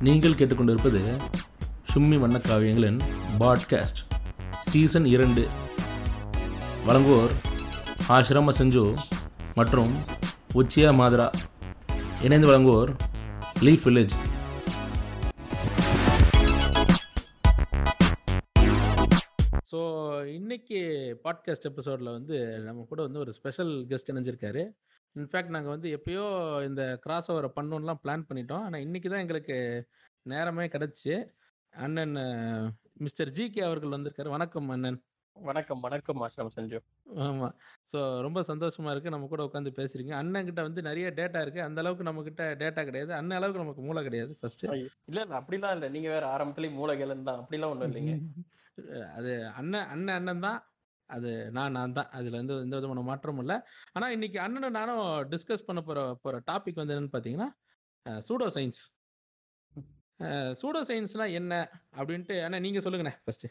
நீங்கள் கேட்டுக்கொண்டிருப்பது சும்மி வண்ணக்காவியங்களின் podcast season இரண்டு. வழங்குவோர் ஆசிரம செஞ்சு மற்றும் உச்சியா மாதரா. இணைந்து வழங்குவோர் லீஃப் வில்லேஜ். பாட்காஸ்ட் எபிசோடில் வந்து நம்ம கூட வந்து ஒரு ஸ்பெஷல் கெஸ்ட் இணைஞ்சிருக்காரு. இன்ஃபேக்ட் நாங்கள் வந்து எப்பயோ இந்த கிராஸ் ஓவரை பண்ணணும்லாம் பிளான் பண்ணிட்டோம். ஆனால் இன்னைக்கு தான் எங்களுக்கு நேரமே கிடச்சி அண்ணன் மிஸ்டர் ஜி கே அவர்கள் வந்திருக்காரு. வணக்கம் அண்ணன். வணக்கம் வணக்கம் ஆசிரம் சஞ்சு ஆமாம் ஸோ ரொம்ப சந்தோஷமா இருக்கு. நம்ம கூட உட்காந்து பேசுறீங்க. அண்ணன் கிட்ட வந்து நிறைய டேட்டா இருக்கு. அந்த அளவுக்கு நம்ம கிட்ட டேட்டா கிடையாது. அண்ணன் அளவுக்கு நமக்கு மூளை கிடையாது ஃபர்ஸ்ட் இல்ல இல்ல அப்படிலாம் இல்ல. நீங்க வேற ஆரம்பத்திலேயே மூலகேலன் தான். அப்படிலாம் ஒண்ணும் இல்லைங்க. அது அண்ணன் அண்ணன் அண்ணன் தான். அது நான் நான் தான். அதுல எந்த எந்த விதமான மாற்றமும் இல்லை. ஆனா இன்னைக்கு அண்ணனும் நானும் டிஸ்கஸ் பண்ண போற போற டாபிக் வந்து என்னன்னு பாத்தீங்கன்னா சூடோ சயின்ஸ் சூடோ சயின்ஸ்னா என்ன அப்படின்ட்டு அண்ணா நீங்க சொல்லுங்கண்ணே first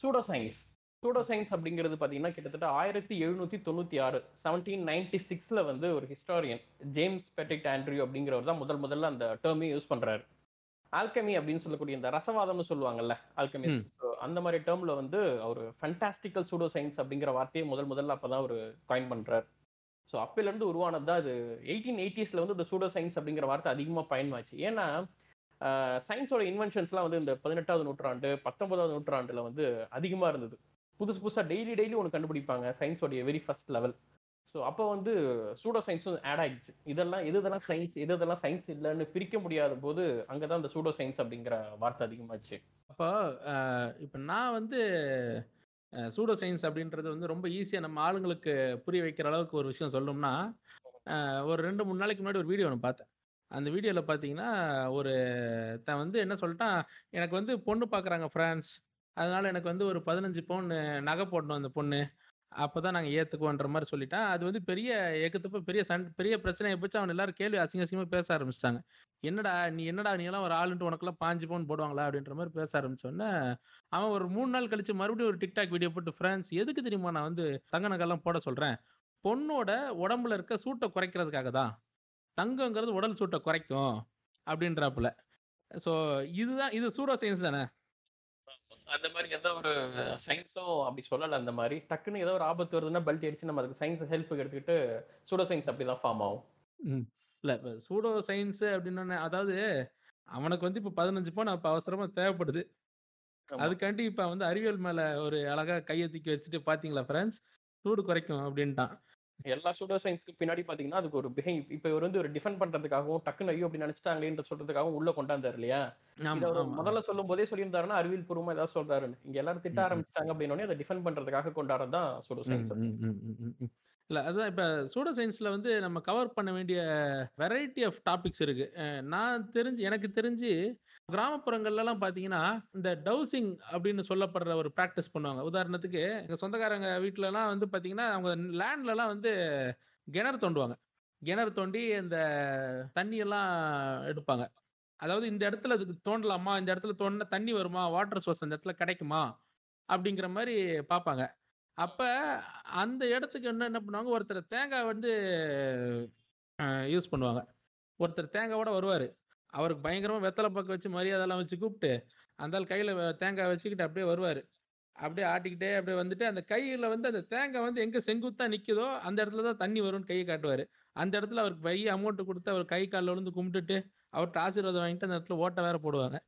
pseudo science pseudo science அப்படிங்கிறது பார்த்தீங்கன்னா கிட்டத்தட்ட ஆயிரத்தி எழுநூத்தி தொண்ணூத்தி ஆறு செவன்டீன் நைன்டி சிக்ஸ்ல வந்து ஒரு ஹிஸ்டாரியன் ஜேம்ஸ் பெட்டிக் ஆண்ட்ரியூ அப்படிங்கிறவர் தான் முதல் முதல்ல அந்த டேர்மே யூஸ் பண்றாரு. ஆல்கமி அப்படின்னு சொல்லக்கூடிய இந்த ரசவாதம்னு சொல்லுவாங்கல்ல ஆல்கமி அந்த மாதிரி டேர்ம்ல வந்து அவர் ஃபண்டாஸ்டிக்கல் சூடோ சயின்ஸ் அப்படிங்கிற வார்த்தையை முதல் முதல்ல அப்பதான் ஒரு காயின் பண்றாரு. ஸோ அப்பையில இருந்து உருவானது தான் அது எயிட்டீன் எயிட்டிஸ்ல வந்து இந்த சூடோ சயின்ஸ் அப்படிங்கிற வார்த்தை அதிகமா பயன்மாச்சு ஏன்னா சயின்ஸோட இன்வென்ஷன்ஸ்லாம் வந்து இந்த பதினெட்டாவது நூற்றாண்டு பத்தொன்பதாவது நூற்றாண்டுல வந்து அதிகமா இருந்தது. புதுசு புதுசா டெய்லி டெய்லி ஒன்று கண்டுபிடிப்பாங்க சயின்ஸோடைய வெரி ஃபர்ஸ்ட் லெவல் ஸோ அப்போ வந்து சூடோ சயின்ஸும் ஆட் ஆகிடுச்சு இதெல்லாம் எது இதெல்லாம் சயின்ஸ் எது இதெல்லாம் சயின்ஸ் இல்லைன்னு பிரிக்க முடியாத போது அங்கே தான் இந்த சூடோ சயின்ஸ் அப்படிங்கிற வார்த்தை அதிகமாச்சு. அப்போ இப்போ நான் வந்து சூடோ சயின்ஸ் அப்படின்றது வந்து ரொம்ப ஈஸியாக நம்ம ஆளுங்களுக்கு புரிய வைக்கிற அளவுக்கு ஒரு விஷயம் சொல்லணும்னா ஒரு ரெண்டு மூணு நாளைக்கு முன்னாடி ஒரு வீடியோ ஒன்று பார்த்தேன். அந்த வீடியோவில் பார்த்தீங்கன்னா ஒரு த வந்து என்ன சொல்லிட்டான் எனக்கு வந்து பொண்ணு பார்க்குறாங்க ஃப்ரான்ஸ் அதனால எனக்கு வந்து ஒரு பதினஞ்சு பவுன் நகை போடணும் அந்த பொண்ணு. அப்பதான் நாங்கள் ஏற்றுக்குவோன்ற மாதிரி சொல்லிட்டேன். அது வந்து பெரிய ஏக்கத்தப்ப பெரிய சண் பெரிய பிரச்சனையை போச்சு. அவன் எல்லாரும் கேள்வி அசிங்க அசிங்கமாக பேச ஆரம்பிச்சிட்டாங்க. என்னடா நீ என்னடா நீ எல்லாம் ஒரு ஆளுன்ட்டு உனக்கெல்லாம் பாஞ்சு பவுன் போடுவாங்களா? அப்படின்ற மாதிரி பேச ஆரம்பிச்சோன்னே அவன் ஒரு மூணு நாள் கழிச்சு மறுபடியும் ஒரு டிக்டாக் வீடியோ போட்டு ஃப்ரெண்ட்ஸ் எதுக்கு தெரியுமா நான் வந்து தங்க நகைலாம் போட சொல்றேன்? பொண்ணோட உடம்புல இருக்க சூட்டை குறைக்கிறதுக்காக தான். தங்கங்கிறது உடல் சூட்டை குறைக்கும். அப்படின்றாப்புல. ஸோ இதுதான் இது சூடோ சயின்ஸ் தானே? அந்த மாதிரி எந்த ஒரு சயின்ஸும் அப்படி சொல்லல அந்த மாதிரி. டக்குன்னு ஏதோ ஒரு ஆபத்து வருதுன்னா பெல்ட் அடிச்சு நம்ம அதுக்கு சயின்ஸ் ஹெல்ப்புக்கு எடுத்துக்கிட்டு சூடோ சயின்ஸ் அப்படிதான் ஃபார்ம் ஆகும். இல்ல இப்ப சூடோ சயின்ஸ் அப்படின்னு அதாவது அவனுக்கு வந்து இப்ப பதினஞ்சு பவுன் அப்ப அவசரமா தேவைப்படுது. அதுக்காண்டி இப்ப வந்து அறிவியல் மேல ஒரு அழகா கையை தூக்கி வச்சுட்டு பாத்தீங்களா ஃப்ரெண்ட்ஸ் சூடு குறைக்கும் அப்படின்ட்டான். எல்லா சூடோ சயின்ஸ்க்கு பின்னாடி பாத்தீங்கன்னா அதுக்கு ஒரு பிஹை இப்ப இவர் வந்து ஒரு டிஃபெண்ட் பண்றதுக்காகவும் டக்குன்னு ஐயோ அப்படி நினைச்சிட்டாங்களேன்னு சொல்றதுக்காகவும் உள்ள கொண்டாந்தாரு இல்லையா? முதல்ல சொல்லும் போதே சொல்லியிருந்தாருன்னா அறிவியல் பூர்வமா ஏதாவது சொல்றாரு இங்க எல்லாரும் திட்ட ஆரம்பிச்சிட்டாங்க அப்படின்னு அதை டிஃபெண்ட் பண்றதுக்காக கொண்டாடுறதுதான் சூடோ சயின்ஸ் இல்ல அதுதான் இப்ப சூடோ சயின்ஸ்ல வந்து நம்ம கவர் பண்ண வேண்டிய வெரைட்டி ஆஃப் டாபிக்ஸ் இருக்கு. நான் தெரிஞ்சு எனக்கு தெரிஞ்சு கிராமப்புறங்கள்லாம் பார்த்தீங்கன்னா இந்த டவுசிங் அப்படின்னு சொல்லப்படுற ஒரு ப்ராக்டிஸ் பண்ணுவாங்க. உதாரணத்துக்கு எங்கள் சொந்தக்காரங்க வீட்டிலலாம் வந்து பார்த்தீங்கன்னா அவங்க லேண்ட்லலாம் வந்து கிணறு தோண்டுவாங்க. கிணறு தோண்டி இந்த தண்ணியெல்லாம் எடுப்பாங்க. அதாவது இந்த இடத்துல அதுக்கு தோண்டலாமா? இந்த இடத்துல தோண்டினா தண்ணி வருமா? வாட்டர் சோர்ஸ் அந்த இடத்துல கிடைக்குமா? அப்படிங்கிற மாதிரி பார்ப்பாங்க அப்போ அந்த இடத்துக்கு என்ன என்ன பண்ணுவாங்க? ஒருத்தர் தேங்காய் வந்து யூஸ் பண்ணுவாங்க. ஒருத்தர் தேங்காவோட வருவார். அவருக்கு பயங்கரமா வெத்தலை பக்கம் வச்சு மரியாதைலாம் வச்சு கூப்பிட்டு அந்த கையில தேங்காய் வச்சுக்கிட்டு அப்படியே வருவாரு. அப்படியே ஆட்டிக்கிட்டே அப்படியே வந்துட்டு அந்த கையில வந்து அந்த தேங்காய் வந்து எங்க செங்குத்தா நிக்குதோ அந்த இடத்துல தான் தண்ணி வரும்னு கையை காட்டுவாரு. அந்த இடத்துல அவருக்கு பெரிய அமௌண்ட் கொடுத்து அவர் கை காலில் விழுந்து கும்பிட்டுட்டு அவர்கிட்ட ஆசீர்வாதம் வாங்கிட்டு அந்த இடத்துல ஓட்ட வேற போடுவாங்க.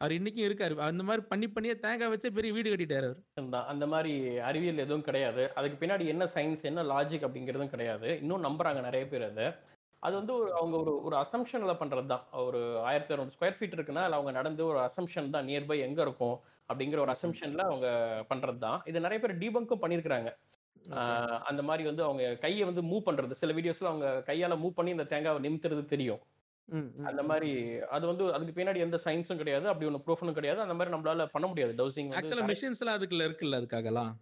அவர் இன்னைக்கும் இருக்காரு. அந்த மாதிரி பண்ணி பண்ணியே தேங்காய் வச்சே பெரிய வீடு கட்டிட்டாரு அவர். அந்த மாதிரி அறிவியல் எதுவும் கிடையாது. அதுக்கு பின்னாடி என்ன சயின்ஸ் என்ன லாஜிக் அப்படிங்கிறதும் கிடையாது. இன்னும் நம்புறாங்க நிறைய பேர் அதை. அது வந்து ஒரு அவங்க ஒரு ஒரு அசம்ஷன்ல பண்றது தான் ஒரு ஆயிரத்தி இரநூறு ஸ்கொயர் ஃபீட் இருக்குன்னா அவங்க நடந்து ஒரு அசம்ஷன் தான் நியர்பை எங்க இருக்கும் அப்படிங்கிற ஒரு அசம்ஷன்ல அவங்க பண்றது தான் இது நிறைய பேர் டீபங்க்கும் பண்ணிருக்காங்க அந்த மாதிரி வந்து அவங்க கையை வந்து மூவ் பண்றது. சில வீடியோஸ்ல அவங்க கையால மூவ் பண்ணி இந்த தேங்காவை நிமித்துறது தெரியும். அந்த மாதிரி அது வந்து அதுக்கு பின்னாடி எந்த சயின்ஸும் கிடையாது. அப்படி ஒன்று ப்ரூஃபனும் கிடையாது. அந்த மாதிரி நம்மளால பண்ண முடியாது. டவுசிங் ஆக்சுவலா மிஷின்ஸ் எல்லாம் அதுக்குள்ள இருக்குல்ல அதுக்காகலாம்?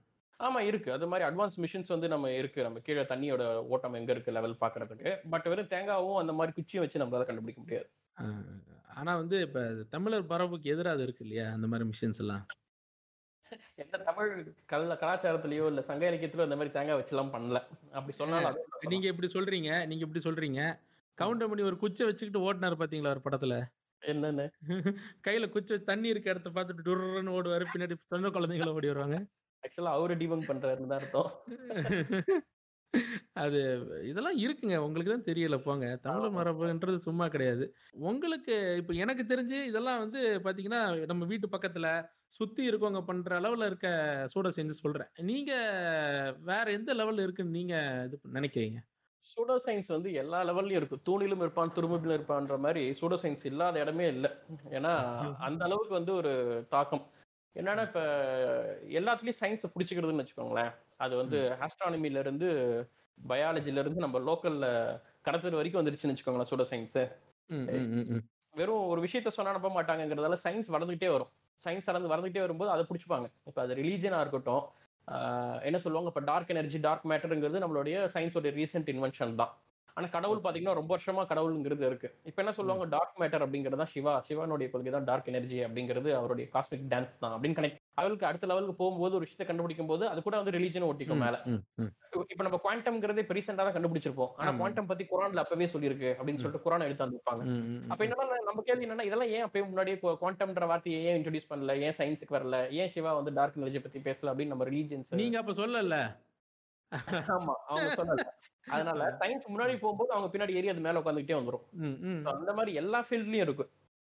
ஆமா இருக்கு. அது மாதிரி அட்வான்ஸ் மிஷின்ஸ் வந்து நம்ம இருக்கு. நம்ம கீழே தண்ணியோட ஓட்டம் எங்க இருக்கு லெவல் பாக்குறதுக்கு பட் வெறும் தேங்காவும் அந்த மாதிரி குச்சியும் வச்சு நம்மளால கண்டுபிடிக்க முடியாது. ஆனா வந்து இப்ப தமிழர் பரப்புக்கு எதிராக அது இருக்கு இல்லையா? அந்த மாதிரி மிஷின்ஸ் எல்லாம்? எந்த தமிழ் கல கலாச்சாரத்திலயோ இல்ல சங்க இலக்கியத்திலயோ அந்த மாதிரி தேங்காய் வச்சு எல்லாம் பண்ணல. அப்படி சொன்னாலும் நீங்க இப்படி சொல்றீங்க நீங்க இப்படி சொல்றீங்க. கவுண்டமணி ஒரு குச்சை வச்சுக்கிட்டு ஓட்டினார் பாத்தீங்களா ஒரு படத்துல? என்னன்னு? கையில குச்சி தண்ணி இருக்க இடத்த பார்த்துட்டு டுர்ன்னு ஓடுவாரு. பின்னாடி சின்ன குழந்தைங்கள ஓடி வருவாங்க. ஆக்சுவலா அவரு டிபங்க் பண்றாருன்னு தான் அர்த்தம். அது இதெல்லாம் இருக்குங்க. உங்களுக்கு தான் தெரியல போங்க. தமிழ். மரபுன்றது சும்மா கிடையாது. உங்களுக்கு இப்ப எனக்கு தெரிஞ்சு இதெல்லாம் வந்து பாத்தீங்கன்னா நம்ம வீட்டு பக்கத்துல சுத்தி இருக்கவங்க பண்ற அளவுல இருக்க சூட செஞ்சு சொல்றேன். நீங்க வேற எந்த லெவல்ல இருக்குன்னு நீங்க இது நினைக்கிறீங்க? சூடோ சயின்ஸ் வந்து எல்லா லெவல்லையும் இருக்கு தூணிலும் இருப்பான் துரும்பிலும் இருப்பான்ற மாதிரி சூடோ சயின்ஸ் இல்லாத இடமே இல்லை. ஏன்னா அந்த அளவுக்கு வந்து ஒரு தாக்கம். என்னன்னா இப்ப எல்லாத்துலயும் சயின்ஸ் பிடிச்சிக்கிறதுன்னு வச்சுக்கோங்களேன். அது வந்து ஆஸ்ட்ரானமில இருந்து பயாலஜில இருந்து நம்ம லோக்கல்ல கடத்தல் வரைக்கும் வந்துருச்சுன்னு வச்சுக்கோங்களேன் சூடோ சயின்ஸ். வெறும் ஒரு விஷயத்த சொன்னா நம்ப மாட்டாங்கங்கிறதால சயின்ஸ் வளர்ந்துகிட்டே வரும். சயின்ஸ் வளர்ந்து வளர்ந்துகிட்டே வரும்போது அதை பிடிச்சிப்பாங்க. இப்ப அது ரிலீஜனா இருக்கட்டும் என்ன சொல்லுவாங்க? இப்ப டார்க் எனர்ஜி டார்க் மேட்டருங்கிறது நம்மளுடைய சயின்ஸோட ரீசெண்ட் இன்வென்ஷன் தான். ஆனா கடவுள் பாத்தீங்கன்னா ரொம்ப வருஷமா கடவுளுங்கிறது இருக்கு. இப்ப என்ன சொல்லுவாங்க? டார்க் மேட்டர் அப்படிங்கிறது சிவா. சிவனுடைய கொள்கை தான் டார்க் எனர்ஜி அப்படிங்கிறது அவருடைய காஸ்மிக் டான்ஸ் தான் அப்படின்னு கனெக்ட் அவளுக்கு அடுத்த லெவலுக்கு போகும்போது ஒரு விஷயத்தை கண்டுபிடிக்கும் போது அது கூட வந்து ரிலீஜன் ஒட்டிக்கும் மேல. இப்ப நம்ம குவாண்டம்ங்கிறதே இப்ப ரீசெண்டா தான் கண்டுபிடிச்சிருப்போம். ஆனா. குவாண்டம் பத்தி குரான்ல அப்பவே சொல்லியிருக்கு அப்படின்னு சொல்லிட்டு குரான் எடுத்து வந்துருப்பாங்க. அப்ப என்னன்னா நம்ம கேள்வி என்னன்னா இதெல்லாம் ஏன் அப்பயே முன்னாடியே குவாண்டம்ன்ற வார்த்தையை ஏன் இன்ட்ரோடியூஸ் பண்ணல? ஏன் சயின்ஸுக்கு வரல? ஏன் சிவா வந்து டார்க் எனர்ஜி பத்தி பேசல அப்படின்னு நம்ம ரிலீஜன்ஸ் நீங்க அப்ப சொல்லல. ஆமா அவங்க சொல்லல. அதனால சயின்ஸ் முன்னாடி போகும்போது அவங்க பின்னாடி ஏறி அது மேல உட்காந்துக்கிட்டே வந்துரும். ம், ம். So, அந்த மாதிரி எல்லா ஃபீல்ட்லயும் இருக்கு.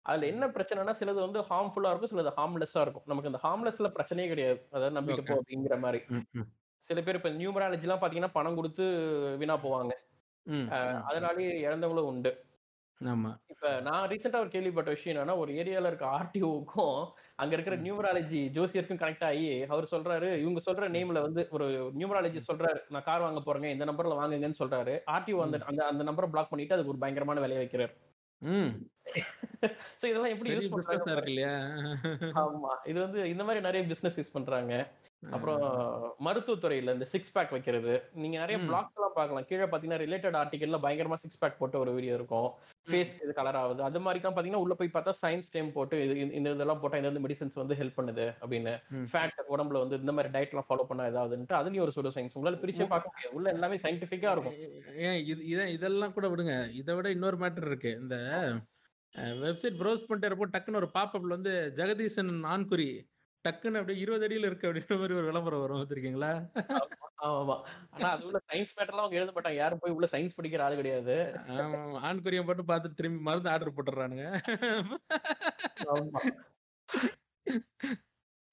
அதுல என்ன பிரச்சனைனா சிலது வந்து ஹார்ம்ஃபுல்லா இருக்கும் சிலது ஹார்ம்லெஸ்ஸா இருக்கும். நமக்கு இந்த ஹார்ம்லெஸ்ல பிரச்சனையே கிடையாது. அதாவது நம்பிக்கை போ அப்படிங்கிற மாதிரி. சில பேர் இப்ப நியூமராலஜி எல்லாம் பாத்தீங்கன்னா பணம் கொடுத்து வீணா போவாங்க. அதனாலேயே இழந்தவங்களும் உண்டு. ஆமா. இப்ப நான் ரீசெண்டா ஒரு கேள்விப்பட்ட விஷயம் என்னன்னா ஒரு ஏரியால இருக்க ஆர்டிஓக்கும் அங்க இருக்கிற நியூமராலஜி ஜோசியருக்கும் கனெக்ட் ஆகி அவர் சொல்றாரு இவங்க சொல்ற நேம்ல வந்து ஒரு நியூமராலஜி சொல்றாரு நான் கார் வாங்க போறேங்க இந்த நம்பர்ல வாங்குங்கன்னு சொல்றாரு. ஆர்டிஓ அந்த அந்த அந்த நம்பரை பிளாக் பண்ணிட்டு அதுக்கு ஒரு பயங்கரமான விலையை வைக்கிறாரு. ம். சோ இதெல்லாம் எப்படி யூஸ் பண்றாங்க இல்லையா? ஆமா. இது வந்து இந்த மாதிரி நிறைய பிசினஸ் யூஸ் பண்றாங்க. அப்புறம் மருத்துவத்துறையில இந்த சிக்ஸ் பேக் வைக்கிறது. நீங்க நிறைய. பிளாக்ஸ் எல்லாம் பார்க்கலாம். கீழே பாத்தீங்கன்னா ரிலேட்டட் ஆர்டிகல்ல பயங்கரமா சிக்ஸ் பேக் போட்டு ஒரு வீடியோ இருக்கும். ஃபேஸ் இது கலர் ஆகுது. அது மாதிரி தான் பாத்தீங்கன்னா உள்ள போய் பார்த்தா சயின்ஸ் டைம் போட்டு இது இந்த- இதெல்லாம் போட்டா இந்த மெடிசன்ஸ் வந்து ஹெல்ப் பண்ணுது அப்படின்னு. ஃபேட் உடம்புல வந்து இந்த மாதிரி டயட் எல்லாம் ஃபாலோ பண்ணா ஏதாவதுன்ட்டு அதுலயும் ஒரு சூடோ சயின்ஸ் உங்களால பிரிச்சே பார்க்க முடியாது. உள்ள எல்லாமே சயின்டிபிக்கா இருக்கும். ஏன் இது இத- இதெல்லாம் கூட விடுங்க. இதை விட இன்னொரு மேட்டர் இருக்கு. இந்த வெப்சைட் ப்ரௌஸ் பண்ணிட்டு இருப்போம் டக்குன்னு ஒரு பாப்அப்ல வந்து ஜெகதீசன் ஆண்குறி டக்குன்னு அப்படியே இருபது அடியில இருக்கு அப்படின்ற மாதிரி ஒரு விளம்பரம் வரும் வச்சிருக்கீங்களா? ஆமா ஆனா அது உள்ள சயின்ஸ் மேட்டர்லாம் அவங்க எழுத மாட்டாங்க. யாரும் போய் உள்ள சயின்ஸ் படிக்கிற ஆள் கிடையாது. ஆமா ஆண்குறியை மட்டும் பார்த்து திரும்பி மருந்து ஆர்டர் போட்டுறானுங்க.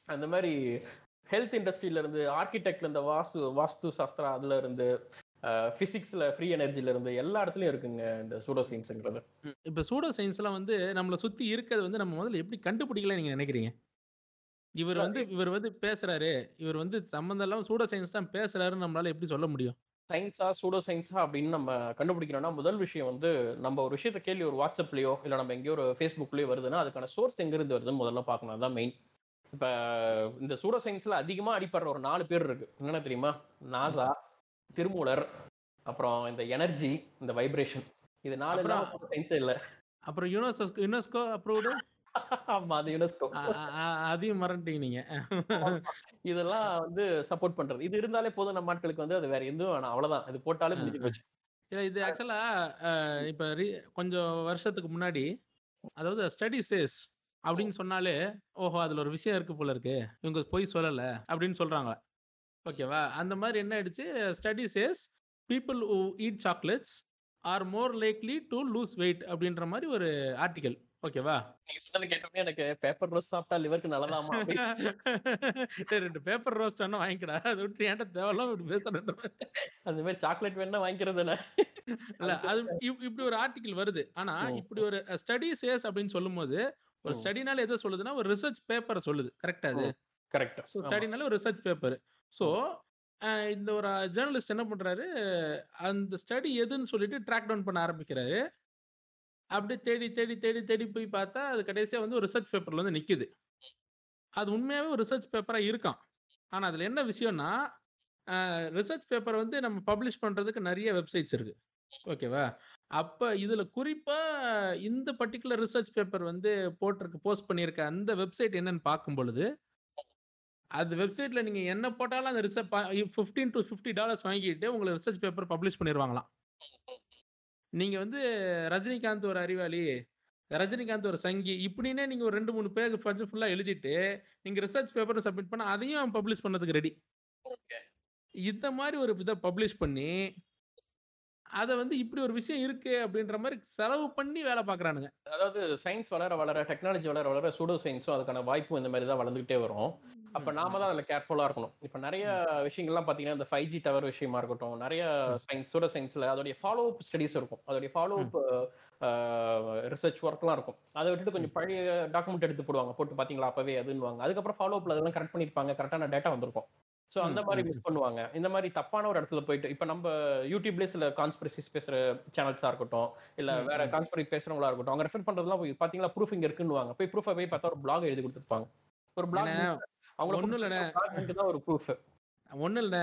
அந்த மாதிரி ஹெல்த் இண்டஸ்ட்ரியில இருந்து ஆர்கிடெக்ட்ல இந்த வாஸ்து வாஸ்து சாஸ்திரா அதுல இருந்து பிசிக்ஸ்ல ஃப்ரீ எனர்ஜில இருந்து எல்லா இடத்துலயும் இருக்குங்க இந்த சூடோ சயின்ஸ்ங்கிறது. இப்ப சூடோ சயின்ஸ் எல்லாம் வந்து நம்மள சுத்தி இருக்கிறது வந்து நம்ம முதல்ல எப்படி கண்டுபிடிக்கல நீங்க நினைக்கிறீங்க? இவர் வந்து இவர் வந்து பேசுறாரு. இவர் வந்து சம்பந்தம் இல்லாம சூடோ சயின்ஸ் தான் பேசுறாருன்னு நம்மளால எப்படி சொல்ல முடியும்? சயின்ஸா சூடோ சயின்ஸா அப்படின்னு நம்ம கண்டுபிடிக்கணும்னா முதல் விஷயம் வந்து நம்ம ஒரு விஷயத்த கேள்வி ஒரு வாட்ஸ்அப்லயோ இல்ல நம்ம எங்கேயோ ஒரு ஃபேஸ்புக்லயோ வருதுன்னா அதுக்கான சோர்ஸ் எங்க இருந்து வருதுன்னு முதல்ல பார்க்கணும். அதான் மெயின் இப்ப இந்த சூடோ சயின்ஸ்ல அதிகமா அடிப்படுற ஒரு நாலு பேர் இருக்கு. என்னென்ன தெரியுமா? நாசா திருமூலர் அப்புறம் இந்த எனர்ஜி இந்த வைப்ரேஷன் இது நாலு சயின்ஸே இல்ல. அப்புறம் யுனெஸ்கோ யுனெஸ்கோ அப்ரூவ்டு அதையும் மறந்துட்டீங்க நீங்க. இதெல்லாம் வந்து சப்போர்ட் பண்றது. இது இருந்தாலே போதும் நம்ம ஆட்களுக்கு வந்து அது வேற எதுவும் வேணாம். அவ்வளவுதான். இது போட்டாலே முடிஞ்சு போச்சு. இல்ல இது ஆக்சுவலா இப்ப கொஞ்சம் வருஷத்துக்கு முன்னாடி அதாவது ஸ்டடி சேஸ் அப்படின்னு சொன்னாலே ஓஹோ அதுல ஒரு விஷயம் இருக்கு போல இருக்கு. இவங்க போய் சொல்லல அப்படின்னு சொல்றாங்க. ஓகேவா? அந்த மாதிரி என்ன ஆயிடுச்சு? Study says people eat chocolates are more likely to lose weight அப்படின்ற மாதிரி ஒரு ஆர்டிகல் ஓகேவா நீங்க சொன்னது கேட்டோடனே எனக்கு பேப்பர் ரோஸ் சாப்பிட்டா லிவருக்கு நல்லதாமா? ரெண்டு பேப்பர் ரோஸ்ட் வேணா வாங்கிக்கடா. அதை விட்டு ஏன்டா தேவையில்லாம இப்படி பேசுறேன்ற மாதிரி. அந்த மாதிரி சாக்லேட் வேணா வாங்கிக்கிறது இல்ல அது இப்- இப்படி ஒரு ஆர்டிகல் வருது. ஆனா. இப்படி ஒரு ஸ்டடி சேஸ் அப்படின்னு சொல்லும்போது ஒரு ம். ஸ்டடினால எதை சொல்லுதுன்னா ஒரு ரிசர்ச் பேப்பரை சொல்லுது. கரெக்டா அது? கரெக்ட் ஸோ ஸ்டடினால ஒரு ரிசர்ச் பேப்பர் ஸோ இந்த ஒரு ஜேர்னலிஸ்ட் என்ன பண்றாரு? அந்த ஸ்டடி எதுன்னு சொல்லிட்டு ட்ராக் டவுன் பண்ண ஆரம்பிக்கிறாரு. அப்படியே தேடி தேடி தேடி தேடி போய் பார்த்தா அது கடைசியா வந்து ஒரு ரிசர்ச் பேப்பர்ல வந்து நிக்குது. அது உண்மையாவே ஒரு ரிசர்ச் பேப்பரா இருக்கான் ஆனா அதுல என்ன விஷயம்னா ரிசர்ச் பேப்பர் வந்து நம்ம பப்ளிஷ் பண்றதுக்கு நிறைய வெப்சைட்ஸ் இருக்கு. ஓகேவா அப்ப இதுல குறிப்பா இந்த பர்டிகுலர் ரிசர்ச் பேப்பர் வந்து போட்டிருக்கு போஸ்ட் பண்ணியிருக்க அந்த வெப்சைட் என்னன்னு பார்க்கும் பொழுது அந்த வெப்சைட்ல நீங்க என்ன போட்டாலும் அந்த research fifteen to fifty dollars வாங்கிட்டு உங்களுக்கு ரிசர்ச் பேப்பர் பப்ளிஷ் பண்ணிடுவாங்களாம் நீங்க வந்து ரஜினிகாந்த் ஒரு அறிவாளி ரஜினிகாந்த் ஒரு சங்கி இப்படின்னே நீங்க ஒரு ரெண்டு மூணு பேஜ் பஞ்சு ஃபுல்லா எழுதிட்டு நீங்க ரிசர்ச் பேப்பர் சப்மிட் பண்ணா அதையும் பப்ளிஷ் பண்ணதுக்கு ரெடி இந்த மாதிரி ஒரு இதை பப்ளிஷ் பண்ணி அத வந்து இப்படி ஒரு விஷயம் இருக்கு அப்படின்ற மாதிரி செலவு பண்ணி வேலை பாக்குறானுங்க அதாவது சயின்ஸ் வளர வளர டெக்னாலஜி வளர வளர சூடோ சயின்ஸும் அதுக்கான வாய்ப்பும் இந்த மாதிரி தான் வளர்ந்துகிட்டே வரும். அப்ப நாம தான் அதுல கேர்ஃபுல்லா இருக்கணும். இப்ப நிறைய விஷயங்கள்லாம் பாத்தீங்கன்னா இந்த ஃபைவ் ஜி டவர் விஷயமா இருக்கட்டும் நிறைய சயின்ஸ் சூடோ சயின்ஸ்ல அதோடைய ஃபாலோ அப் ஸ்டடிஸ் இருக்கும். அதோடைய ஃபாலோ அப் ரிசர்ச் ஒர்க்லாம் இருக்கும். அதை விட்டுட்டு கொஞ்சம் பழைய டாக்குமெண்ட் எடுத்து போடுவாங்க. போட்டு பாத்தீங்களா அப்பவே அதுன்னுவாங்க. அதுக்கப்புறம் ஃபாலோ அப்ல அதெல்லாம் கரெக்ட் பண்ணிருப்பாங்க கரெக்டான டேட்டா வந்திருக்கும். சோ அந்த மாதிரி மிஸ் பண்ணுவாங்க. இந்த மாதிரி தப்பான ஒரு இடத்துல போயிட்டு இப்ப நம்ம யூடியூப்லயே சில கான்ஸ்பிரசிஸ் பேசுற சேனல்ஸா இருக்கட்டும் இல்ல வேற. கான்ஸ்பிரசி பேசுறவங்களா இருக்கட்டும் அவங்க ரெஃபர் பண்றதுலாம் போய் பாத்தீங்களா ப்ரூஃப் இங்க இருக்குன்னுவாங்க. போய் ப்ரூஃபை போய் பார்த்தா ஒரு பிளாக் எழுதி கொடுத்துருப்பாங்க. ஒரு பிளாக் ஏன்னா, அவங்கள ஒண்ணும் இல்லண்ணே. ஒரு ப்ரூஃப் ஒண்ணும் இல்ல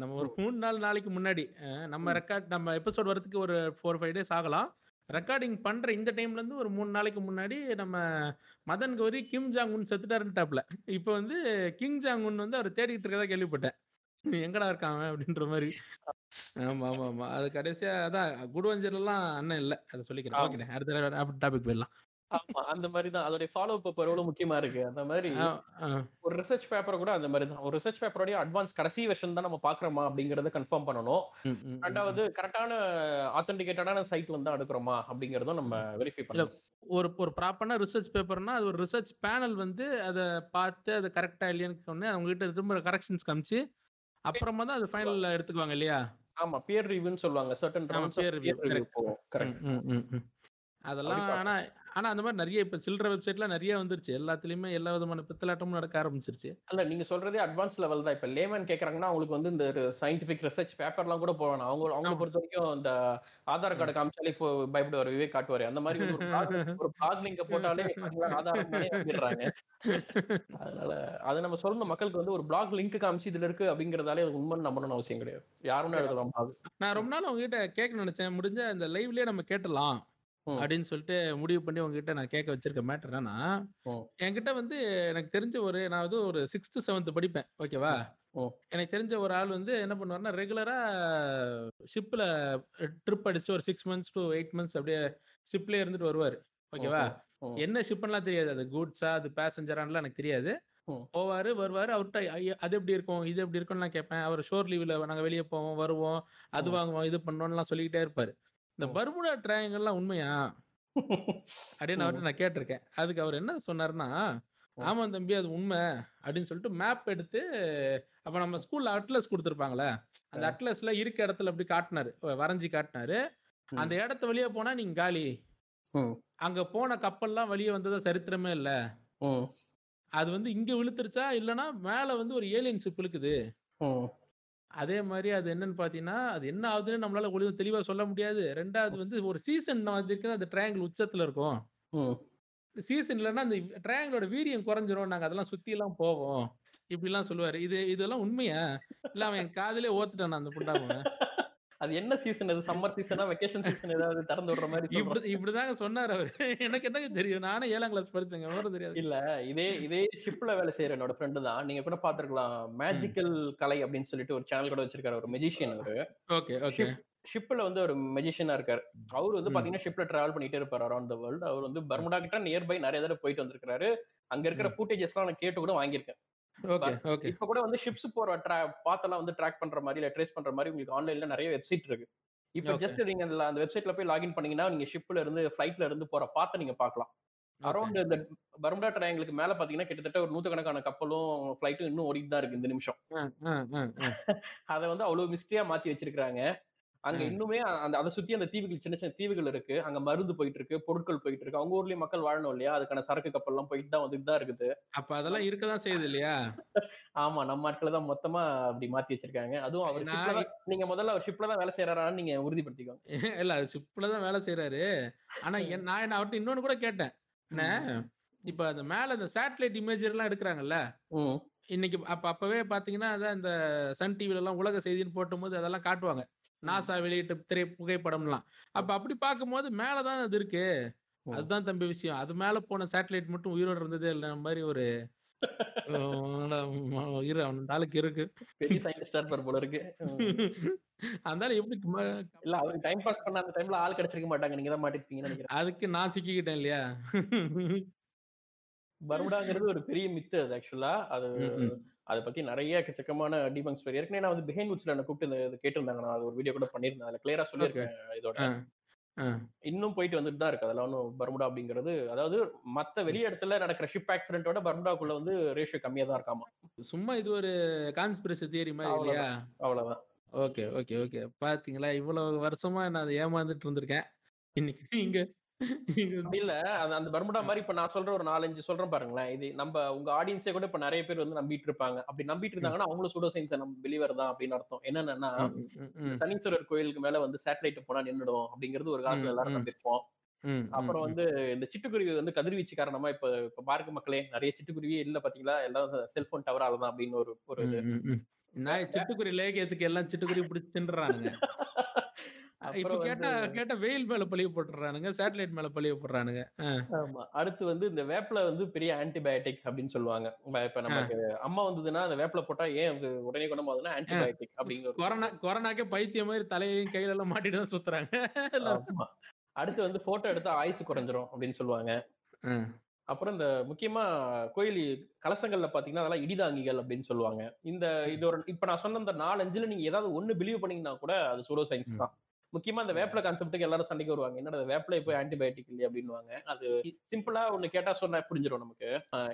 நம்ம ஒரு மூணு நாள் நாளைக்கு முன்னாடி நம்ம. ரெக்கார்ட் நம்ம எபிசோட் வரதுக்கு ஒரு ஃபோர் ஃபைவ் டேஸ் ஆகலாம். ரெக்கார்டிங் பண்ற இந்த டைம்ல இருந்து ஒரு மூணு நாளைக்கு முன்னாடி நம்ம Madan Gowri Kim Jong Un செத்துட்டாருன்ட்டாப்ல. இப்போ வந்து கிங் ஜாங் உன் வந்து அவர் தேடிட்டு இருக்கதா கேள்விப்பட்டேன். எங்கடா இருக்கான் அவன் அப்படின்ற மாதிரி. ஆமா ஆமா ஆமா. அது கடைசியா அதான் குடுவஞ்சர்ல எல்லாம் அண்ணன் இல்ல. அதை சொல்லிக்கிறேன். ஓகே அடுத்த டாபிக் போயிடலாம். ஆமா அந்த மாதிரி தான் அதோட ஃபாலோ அப் எவ்வளவு முக்கியமா இருக்கு? அந்த மாதிரி. ஒரு ரிசர்ச் பேப்பர் கூட அந்த மாதிரி தான் ஒரு ரிசர்ச் பேப்பரோட அட்வான்ஸ் கடைசி வெர்ஷன் தான் நம்ம பாக்குறோமா அப்படிங்கறத கன்ஃபார்ம் பண்ணணும். ரெண்டாவது கரெக்டான ஆத்தென்டிகேட்டடான சைட்ல இருந்து தான் எடுக்கிறோமா அப்படிங்கறதும் நம்ம வெரிஃபை பண்ணணும். ஒரு ஒரு ப்ராப்பரான ரிசர்ச் பேப்பர்னா அது ஒரு ரிசர்ச் பேனல் வந்து அதை பார்த்து அது கரெக்டா இல்லையான்னு சொன்னேன். அவங்க கிட்ட திரும்ப கரெக்ஷன்ஸ் காமிச்சு அப்புறமா தான் அது ஃபைனல்ல எடுத்துக்குவாங்க இல்லையா? ஆமா பியர் ரிவ்யூன்னு சொல்லுவாங்க. Certain peer review correct. அதெல்லாம் ஆனா ஆனா அந்த மாதிரி நிறைய இப்ப சில்லற வெப்சைட்ல நிறைய வந்துருச்சு. எல்லாத்துலயுமே எல்லா விதமான பித்தலாட்டமும் நடக்க ஆரம்பிச்சிருச்சு. அல்ல நீங்க சொல்றதே அட்வான்ஸ் லெவல் தான். இப்ப லேமன் கேக்குறாங்கன்னா அவங்களுக்கு வந்து இந்த சயின்டிபிக் ரிசர்ச் பேப்பர்லாம் கூட போகணும் அவங்க அவங்கள ஆமா. பொறுத்த வரைக்கும் இந்த ஆதார் கார்டு காமிச்சாலே இப்போ பயப்படுவார் விவேக் காட்டுவாரு. அந்த மாதிரி ஒரு பிளாக் லிங்க போட்டாலே ஆதாரம் அதனால அது நம்ம சொல்லணும் மக்களுக்கு வந்து ஒரு பிளாக் லிங்க் காமிச்சு இதுல இருக்கு அப்படிங்கறதாலே அது உண்மை நம்பணும்னு அவசியம் கிடையாது. யாருன்னு எழுதலாம். நான் ரொம்ப நாள் உங்ககிட்ட கேட்க நினைச்சேன். முடிஞ்ச இந்த லைவ்லயே நம்ம கேட்டலாம். அப்படின்னு சொல்லிட்டு முடிவு பண்ணி உங்ககிட்ட நான் கேட்க வச்சிருக்க மேட்டர் என்னன்னா. என்கிட்ட வந்து எனக்கு தெரிஞ்ச ஒரு நான் வந்து ஒரு சிக்ஸ்த் செவன்த் படிப்பேன். ஓகேவா. எனக்கு தெரிஞ்ச ஒரு ஆள் வந்து என்ன பண்ணுவாருன்னா ரெகுலரா ஷிப்ல ட்ரிப் அடிச்சு ஒரு six months to eight months அப்படியே ஷிப்லயே இருந்துட்டு வருவாரு. ஓகேவா. என்ன ஷிப்லாம் தெரியாது. அது குட்ஸா அது பேசஞ்சரான்லாம் எனக்கு தெரியாது. போவாரு வருவாரு அவர்கிட்ட அது எப்படி இருக்கும்? இது எப்படி இருக்கும்னு கேட்பேன். அவர் ஷோர் லீவ்ல நாங்க வெளியே போவோம் வருவோம் அது. வாங்குவோம் இது பண்ணோம்லாம் சொல்லிக்கிட்டே இருப்பாரு. இந்த. பர்முடா ட்ரையாங்கல்லாம் உண்மையா அப்படின்னு அவர்கிட்ட நான் கேட்டிருக்கேன் அதுக்கு அவர் என்ன சொன்னாருன்னா ம். ஆமா தம்பி அது உண்மை அப்படின்னு சொல்லிட்டு மேப் எடுத்து அப்ப நம்ம ஸ்கூல்ல அட்லஸ் கொடுத்துருப்பாங்களே அந்த. அட்லஸ்ல இருக்க இடத்துல அப்படி காட்டினாரு வரைஞ்சி காட்டினாரு. அந்த இடத்த வெளியே போனா நீங்க காலி. அங்க போன கப்பல்லாம் வெளியே வந்ததா சரித்திரமே இல்ல. அது வந்து இங்க விழுத்துருச்சா இல்லனா மேல வந்து ஒரு ஏலியன் ஷிப் இழுக்குது. அதே மாதிரி அது என்னன்னு பாத்தீங்கன்னா அது என்ன ஆகுதுன்னு நம்மளால ஒழுங்கு தெளிவா சொல்ல முடியாது. ரெண்டாவது வந்து ஒரு சீசன் வந்து இருக்குது அந்த ட்ரையாங்கிள் உச்சத்துல இருக்கும். சீசன் இல்லைன்னா அந்த ட்ரையாங்கிளோட வீரியம் குறைஞ்சிரும். நாங்க அதெல்லாம் சுத்தி எல்லாம் போவோம். இப்படி எல்லாம் சொல்லுவாரு. இது இதெல்லாம் உண்மையா? இல்ல அவன் என் காதுலயே ஓத்துட்டான் அந்த புண்டாமன் அது என்ன சீசன் அது? சம்மர் சீசனா வெக்கேஷன் சீசன் ஏதாவது திறந்து விடுற மாதிரி. இப்படி இப்படிதாங்க சொன்னாரு அவரு. எனக்கு என்னங்க தெரியும்? நானே ஏழாம் கிளாஸ் படிச்சேங்க விவரம் தெரியாது. இல்ல இதே இதே ஷிப்ல வேலை செய்யற என்னோட ஃப்ரெண்டு தான். நீங்க கூட பாத்துருக்கலாம் மேஜிக்கல் கலை அப்படின்னு சொல்லிட்டு ஒரு சேனல் கூட வச்சிருக்காரு ஒரு மெஜிஷியன் அவரு. Okay okay. ஷிப்ல வந்து ஒரு மெஜிஷியனா இருக்காரு. அவர் வந்து. பாத்தீங்கன்னா ஷிப்ல டிராவல் பண்ணிட்டே இருப்பாரு அரௌண்ட் த வேர்ல்டு அவர் வந்து பர்முடா கிட்ட நியர்பை நிறைய தடவை போயிட்டு வந்திருக்காரு அங்க இருக்கிற ஃபுட்டேஜஸ் எல்லாம் நான் கேட்டு கூட வாங்கியிருக்கேன். இப்ப கூட வந்து ஷிப்ஸ் போற பாத்தெல்லாம் வந்து ட்ராக் பண்ற மாதிரி இல்ல ட்ரேஸ் பண்ற மாதிரி உங்களுக்கு ஆன்லைன்ல நிறைய வெப்சைட் இருக்கு. இப்ப. ஜஸ்ட் நீங்க அந்த வெப்சைட்ல போய் லாகின் பண்ணீங்கன்னா நீங்க ஷிப்ல இருந்து ஃபிளைட்ல இருந்து போற பாத்த நீங்க பார்க்கலாம் அரௌண்ட் இந்த பர்முடா ட்ரையாங்கிளுக்கு மேல பாத்தீங்கன்னா கிட்டத்தட்ட ஒரு நூத்துக்கணக்கான கப்பலும் ஃபிளைட்டும் இன்னும் ஓடிட்டு தான் இருக்கு இந்த நிமிஷம். அதை வந்து அவ்வளவு மிஸ்டரியா மாத்தி வச்சிருக்காங்க அங்க. இன்னுமே அந்த அதை சுத்தி அந்த தீவுகள் சின்ன சின்ன தீவுகள் இருக்கு. அங்க மருந்து போயிட்டு இருக்கு பொருட்கள் போயிட்டு இருக்கு அவங்க ஊர்லயும் மக்கள் வாழணும் இல்லையா? அதுக்கான சரக்கு கப்பல் எல்லாம் போயிட்டு தான் வந்துட்டு தான் இருக்குது. அப்ப அதெல்லாம் இருக்கதான் செய்யுது இல்லையா? ஆமா நம்ம ஆட்களை தான் மொத்தமா அப்படி மாத்தி வச்சிருக்காங்க. அதுவும் அவர் நீங்க முதல்ல அவர் ஷிப்ல தான் வேலை செய்யறாரான்னு நீங்க உறுதிப்படுத்திக்கோங்க. இல்ல அது ஷிப்ல தான் வேலை செய்யறாரு ஆனா நான் என்ன அவர்ட்ட இன்னொன்னு கூட கேட்டேன். இப்ப அந்த மேல இந்த சேட்டலைட் இமேஜ் எல்லாம் எடுக்கிறாங்கல்ல? இன்னைக்கு அப்ப அப்பவே பாத்தீங்கன்னா அதான் இந்த சன் டிவில எல்லாம் உலக செய்தின்னு போட்டும்போது அதெல்லாம் காட்டுவாங்க. நாசா வெளியிட்ட திரை புகைப்படம்லாம். அப்ப அப்படி பார்க்கும்போது மேலதான் அது இருக்கு. அதுதான் தம்பி விஷயம். அது மேல போன சேட்டலைட் மட்டும் உயிரோட இருந்ததே இல்ல மாதிரி ஒரு இரு இருக்கு. பெரிய சயின்டிஸ்டா இருப்பார் போல இருக்கு. ஆளு எப்படி இல்ல அவருக்கு டைம் பாஸ் பண்ண அந்த டைம்ல ஆள் கிடைச்சிருக்க மாட்டாங்க. நீங்க தான் மாட்டிருப்பீங்கன்னு நினைக்கிறேன். அதுக்கு நான் சிக்கிக்கிட்டேன் இல்லையா? பர்முடாங்கிறது ஒரு பெரிய மித்து அது ஆக்சுவலா அது. அதை பத்தி நிறைய எக்கச்சக்கமான டீபங்க் ஸ்டோரி ஏற்கனவே நான் வந்து பிஹைண்ட் உட்ஸ்ல என்ன கூப்பிட்டு இது கேட்டிருந்தாங்க. நான் அது ஒரு வீடியோ கூட பண்ணியிருந்தேன். அதுல கிளியரா சொல்லியிருக்கேன் இதோட. இன்னும் போயிட்டு வந்துட்டு தான் இருக்கு. அதெல்லாம் ஒன்றும் பர்முடா அப்படிங்கிறது. அதாவது மத்த வெளி இடத்துல நடக்கிற ஷிப் ஆக்சிடென்ட்டோட பர்முடாக்குள்ள வந்து ரேஷியோ கம்மியா தான் இருக்காமா. சும்மா இது ஒரு கான்ஸ்பிரசி தியரி மாதிரி இல்லையா? அவ்வளவுதான். ஓகே ஓகே ஓகே பாத்தீங்களா? இவ்வளவு வருஷமா நான் அதை ஏமாந்துட்டு இருந்திருக்கேன். இன்னைக்கு நீங்க அப்படி இல்ல அந்த பர்முடா மாதிரி இப்ப நான் சொல்ற ஒரு நாலஞ்சு சொல்றேன் பாருங்களேன். இது நம்ம உங்க ஆடியன்ஸே கூட இப்ப நிறைய பேர் வந்து நம்பிட்டு இருப்பாங்க அப்படி நம்பிட்டு இருந்தாங்கன்னா அவங்களும் சூடோ சயின்ஸ் நம்ம பிலிவர் தான் அப்படின்னு அர்த்தம். என்னன்னா சனீஸ்வரர் கோயிலுக்கு மேல வந்து சேட்டலைட் போனா நின்னுடும் அப்படிங்கிறது ஒரு காலத்துல எல்லாரும். நம்பிருப்போம் அப்புறம் வந்து இந்த சிட்டுக்குருவி வந்து கதிர்வீச்சு காரணமா இப்ப இப்ப பாருங்க மக்களே நிறைய சிட்டுக்குருவியே இல்ல பாத்தீங்களா? எல்லாம் செல்போன் டவரால தான் அப்படின்னு ஒரு ஒரு சிட்டுக்குருவி லேகியத்துக்கு எல்லாம் சிட்டுக்குருவி பிடிச்சி தின்றானுங்க இப்ப கேட்டா கேட்டா வெயில் மேல பழிய போட்டுறானுங்க சேட்டலைட் மேல பழிய போடுறானுங்க ஆமா. அடுத்து வந்து இந்த வேப்பில வந்து பெரிய ஆன்டிபயோட்டிக் அப்படின்னு சொல்லுவாங்க. இப்ப- நமக்கு அம்மா வந்ததுன்னா அந்த வேப்பில போட்டா ஏன் உடனே குணமாகுதுன்னா ஆன்டிபயோட்டிக் அப்படிங்கிற கொரோனா கொரோனாக்கே பைத்தியம் மாதிரி தலையையும் கையில எல்லாம் மாட்டிட்டு தான் சுத்துறாங்க. அடுத்து வந்து போட்டோ எடுத்தா ஆயுசு குறைஞ்சிரும் அப்படின்னு சொல்லுவாங்க. அப்புறம் இந்த முக்கியமா கோயில் கலசங்கள்ல பாத்தீங்கன்னா அதெல்லாம் இடிதாங்கிகள் அப்படின்னு சொல்லுவாங்க. இந்த இது ஒரு இப்ப நான் சொன்ன இந்த நாலஞ்சுல நீங்க ஏதாவது ஒண்ணு பிலீவ் பண்ணீங்கன்னா கூட அது சூடோ சயின்ஸ் தான். முக்கியமா இந்த வேப்பில கான்செப்ட்டுக்கு எல்லாரும் சண்டைக்கு வருவாங்க. என்னடா வேப்பில போய் ஆன்டிபயோட்டிக் இல்லையா அப்படின்னுவாங்க. அது சிம்பிளா ஒண்ணு கேட்டா சொன்னா புரிஞ்சிடும் நமக்கு.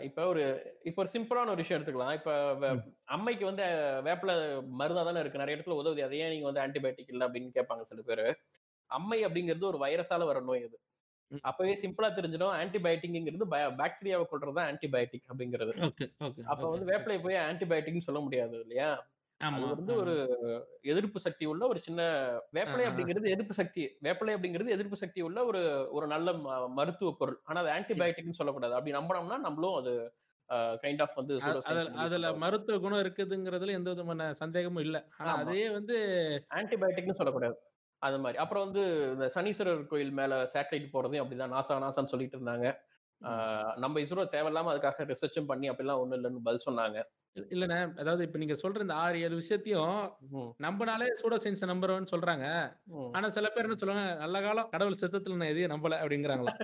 இப்ப ஒரு இப்ப ஒரு சிம்பிளான ஒரு விஷயம் எடுத்துக்கலாம். இப்ப. அம்மைக்கு வந்து வேப்பில மருந்தா தானே இருக்கு. நிறைய இடத்துல உதவுது. அதை ஏன் நீங்க வந்து ஆன்டிபயோட்டிக் இல்ல அப்படின்னு கேட்பாங்க சில பேரு. அம்மை அப்படிங்கிறது ஒரு வைரஸால வர நோய் அது. அப்பவே சிம்பிளா தெரிஞ்சிடும். ஆன்டிபயோட்டிக்ங்கிறது பாக்டீரியாவை கொள்றது தான் ஆன்டிபயோட்டிக் அப்படிங்கிறது. அப்ப வந்து வேப்பிலை போய் ஆன்டிபயோட்டிக்னு சொல்ல முடியாது இல்லையா? அது வந்து. ஒரு எதிர்ப்பு சக்தி உள்ள ஒரு சின்ன வேப்பிலை. அப்படிங்கிறது எதிர்ப்பு சக்தி. வேப்பிலை அப்படிங்கிறது எதிர்ப்பு சக்தி உள்ள ஒரு ஒரு நல்ல மருத்துவ பொருள். ஆனா அது ஆன்டிபயோட்டிக்னு சொல்லக்கூடாது. அப்படி நம்பினோம்னா நம்மளும் அது கைண்ட் ஆஃப் வந்து அதுல. மருத்துவ குணம் இருக்குதுங்கிறதுல எந்த விதமான சந்தேகமும் இல்ல. ஆனா. அதே வந்து ஆன்டிபயோட்டிக்னு சொல்லக்கூடாது. அது மாதிரி. அப்புறம் வந்து இந்த சனீஸ்வரர் கோயில் மேல சேட்டலைட் போறதையும் அப்படிதான். நாசா நாசான்னு சொல்லிட்டு இருந்தாங்க. ஆஹ் நம்ம இஸ்ரோ தேவையில்லாம அதுக்காக ரிசர்ச்சும் பண்ணி அப்படிலாம் ஒண்ணும் இல்லைன்னு பதில் சொன்னாங்க. இல்லண்ணே. அதாவது இப்ப நீங்க சொல்ற இந்த ஆறு ஏழு விஷயத்தையும் நம்பினாலே சூடோ சயின்ஸ் நம்புறோம்னு சொல்றாங்க. ஆனா சில பேர் என்ன சொல்லுவாங்க நல்ல காலம் கடவுள் சித்தத்துல நான் எதையும் நம்பல அப்படிங்கிறாங்களா?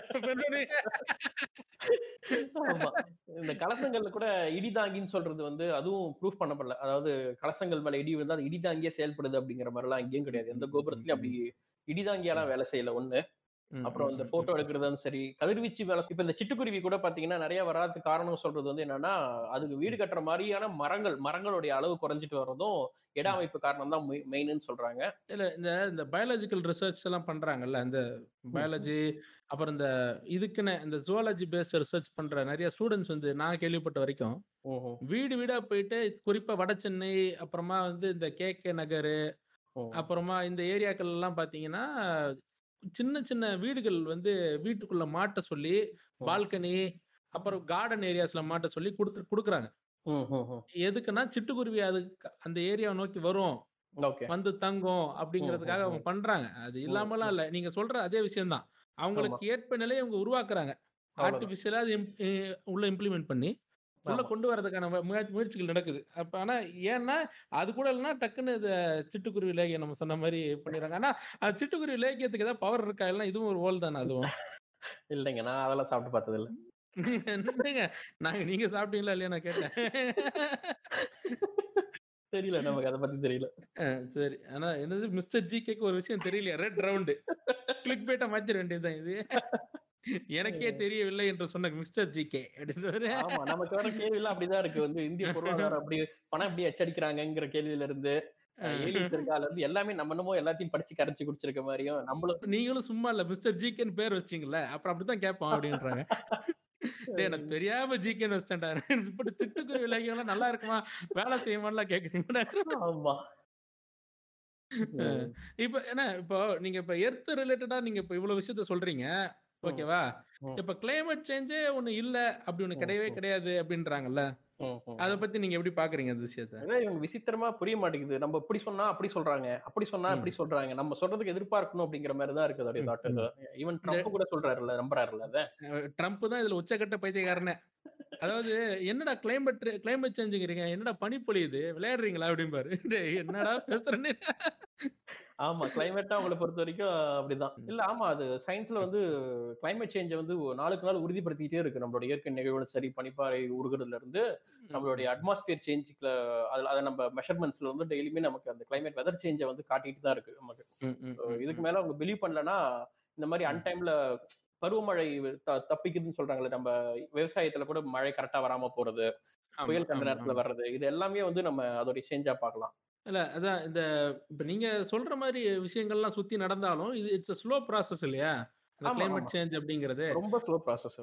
இந்த கலசங்கள்ல கூட இடிதாங்கின்னு சொல்றது வந்து அதுவும் ப்ரூஃப் பண்ணப்படல. அதாவது கலசங்கள் மேல இடி விழுந்தா அது இடிதாங்கியே செயல்படுது அப்படிங்கிற மாதிரி எல்லாம் எங்கேயும் கிடையாது. எந்த கோபுரத்துலயும் அப்படி இடிதாங்கியெல்லாம் வேலை செய்யல. ஒண்ணு. அப்புறம் இந்த போட்டோ எடுக்கிறதும் சரி கதிர்வீச்சு வேலை. இப்ப இந்த சிட்டுக்குருவி கூட பாத்தீங்கன்னா நிறைய வராதுக்கு காரணம் சொல்றது வந்து என்னன்னா அதுக்கு வீடு கட்டுற மாதிரியான மரங்கள் மரங்களுடைய அளவு குறைஞ்சிட்டு வர்றதும் இட அமைப்பு காரணம் தான் மெயின்னு சொல்றாங்க. இல்ல இந்த இந்த பயாலஜிக்கல் ரிசர்ச் எல்லாம் பண்றாங்கல்ல இந்த பயாலஜி அப்புறம் இந்த இதுக்குன்னு இந்த ஜுவாலஜி பேஸ்ட் ரிசர்ச் பண்ற நிறைய ஸ்டூடெண்ட்ஸ் வந்து நான் கேள்விப்பட்ட வரைக்கும். வீடு வீடா போயிட்டு குறிப்பா வட சென்னை அப்புறமா வந்து இந்த கே கே நகர். அப்புறமா இந்த ஏரியாக்கள் எல்லாம் பாத்தீங்கன்னா சின்ன சின்ன வீடுகள் வந்து வீட்டுக்குள்ள மாட்ட சொல்லி. பால்கனி அப்புறம் கார்டன் ஏரியாஸ்ல மாட்ட சொல்லி கொடுத்து கொடுக்குறாங்க. எதுக்குன்னா சிட்டுக்குருவி அது அந்த ஏரியாவை நோக்கி வரும். வந்து தங்கும் அப்படிங்கிறதுக்காக அவங்க பண்றாங்க. அது இல்லாமலாம் இல்ல. நீங்க சொல்ற அதே விஷயம்தான் அவங்களுக்கு ஏற்ப நிலையை அவங்க உருவாக்குறாங்க. ஆர்டிபிஷியலா அது உள்ள இம்ப்ளிமெண்ட் பண்ணி உள்ள. கொண்டு வரதுக்கான வ- முயற்சி- முயற்சிகள் நடக்குது. அப்ப ஆனா ஏன்னா அது கூட இல்லைன்னா டக்குன்னு இந்த சிட்டுக்குருவி லேகியம் நம்ம சொன்ன மாதிரி பண்ணிடுறாங்க. ஆனா சிட்டுக்குருவி லேகியத்துக்கு ஏதாவது பவர் இருக்கா? இல்லைன்னா இதுவும் ஒரு ஓல் தானே அதுவும்? இல்லைங்க. நான் அதெல்லாம் சாப்பிட்டு பார்த்தது இல்ல என்னங்க? நாங்க நீங்க சாப்பிட்டீங்களா இல்லையா? நான் கேட்டேன். தெரியல. நமக்கு அதை பத்தி தெரியல. சரி. ஆனா என்னது? மிஸ்டர் ஜி கேக்கு ஒரு விஷயம் தெரியலையா. Red round. கிளிக் பேட்டா மாத்திர வேண்டியதுதான் இது. எனக்கே தெரியவில்லை என்று சொன்ன மிஸ்டர் ஜி கே நமக்கு வர கேள்வி அப்படிதான் இருக்கு. வந்து இந்திய பொருளாதாரம் அப்படி பணம் எப்படி அச்சடிக்கிறாங்கங்கிற கேள்வியில இருந்து இருந்து எல்லாமே நம்ம என்னமோ எல்லாத்தையும் படிச்சு கரைச்சு குடிச்சிருக்க மாதிரியும் நம்மளும் நீங்களும் சும்மா இல்ல மிஸ்டர் ஜிகேன்னு பேர் வச்சீங்கல்ல அப்புறம் அப்படித்தான் கேட்போம் அப்படின்றாங்க. எனக்கு தெரியாம ஜிகேன்னு வச்சிட்டேன்டா. இப்படி சிட்டுக்குருவி விலகியெல்லாம் நல்லா இருக்குமா? வேலை செய்யுமான்லாம் கேக்குறீங்கடா ஆமா. இப்ப என்ன இப்போ நீங்க இப்ப எர்த் ரிலேட்டடா நீங்க இப்ப இவ்வளவு விஷயத்த சொல்றீங்க. ஓகேவா. இப்ப கிளைமேட் சேஞ்சே ஒண்ணு இல்ல அப்படி ஒண்ணு கிடையவே. கிடையாது அப்படின்றாங்கல்ல. அத பத்தி நீங்க எப்படி பாக்குறீங்க அந்த விஷயத்த? இவங்க விசித்திரமா புரிய மாட்டேங்குது. நம்ம இப்படி சொன்னா அப்படி சொல்றாங்க அப்படி சொன்னா ம். இப்படி சொல்றாங்க. நம்ம சொல்றதுக்கு எதிர்பார்க்கணும் அப்படிங்கிற மாதிரி தான் இருக்குது தாட் ஈவன் ட்ரம்ப் கூட சொல்றாருல்ல நம்புறாருல்ல அத. ட்ரம்ப் தான் இதுல உச்சக்கட்ட பைத்தியக்காரனே. அதாவது என்னடா கிளைமேட் கிளைமேட் சேஞ்சுங்கிறீங்க என்னடா பனி பொழியுது விளையாடுறீங்களா? அப்படிம்பாரு. என்னடா பேசுறேன்னு. ஆமா கிளைமேட்டா அவங்கள பொறுத்த வரைக்கும் அப்படிதான். இல்ல ஆமா அது சயின்ஸ்ல வந்து கிளைமேட் சேஞ்ச வந்து நாளுக்கு நாள் உறுதிப்படுத்திட்டே இருக்கு. நம்மளோட இயற்கை நிகழ்வுகளும் சரி பனிப்பாறை உருகுறதுல இருந்து நம்மளுடைய அட்மாஸ்பியர் சேஞ்சுக்குல அதுல அதை நம்ம மெஷர்மெண்ட்ஸ்ல வந்து டெய்லியுமே நமக்கு அந்த கிளைமேட் வெதர் சேஞ்சை வந்து காட்டிட்டு தான் இருக்கு நமக்கு. இதுக்கு. மேல அவங்க பிலீவ் பண்ணலன்னா இந்த மாதிரி. அன்டைம்ல பருவமழை தப்பிக்குதுன்னு சொல்றாங்களே நம்ம விவசாயத்துல கூட மழை கரெக்டா வராம போறது புயல் கண்ட நேரத்துல. வர்றது இது எல்லாமே வந்து நம்ம அதோட சேஞ்சா பார்க்கலாம். இல்ல அதான் இந்த இப்ப நீங்க சொல்ற மாதிரி விஷயங்கள்லாம் சுத்தி நடந்தாலும் இது இட்ஸ் ஸ்லோ ப்ராசஸ் இல்லையா? கிளைமேட். சேஞ்ச் அப்படிங்கிறது. ரொம்ப ஸ்லோ ப்ராசஸ்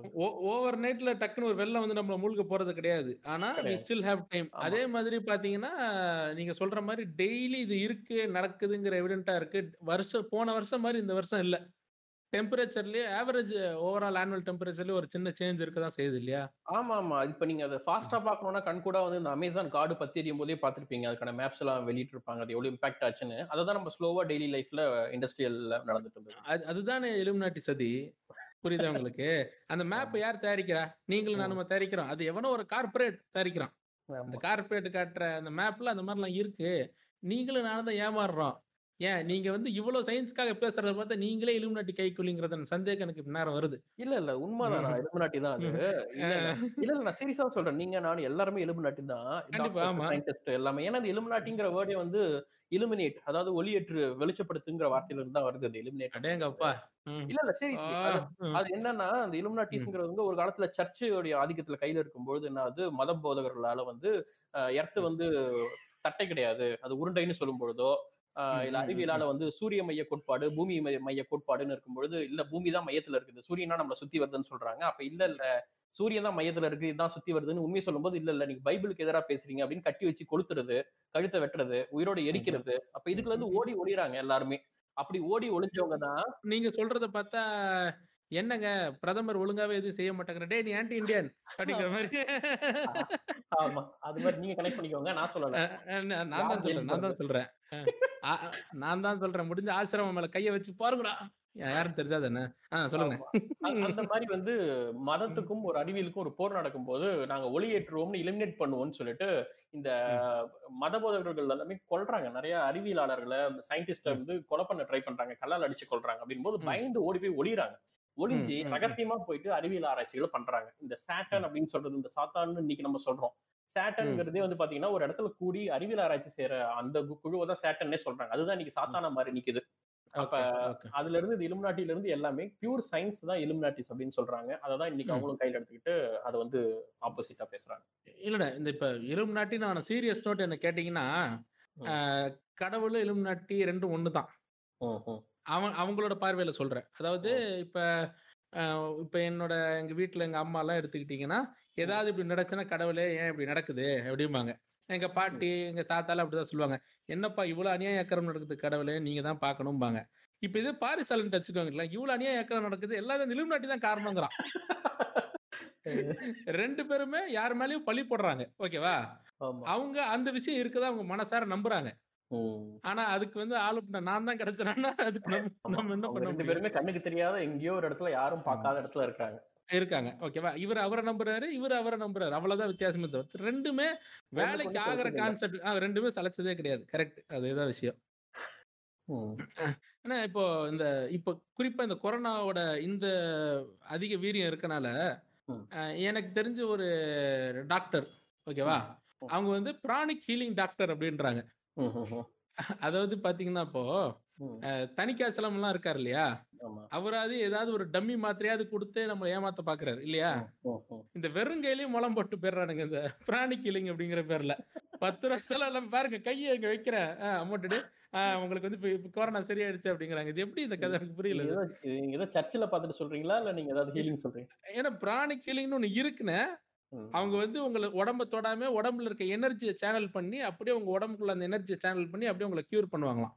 ஓவர் நைட்ல டக்குன்னு ஒரு வெள்ளம் வந்து நம்மள மூழ்க போறது கிடையாது. ஆனா still have டைம். அதே மாதிரி பாத்தீங்கன்னா நீங்க சொல்ற மாதிரி டெய்லி இது இருக்கு நடக்குதுங்கிற எவிடென்ட்டா இருக்கு. வருஷம் போன வருஷம் மாதிரி இந்த வருஷம் இல்ல. டெம்பரேச்சர்லயே ஆவரேஜ் ஓவரால் ஆனுவல் டெம்பரேச்சர்லயே ஒரு சின்ன சேஞ்ச் இருக்க தான் செய்யுது இல்லையா? ஆமா ஆமா இப்ப நீங்க அதை ஃபாஸ்டா பார்க்கணும்னா கண் கூட வந்து இந்த அமேசான் காடு பத்தி எரியும் போதே பார்த்திருப்பீங்க. அதுக்கான மேப்ஸ் எல்லாம் வெளியிட்டு இருப்பாங்க. அது எவ்வளவு இம்பாக்ட் ஆச்சுன்னு. அதை தான் நம்ம ஸ்லோவா டெய்லி லைஃப்ல இண்டஸ்ட்ரியல்ல நடந்துட்டு இருந்தது. அது அதுதானே எலுமினாட்டி சதி. புரியுதா உங்களுக்கு? அந்த மேப் யார் தயாரிக்கிறா? நீங்களும் நானும் தயாரிக்கிறோம். அது எவனோ ஒரு கார்ப்பரேட் தயாரிக்கிறான். அந்த ஆமா. கார்ப்பரேட் காட்டுற அந்த மேப்ல அந்த மாதிரிலாம் இருக்கு. நீங்களும் நானும் தான் ஏமாறுறோம். ஏன்? நீங்க வந்து இவ்வளவு சயின்ஸ்க்காக பேசுறத பார்த்தா நீங்களே இலுமினாட்டி கைக்குள்ளிங்கிறத சந்தேகம் எனக்கு நேரம் வருது. இல்ல இல்ல. உண்மைதான்? நான் எலுமினாட்டி தான் அது. இல்ல இல்ல. நான் சீரியஸா சொல்றேன். நீங்க நானும் எல்லாருமே எலுமினாட்டி தான். சயின்டிஸ்ட் எல்லாமே. ஏன்னா அந்த எலுமினாட்டிங்கிற வேர்டே வந்து இலுமினேட் அதாவது ஒளியேற்று வெளிச்சப்படுத்துங்கிற வார்த்தையில இருந்து தான் வருது அது எலுமினேட் அடேங்கப்பா. இல்ல இல்ல. ஆ, அது என்னன்னா அந்த இலுமினாட்டிஸ்ங்கிறது வந்து ஒரு காலத்துல சர்ச்சோடைய ஆதிக்கத்துல கையில இருக்கும்பொழுது என்ன அது மத போதகர்களால வந்து எர்த்து வந்து தட்டை கிடையாது. அது உருண்டைன்னு சொல்லும் பொழுதோ இல்ல அறிவியலால வந்து சூரிய மைய கோட்பாடு பூமி மைய- கோட்பாடுன்னு இருக்கும்பொழுது இல்ல பூமி தான் மையத்துல இருக்குது. சூரியனா நம்மள சுத்தி வருதுன்னு சொல்றாங்க. அப்ப இல்ல இல்ல சூரியன் தான் மையத்துல இருக்கு இதுதான் சுத்தி வருதுன்னு உண்மை சொல்லும்போது இல்ல இல்ல நீங்க பைபிளுக்கு எதிரா பேசுறீங்க அப்படின்னு கட்டி வச்சு கொளுத்துறது கழுத்தை வெட்டுறது உயிரோட எரிக்கிறது. அப்ப இதுக்குள்ள இருந்து ஓடி ஒளிறாங்க எல்லாருமே. அப்படி ஓடி ஒளிஞ்சவங்க தான் நீங்க சொல்றத பார்த்தா என்னங்க? பிரதமர் ஒழுங்காவே எதுவும் செய்ய மாட்டாங்க டேய் நீ ஆன்டி இந்தியன் அப்படிங்கிற மாதிரி. ஆமா. அது மாதிரி நீங்க கனெக்ட் பண்ணிக்கோங்க. நான் சொல்லல. நான் தான் சொல்றேன். நான் தான் சொல்றேன். நான் தான் சொல்றேன். முடிஞ்ச ஆசிரமம் மேல கைய வச்சு பாருங்கடா. யாரும் தெரிஞ்சா தானே? ஆஹ் சொல்லுங்க. அந்த மாதிரி வந்து மதத்துக்கும் ஒரு அறிவியலுக்கும் ஒரு போர் நடக்கும்போது நாங்க ஒளியேற்றுவோம்னு இலிமினேட் பண்ணுவோம்னு சொல்லிட்டு இந்த மத போதகர்கள் எல்லாமே கொல்றாங்க. நிறைய அறிவியலாளர்களை சயின்டிஸ்ட வந்து கொலை பண்ண ட்ரை பண்றாங்க. கல்லால் அடிச்சு கொல்றாங்க. அப்படின் போது. பயந்து ஓடி போய் ஒளிறாங்க ஒளிஞ்சு. ரகசியமா போயிட்டு அறிவியல் ஆராய்ச்சிகளை பண்றாங்க. இந்த சாட்டன் அப்படின்னு சொல்றது இந்த சாத்தான்னு இன்னைக்கு நம்ம சொல்றோம். சாட்டன்ங்கிறதே வந்து பாத்தீங்கன்னா ஒரு இடத்துல கூடி அறிவியல் ஆராய்ச்சி செய்யற அந்த குழுவை தான் சாட்டன்னே சொல்றாங்க. அதுதான் இன்னைக்கு சாத்தான மாதிரி நிக்குது. அப்ப. அதுல இருந்து இது இலுமினாட்டில இருந்து எல்லாமே பியூர் சயின்ஸ் தான் இலுமினாட்டிஸ் அப்படின்னு சொல்றாங்க. அதை தான் இன்னைக்கு. அவங்களும் கையில எடுத்துக்கிட்டு அதை வந்து ஆப்போசிட்டா பேசுறாங்க. இல்லடா இந்த இப்ப இலும் நாட்டி நான் சீரியஸ் நோட் என்ன கேட்டீங்கன்னா கடவுள் இலும் நாட்டி ரெண்டும் ஒண்ணுதான். அவன் அவங்களோட பார்வையில சொல்றேன். அதாவது இப்ப இப்ப என்னோட எங்க வீட்டுல எங்க அம்மா எல்லாம் எடுத்துக்கிட்டீங்கன்னா ஏதாவது இப்படி நடச்சுன்னா கடவுளே ஏன் இப்படி நடக்குது? அப்படிம்பாங்க. எங்க பாட்டி எங்க தாத்தாலாம் அப்படிதான் சொல்லுவாங்க. என்னப்பா இவ்வளவு அநியாய அக்கறம் நடக்குது கடவுளே நீங்க தான் பார்க்கணும்பாங்க. இப்ப இது பாரிசாலன் வச்சுக்கோங்களேன் இவ்வளவு அநியாய அக்கறம் நடக்குது எல்லாரும் இலும் நாட்டி தான் காரணங்கிறான். ரெண்டு பேருமே யார் மேலயும் பழி போடுறாங்க. ஓகேவா? அவங்க அந்த விஷயம் இருக்குதா அவங்க மனசார நம்புறாங்க. ஆனா அதுக்கு வந்து ஆளு நான் தான் கிடைச்சேன்னா அதுக்கு நம்ம என்ன பண்ண ரெண்டு பேருமே கண்ணுக்கு தெரியாத எங்கேயோ ஒரு இடத்துல யாரும் பார்க்காத இடத்துல இருக்காங்க. இருக்காங்க. ஓகேவா இவர் அவரை நம்புறாரு இவர் அவரை நம்புறாரு. அவ்வளவுதான் வித்தியாசமே தவிர்த்து ரெண்டுமே வேலைக்கு ஆகிற கான்செப்ட் ரெண்டுமே சளைச்சதே கிடையாது. கரெக்ட் அதுதான் விஷயம். ஆனா இப்போ இந்த இப்போ குறிப்பா இந்த கொரோனாவோட இந்த அதிக வீரியம் இருக்கனால எனக்கு தெரிஞ்ச ஒரு டாக்டர் ஓகேவா. அவங்க வந்து பிராணிக் ஹீலிங் டாக்டர் அப்படின்றாங்க. அதாவது பாத்தீங்கன்னா இப்போ ம். தனிக்காசலம் எல்லாம் இருக்காரு இல்லையா அவராது ஏதாவது ஒரு டம்மி மாத்திரையாவது கொடுத்து நம்ம ஏமாத்த பாக்குறாரு இல்லையா. இந்த வெறுங்கையிலயும் முளம் போட்டு போயிடுறானுங்க இந்த பிராணி கிளிங் அப்படிங்கிற பேர்ல பத்து ரூபா செலவு பாருங்க கையை இங்க வைக்கிறேன் அமௌண்ட் உங்களுக்கு வந்து இப்ப- கொரோனா சரியாயிடுச்சு அப்படிங்கிறாங்க இது எப்படி இந்த கதை எனக்கு புரியல நீங்க. ஏதோ சர்ச்சில் பார்த்துட்டு சொல்றீங்களா இல்ல நீங்க ஏதாவது ஹீலிங் சொல்றீங்க ஏன்னா பிராணி கிளிங்னு ஒண்ணு இருக்குன்னு. அவங்க வந்து உங்களை உடம்ப தொடாம உடம்புல இருக்க எனர்ஜியை சேனல் பண்ணி அப்படியே உங்க உடம்புக்குள்ள அந்த எனர்ஜியை சேனல் பண்ணி அப்படியே உங்களை கியூர் பண்ணுவாங்களாம்.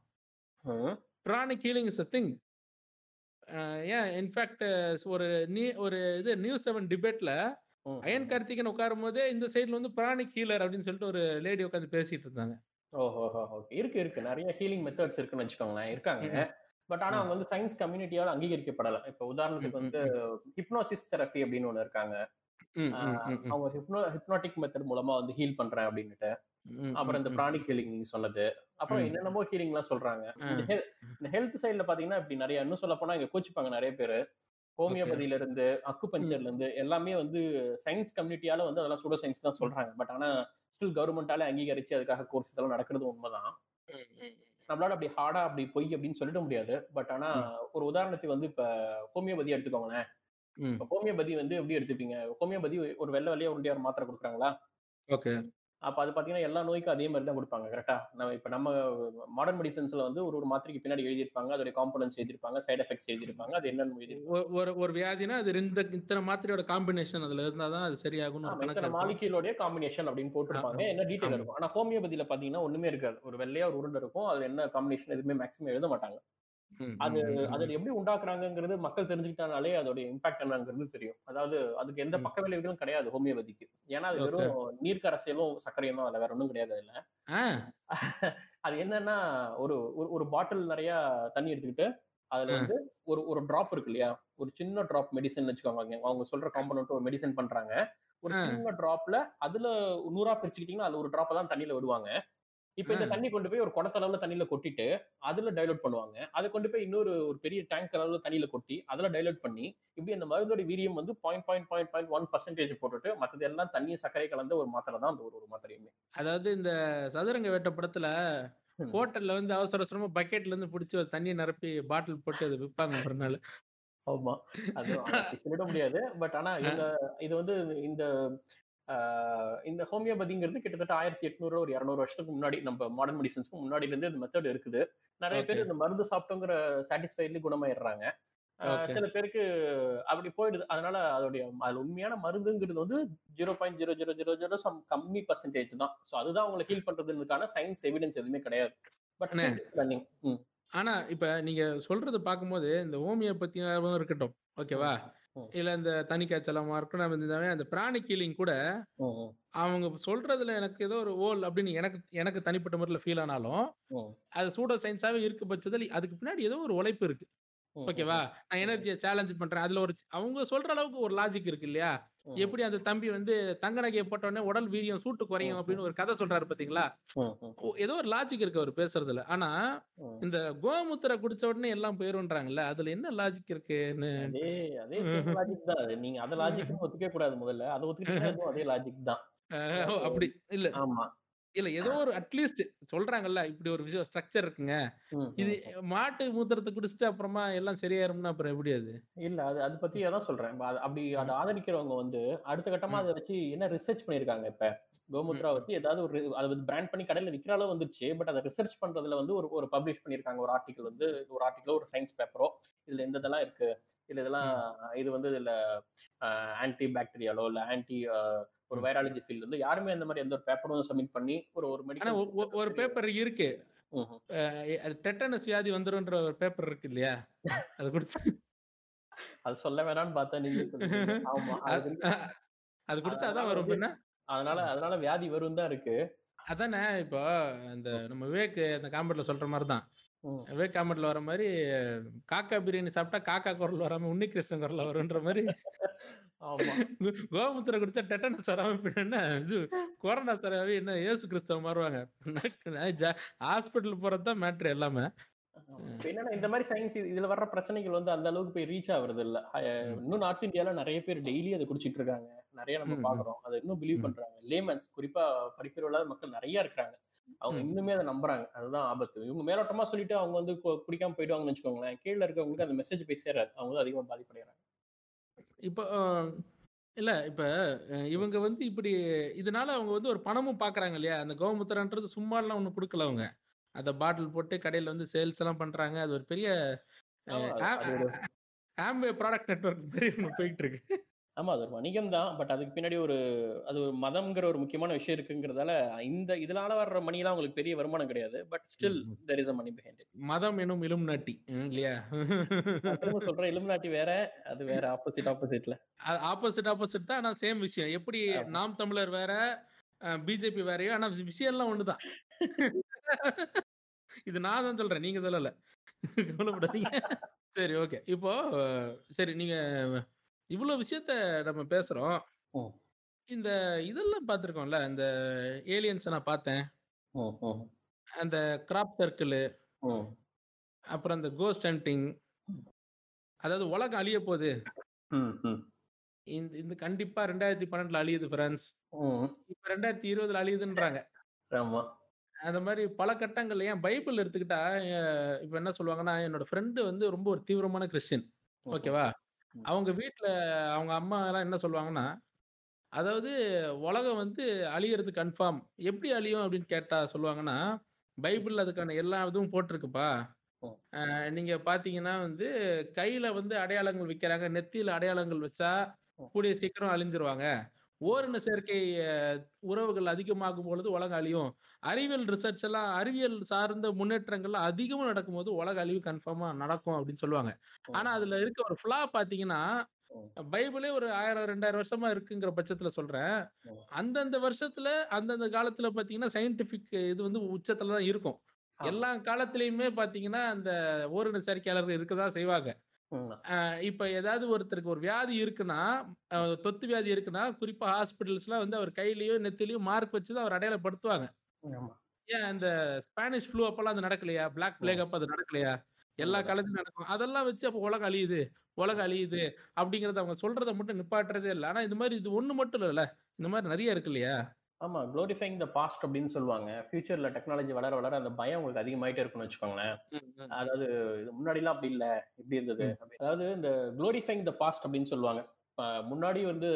ம். Pranic healing is a thing ஏன்? இன்ஃபேக்ட் ஒரு நீ ஒரு இது நியூஸ் செவன் டிபேட்ல. அயன் கார்த்திகன் உட்காரும் போதே இந்த சைடுல வந்து பிராணிக் ஹீலர் அப்படின்னு சொல்லிட்டு ஒரு லேடி உட்காந்து பேசிட்டு இருந்தாங்க. ஓஹோ ஓகே இருக்கு இருக்கு. நிறைய ஹீலிங் மெத்தட்ஸ் இருக்குன்னு வச்சுக்கோங்களேன். இருக்காங்க. பட் ஆனா. அவங்க வந்து சயின்ஸ் கம்யூனிட்டியால அங்கீகரிக்கப்படல. இப்ப உதாரணத்துக்கு வந்து ஹிப்னோசிஸ் தெரபி அப்படின்னு ஒண்ணு இருக்காங்க. அவங்க ஹிப்னோ ஹிப்னாட்டிக் மெத்தட் மூலமா வந்து ஹீல் பண்றேன் அப்படின்னுட்டு. அப்புறம் இந்த. பிராணிக் ஹீலிங் நீங்க சொன்னது. அப்புறம். என்னென்னமோ ஹீலிங் எல்லாம் சொல்றாங்க. இந்த ஹெல் இந்த ஹெல்த் சைடுல பாத்தீங்கன்னா இப்படி நிறைய இன்னும் சொல்ல போனா இங்க கோச்சிப்பாங்க நிறைய பேரு. ஹோமியோபதியில இருந்து அக்குபஞ்சர்ல இருந்து எல்லாமே வந்து சயின்ஸ் கம்யூனிட்டியால வந்து அதெல்லாம் சூடோ சயின்ஸ் தான் சொல்றாங்க. பட் ஆனா ஸ்டில் கவர்மெண்டால அங்கீகரிச்சு அதுக்காக கோர்ஸ் இதெல்லாம் நடக்கிறது உண்மைதான். நம்மளால அப்படி ஹார்டா அப்படி பொய் அப்படின்னு சொல்லிட முடியாது. பட் ஆனா ஒரு உதாரணத்துக்கு வந்து இப்ப ஹோமியோபதி எடுத்துக்கோங்களேன். ஹோமியோபதி வந்து எப்படி எடுத்துப்பீங்க? ஹோமியோபதி ஒரு வெள்ளை வெள்ளையா உருண்டையா ஒரு மாத்திரை கொடுக்குறாங்களா? ஓகே. அப்ப அது பாத்தீங்கன்னா எல்லா நோய்க்கும் அதே மாதிரி தான் கொடுப்பாங்க கரெக்டா நம்ம இப்ப நம்ம மாடர்ன் மெடிசன்ஸ்ல வந்து ஒரு ஒரு மாத்திரைக்கு பின்னாடி எழுதியிருப்பாங்க அதோட காம்பனன்ஸ் எழுதியிருப்பாங்க சைடு எஃபெக்ட்ஸ் எழுதியிருப்பாங்க அது என்னன்னு ஒரு ஒரு வியாதினா அது இந்த இத்தனை மாத்திரையோட காம்பினேஷன் அதுல இருந்தாதான் அது சரியாகும்னு ஒரு ஆமா, கணக்கு இத்தனை. மாலிக்யூலோடைய காம்பினேஷன் அப்படின்னு போட்டிருப்பாங்க. என்ன ஆமா. இருக்கும்? ஆனா ஹோமியோபதியில பாத்தீங்கன்னா ஒண்ணுமே இருக்காது. ஒரு வெள்ளையா ஒரு உருண்டை இருக்கும். அதுல என்ன காம்பினேஷன் எதுவுமே மேக்ஸிமம் எழுத மாட்டாங்க. அது அதுல எப்படி உண்டாக்குறாங்கங்கிறது மக்கள் தெரிஞ்சுக்கிட்டாலே அதோட இம்பாக்ட் என்னங்கிறது தெரியும். அதாவது அதுக்கு எந்த. பக்க விளைவுகளும் கிடையாது ஹோமியோபதிக்கு. ஏன்னா அது. வெறும் நீர் கரைசலும் சர்க்கரையும் தான் அதுல வேற ஒன்றும் கிடையாது அதுல. ஆ, அது என்னன்னா ஒரு ஒரு- பாட்டில் நிறைய தண்ணி எடுத்துக்கிட்டு அதுல. வந்து ஒரு ஒரு டிராப் இருக்கு இல்லையா? ஒரு சின்ன டிராப் மெடிசன் வச்சுக்கோங்க. அவங்க- சொல்ற காம்பனண்ட் ஒரு மெடிசன் பண்றாங்க. ஒரு. சின்ன டிராப்ல அதுல நூறா பிரிச்சுக்கிட்டீங்கன்னா அதுல ஒரு டிராப் தான் தண்ணியில விடுவாங்க. இப்ப இந்த. தண்ணி கொண்டு போய் ஒரு குடத்தளவுல தண்ணியில கொட்டிட்டு அதுல டைலூட் பண்ணுவாங்க. அதை கொண்டு போய் இன்னொரு ஒரு பெரிய டேங்க் அளவுல தண்ணியில கொட்டி அதுல டைலூட் பண்ணி இப்படி அந்த மருந்தோட வீரியம் வந்து point point point point one percentage போட்டுட்டு மத்தது எல்லாம் தண்ணி சர்க்கரை கலந்த ஒரு மாத்திரை தான் அந்த ஒரு ஒரு மாத்திரையுமே. அதாவது இந்த சதுரங்க வேட்ட படத்துல. ஹோட்டல்ல வந்து அவசர அவசரமா பக்கெட்ல இருந்து பிடிச்சி தண்ணி நிரப்பி பாட்டில் போட்டு அதை விற்பாங்க ஒரு நாள். ஆமா. அது சொல்லிட முடியாது. பட் ஆனா இவங்க இது வந்து இந்த இந்த ஹோமியோபதிங்கிறது கிட்டத்தட்ட ஆயிரத்தி எட்நூறு ஒரு இரநூறு வருஷத்துக்கு முன்னாடி நம்ம மாடர்ன் மெடிசன்ஸ்க்கு முன்னாடி இருந்து இந்த மெத்தட் இருக்குது நிறைய பேர். இந்த மருந்து சாப்பிட்டோங்கிற சாட்டிஸ்ஃபைட்லி குணமாயிடுறாங்க. சில பேருக்கு அப்படி போயிடுது அதனால அதோடைய அதுல உண்மையான மருந்துங்கிறது வந்து zero point zero zero zero zero some கம்மி பர்சன்டேஜ் தான் ஸோ அதுதான் உங்களை ஹீல் பண்றதுக்கான சயின்ஸ் எவிடன்ஸ் எதுவுமே கிடையாது பட். ரன்னிங் ஆனா இப்ப நீங்க சொல்றது பார்க்கும்போது இந்த ஹோமியோபதியாவும் இருக்கட்டும் ஓகேவா. இல்ல இந்த தனி காய்ச்சலமா இருக்கட்டும் நம்ம அந்த பிராணி கீலிங் கூட அவங்க சொல்றதுல எனக்கு ஏதோ ஒரு ஓல் அப்படின்னு எனக்கு எனக்கு தனிப்பட்ட முறையில் ஃபீல் ஆனாலும் அது சூடோ சயின்ஸாவே இருக்கு பட்சத்தில் அதுக்கு பின்னாடி ஏதோ ஒரு உழைப்பு இருக்கு. ஓகேவா? நான் எனர்ஜியை சேலஞ்ச் பண்றேன். அதுல ஒரு அவங்க சொல்ற அளவுக்கு ஒரு லாஜிக் இருக்கு இல்லையா? எப்படி அந்த தம்பி வந்து தங்க நகையை போட்ட உடனே உடல் வீரியம் சூட்டு குறையும் அப்படின்னு ஒரு கதை சொல்றாரு பாத்தீங்களா? ஏதோ ஒரு லாஜிக் இருக்கு அவர் பேசுறதுல. ஆனா இந்த கோமுத்திரை குடிச்ச உடனே எல்லாம் போயிருன்றாங்கல்ல அதுல என்ன லாஜிக் இருக்குன்னு? அதே லாஜிக் தான். நீங்க அத லாஜிக் ஒத்துக்க கூடாது முதல்ல. அதை இதுவும் அதே லாஜிக் தான். அப்படி. இல்ல. ஆமா. இல்ல ஏதோ ஒரு அட்லீஸ்ட் சொல்றாங்கல்ல இப்படி ஒரு விஷயம் ஸ்ட்ரக்சர் இருக்குங்க. இது. மாட்டு மூத்திரத்தை குடிச்சிட்டு அப்புறமா எல்லாம் சரியாயிரும்னா அப்புறம் எப்படி அது? இல்ல அது அது பத்தி அதான் சொல்றேன். அப்படி அதை ஆதரிக்கிறவங்க வந்து அடுத்த கட்டமா அதை வச்சு என்ன ரிசர்ச் பண்ணிருக்காங்க இப்ப? கோமுத்ரா. வச்சு ஏதாவது ஒரு அதை வந்து பிராண்ட் பண்ணி கடையில விக்கிற அளவு வந்துருச்சு. பட் அதை ரிசர்ச் பண்றதுல வந்து ஒரு ஒரு பப்ளிஷ் பண்ணிருக்காங்க ஒரு ஆர்டிகல் வந்து ஒரு ஆர்டிகலோ ஒரு சயின்ஸ் பேப்பரோ இதுல இந்த இதெல்லாம் இருக்கு. இதுல இதெல்லாம் இது வந்து இதுல ஆன்டி பாக்டீரியாலோ இல்ல ஆன்டி ஒரு. வைராலஜி ஃபீல்ட் வந்து யாருமே அந்த மாதிரி எந்த ஒரு பேப்பரும் சப்மிட் பண்ணி ஒரு ஒரு மெடிக்கல் ஒரு பேப்பர் இருக்கு. டெட்டனஸ் வியாதி வந்துரும்ன்ற ஒரு பேப்பர் இருக்கு இல்லையா? அது குடிச்சு அது சொல்ல வேணாம்னு பார்த்தா நீங்க ஆமா அது குடிச்சா அதான் வரும் பின்ன. அதனால அதனால வியாதி வரும் தான் இருக்கு. அதானே இப்போ அந்த நம்ம விவேக் அந்த காமெண்ட்ல சொல்ற மாதிரி தான் ம். விவேக் காமெண்ட்ல வர மாதிரி காக்கா பிரியாணி சாப்பிட்டா காக்கா குரல் வராம உன்னிகிருஷ்ணன் குரல் வரும்ன்ற மாதிரி கோமுத்திரை குடிச்சா டெட்டனஸ் வராம என்ன இது கொரோனா தராவே என்ன ஏசு கிறிஸ்தவ மாறுவாங்க? ஹாஸ்பிட்டல் போறது தான் மேட்ரு எல்லாமே என்னன்னா இந்த மாதிரி சயின்ஸ் இதுல வர்ற பிரச்சனைகள் வந்து அந்த அளவுக்கு போய் ரீச் ஆகுறது இல்ல. இன்னும் நார்த் இந்தியால நிறைய பேர் டெய்லி அதை குடிச்சிட்டு இருக்காங்க. நிறைய நம்ம. பாக்குறோம். அதை இன்னும் பிலீவ். பண்றாங்க. லேமன்ஸ் குறிப்பா படிப்பில் இல்லாத மக்கள் நிறைய இருக்கிறாங்க. அவங்க. இன்னுமே அதை நம்புறாங்க. அதுதான் ஆபத்து. இவங்க மேலோட்டமா சொல்லிட்டு அவங்க வந்து குடிக்காம போயிடுவாங்கன்னு வச்சுக்கோங்களேன் கீழே இருக்கவங்களுக்கு அந்த மெசேஜ் போய் சேராது அவங்க தான் அதிகமா பாதிப்படைகிறாங்க. இப்போ இல்ல இப்ப இவங்க வந்து இப்படி இதனால அவங்க வந்து ஒரு பணமும் பாக்குறாங்க இல்லையா? அந்த கோமுத்திரன்றது சும்மா எல்லாம் ஒண்ணு கொடுக்கல அவங்க. அத பாட்டில் போட்டு கடையில வந்து சேல்ஸ் எல்லாம் பண்றாங்க. அது ஒரு பெரிய ஆம்பே ப்ராடக்ட் நெட்வொர்க் பெரிய ஒண்ணு போயிட்டு இருக்கு. ஆமா அது ஒரு வணிகம் தான். பட் அதுக்கு பின்னாடி ஒரு அது ஒரு மதம்ங்கிற ஒரு முக்கியமான விஷயம் இருக்குங்கிறதால இந்த இதனால வர்ற மணிலாம் உங்களுக்கு பெரிய வருமானம் கிடையாது. பட் ஸ்டில் ம். There is a money behind மதம் எனும் இலும் நாட்டி இல்லையா? திரும்ப சொல்றேன் இலுமினாட்டி வேற அது வேற ஆப்போசிட் ஆப்போசிட்ல ஆப்போசிட் ஆப்போசிட் தான் ஆனா சேம் விஷயம். எப்படி ஆமா. நாம் தமிழர் வேற பிஜேபி வேறயோ ஆனா விஷயம் எல்லாம் ஒண்ணுதான். இது நான் தான் சொல்றேன் நீங்க சொல்லல. கவலைப்படாதீங்க. சரி ஓகே இப்போ சரி நீங்க இவ்வளவு விஷயத்த நம்ம பேசுறோம். இந்த இதெல்லாம் பார்த்துருக்கோம்ல. இந்த ஏலியன்ஸ நான் பார்த்தேன். அந்த கிராப் சர்க்கிளு. அப்புறம் அந்த கோஸ்ட் ஹண்டிங். அதாவது உலகம் அழிய ம். இந்த இந்த கண்டிப்பா 2012ல அழியுது ஃபிரான்ஸ். ம். இப்ப 2020ல அழியுதுன்றாங்க. ஆமா. அந்த மாரி பல கட்டங்கள்ல ஏன் பைபிள் எடுத்துக்கிட்டா, இப்ப என்ன சொல்லுவாங்கன்னா, என்னோட ஃப்ரெண்ட் வந்து ரொம்ப ஒரு தீவிரமான கிறிஸ்டியன். ம்ஹ்ம். ஓகேவா? அவங்க வீட்ல அவங்க அம்மாலாம் என்ன சொல்லுவாங்கன்னா, அதாவது உலகம் வந்து அழியறது கன்ஃபார்ம். எப்படி அழியும் அப்படின்னு கேட்டா சொல்லுவாங்கன்னா, பைபிள்ல அதுக்கான எல்லா இதுவும் போட்டிருக்குப்பா. அ நீங்க பார்த்தீங்கன்னா வந்து, கையில வந்து அடையாளங்கள் வைக்கிறாங்க. நெத்தியில அடையாளங்கள் வச்சா. கூடிய சீக்கிரம் அழிஞ்சிருவாங்க. ஓரின சேர்க்கை அ உறவுகள் அதிகமாகும் பொழுது உலகம் அழியும். அறிவியல் ரிசர்ச் எல்லாம் அறிவியல் சார்ந்த முன்னேற்றங்கள்லாம் அதிகமா நடக்கும்போது உலக அழிவு கன்ஃபார்மா நடக்கும் அப்படின்னு சொல்லுவாங்க. ஆனா. அதுல இருக்க ஒரு ஃப்ளா பார்த்தீங்கன்னா, ம். பைபிளே ஒரு 1000, 2000 வருஷமா இருக்குங்கிற பட்சத்துல சொல்றேன். அந்தந்த வருஷத்துல, அந்தந்த காலத்துல பார்த்தீங்கன்னா, சயின்டிஃபிக் இது வந்து உச்சத்துல தான் இருக்கும். எல்லா காலத்திலயுமே பார்த்தீங்கன்னா, அந்த ஓரின சேர்க்கையாளர்கள் இருக்கதான் செய்வாங்க. இப்ப ஏதாவது ஒருத்தருக்கு ஒரு வியாதி இருக்குன்னா, தொத்து வியாதி இருக்குன்னா, குறிப்பா ஹாஸ்பிட்டல்ஸ்லாம் வந்து அவர் கையிலயோ, நெத்திலயோ மார்க் வச்சு தான் அவர அடையாளப்படுத்துவாங்க. ஏன் அந்த ஸ்பானிஷ் ஃப்ளூ அப்பலாம் அது நடக்கலையா? பிளாக். பிளேக் அப்ப அது நடக்கலையா? எல்லா. காலேஜ்லயும் நடக்கும். அதெல்லாம் வச்சு அப்ப உலகம் அழியுது, உலகம். அழியுது அப்படிங்கிறத அவங்க சொல்றத மட்டும் நிப்பாட்டுறதே இல்ல. ஆனா இது மாரி இது ஒண்ணு மட்டும் இல்லல்ல. இந்த மாரி நெறைய இருக்கு இல்லையா? ஆமா. குளோரிஃபையிங் த பாஸ்ட் அப்படின்னு சொல்லுவாங்க. ஃபியூச்சர்ல டெக்னாலஜி வளர, வளர அந்த பயம் உங்களுக்கு அதிகமாயிட்டே இருக்கும்னு வச்சுக்கோங்களேன். அதாவது இது முன்னாடிலாம் அப்படி இல்ல. இப்படி இருந்தது. அதாவது இந்த குளோரிஃபையிங் த பாஸ்ட் அப்படின்னு சொல்லுவாங்க. முன்னாடி வந்து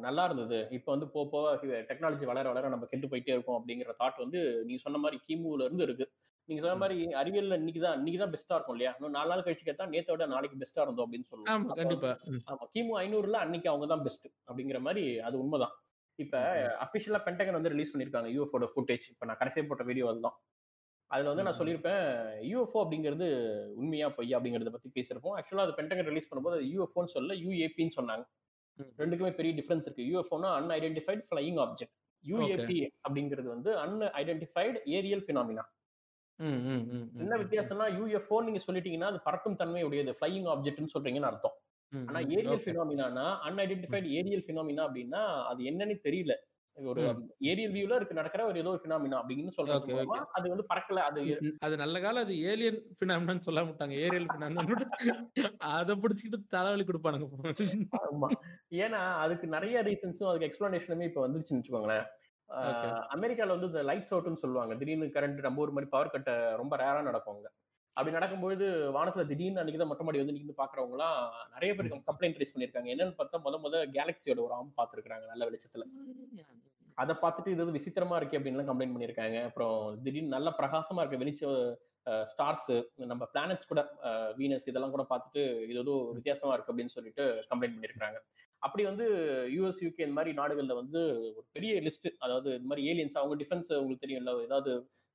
நல்லா இருந்தது. இப்ப வந்து போக, போக டெக்னாலஜி வளர, வளர நம்ம கெட்டு போயிட்டே இருக்கோம் அப்படிங்கிற தாட் வந்து நீங்க சொன்ன மாரி கிமுல இருந்து இருக்கு. நீங்க சொன்ன ம். மாரி அறிவியல்ல இன்னைக்கு தான் இன்னைக்கு தான் பெஸ்ட்டா இருக்கும் இல்லையா? இன்னும் 4 நாள் கழிச்சு கேட்டா நேத்த விட நாளைக்கு பெஸ்ட்டா இருந்தோம் அப்படின்னு சொல்லுவோம். வந்து கண்டிப்பா. ஆமா. கிமு 500ல அன்னைக்கு அவங்க தான் பெஸ்ட் அப்படிங்கிற மாரி அது உண்மதான். இப்ப. அஃபிஷியலா பென்டகன் வந்து ரிலீஸ் பண்ணியிருக்காங்க யுஎஃப்ஓட ஃபுட்டேஜ். இப்ப நான் கடைசியா போட்ட வீடியோ அதுதான். அதுல வந்து நான். சொல்லியிருப்பேன், யுஎஃப்ஓ அப்படிங்கிறது உண்மையா, பொய்யா அப்படிங்கிறத பத்தி பேசியிருப்போம். ஆக்சுவலா அது பென்டகன் ரிலீஸ் பண்ணும்போது யுஎஃப்ஓன்னு சொல்லல, யுஏபின்னு சொன்னாங்க. ம். 2க்குமே பெரிய டிஃபரன்ஸ் இருக்கு. யுஎஃப்ஓன்னா அன்ஐடென்டிஃபைட் ஃப்ளையிங் ஆப்ஜெக்ட். யுஏபி அப்படிங்கிறது வந்து அன்ஐடென்டிஃபைட் ஏரியல் ஃபினாமினா. என்ன. வித்தியாசம்னா, யுஎஃப்ஓன்னு நீங்க சொல்லிட்டீங்கன்னா, அது பறக்கும் தன்மை உடையது. ஃப்ளையிங் ஆப்ஜெக்ட்ன்னு சொல்றீங்கன்னு அர்த்தம். ஆனா. ஏரியல் ம். அன்ஐடென்டிஃபைட் ஏரியல் ஃபினாமினா அப்படின்னா, அது என்னன்னு தெரியல. ஒரு. ஏரியல் வியூல இருக்கு நடக்கிற ஒரு ஏதோ ஒரு ஃபினாமினா அப்படின்னு ஓகே. அது வந்து பறக்கல. அது. அது நல்ல காலம் அது ஏலியன் பினாமினான்னு சொல்லாம விட்டாங்க. ஏரியல் பினாமினான்னு அத புடிச்சுக்கிட்டு தலைவலி குடுப்பானுங்க. ஆமா. ஏன்னா, அதுக்கு நெறைய ரீசன்ஸும் அதுக்கு எக்ஸ்ப்ளனேஷனுமே இப்ப வந்துருச்சுன்னு வச்சுக்கோங்களேன். அமெரிக்கால வந்து இந்த லைட்ஸ் அவுட்ன்னு சொல்லுவாங்க. திடீர்னு கரண்ட் நம்ம ஊர் மாரி பவர் கட் ரொம்ப ரேரா நடக்கும் அங்க. அப்படி நடக்கும்பொழுது வானத்துல திடீர்னு அன்னைக்கு தான் மொட்டை மாடி வந்து நின்னு பார்க்கிறவங்கலாம் நெறைய பேர். கம்ப்ளைண்ட் ரைஸ் பண்ணியிருக்காங்க. என்னன்னு பார்த்தா மொத மொத கேலக்ஸியோட ஒரு ஆர்ம் பார்த்திருக்காங்க நல்ல வெளிச்சத்துல. அத பார்த்துட்டு இது விசித்திரமா இருக்கே அப்படின்லாம் கம்ப்ளைண்ட் பண்ணியிருக்காங்க. அப்புறம் திடீர்னு நல்ல பிரகாசமா இருக்க வெளிச்ச ஸ்டார்ஸ் நம்ம பிளானட்ஸ் கூட வீனஸ் இதெல்லாம் கூட பார்த்துட்டு இது ஏதோ. வித்தியாசமா இருக்கு அப்படின்னு சொல்லிட்டு கம்ப்ளைண்ட் பண்ணியிருக்காங்க. அப்படி வந்து யுஎஸ், யுகே இந்த மாரி நாடுகள்ல வந்து ஒரு பெரிய லிஸ்ட் அதாவது இந்த மாரி ஏலியன்ஸ் அவங்க டிஃபென்ஸ் உங்களுக்கு தெரியும்ல. ஏதாவது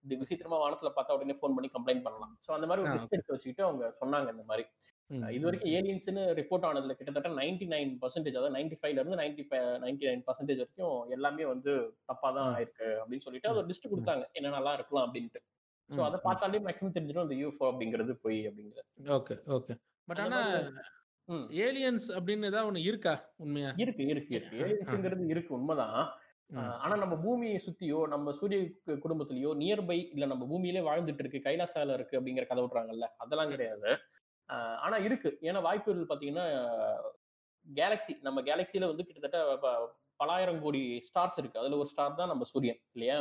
விசித்திரமா வானத்துல பார்த்தா உடனே ஃபோன் பண்ணி கம்ப்ளைண்ட் பண்ணலாம். சோ அந்த ஆ, ஒரு லிஸ்ட். எடுத்து வச்சுக்கிட்டு அவங்க சொன்னாங்க இந்த மாரி. ம், ம், இதுவரைக்கும் ம். ஏலியன்ஸ்ன்னு ரிப்போர்ட் ஆனதுல கிட்டத்தட்ட 99% அதாவது 95ல இருந்து 90 ப 99% வரைக்கும் எல்லாமே வந்து தப்பா தான் ம். ஆயிருக்கு அப்படின்னு சொல்லிட்டு அது ஒரு லிஸ்ட். குடுத்தாங்க. என்னென்னலாம் இருக்கலாம் அப்படின்ட்டு. சோ ம், அத. பார்த்தாலே மேக்ஸிமம் தெரிஞ்சிரும் அந்த யுஎஃப்ஓ அப்படிங்கிறது பொய் அப்படிங்கிறது. Okay, okay. பட் ஆனா. ஏலியன்ஸ் அப்படின்னு ஏதாவது ஒண்ணு இருக்கா உண்மையா? இருக்கு, இருக்கு, இருக்கு. ஏலியன்ஸ்ங்கிறது இருக்கு உண்மதான். ஆனா நம்ம பூமிய சுத்தியோ, நம்ம சூரிய குடும்பத்திலயோ நியர்பை இல்ல நம்ம பூமியிலே வாழ்ந்துட்டு இருக்கு, கைலாசால இருக்கு அப்படிங்கிற கத விடுறாங்கல்ல. அதெல்லாம். கிடையாது. ஆனா இருக்கு. ஏன்னா வாய்ப்புகள் பார்த்தீங்கன்னா, கேலக்ஸி நம்ம கேலக்ஸில வந்து கிட்டத்தட்ட பலாயிரம் கோடி ஸ்டார்ஸ் இருக்கு. அதுல ஒரு ஸ்டார் தான் நம்ம சூரியன் இல்லையா?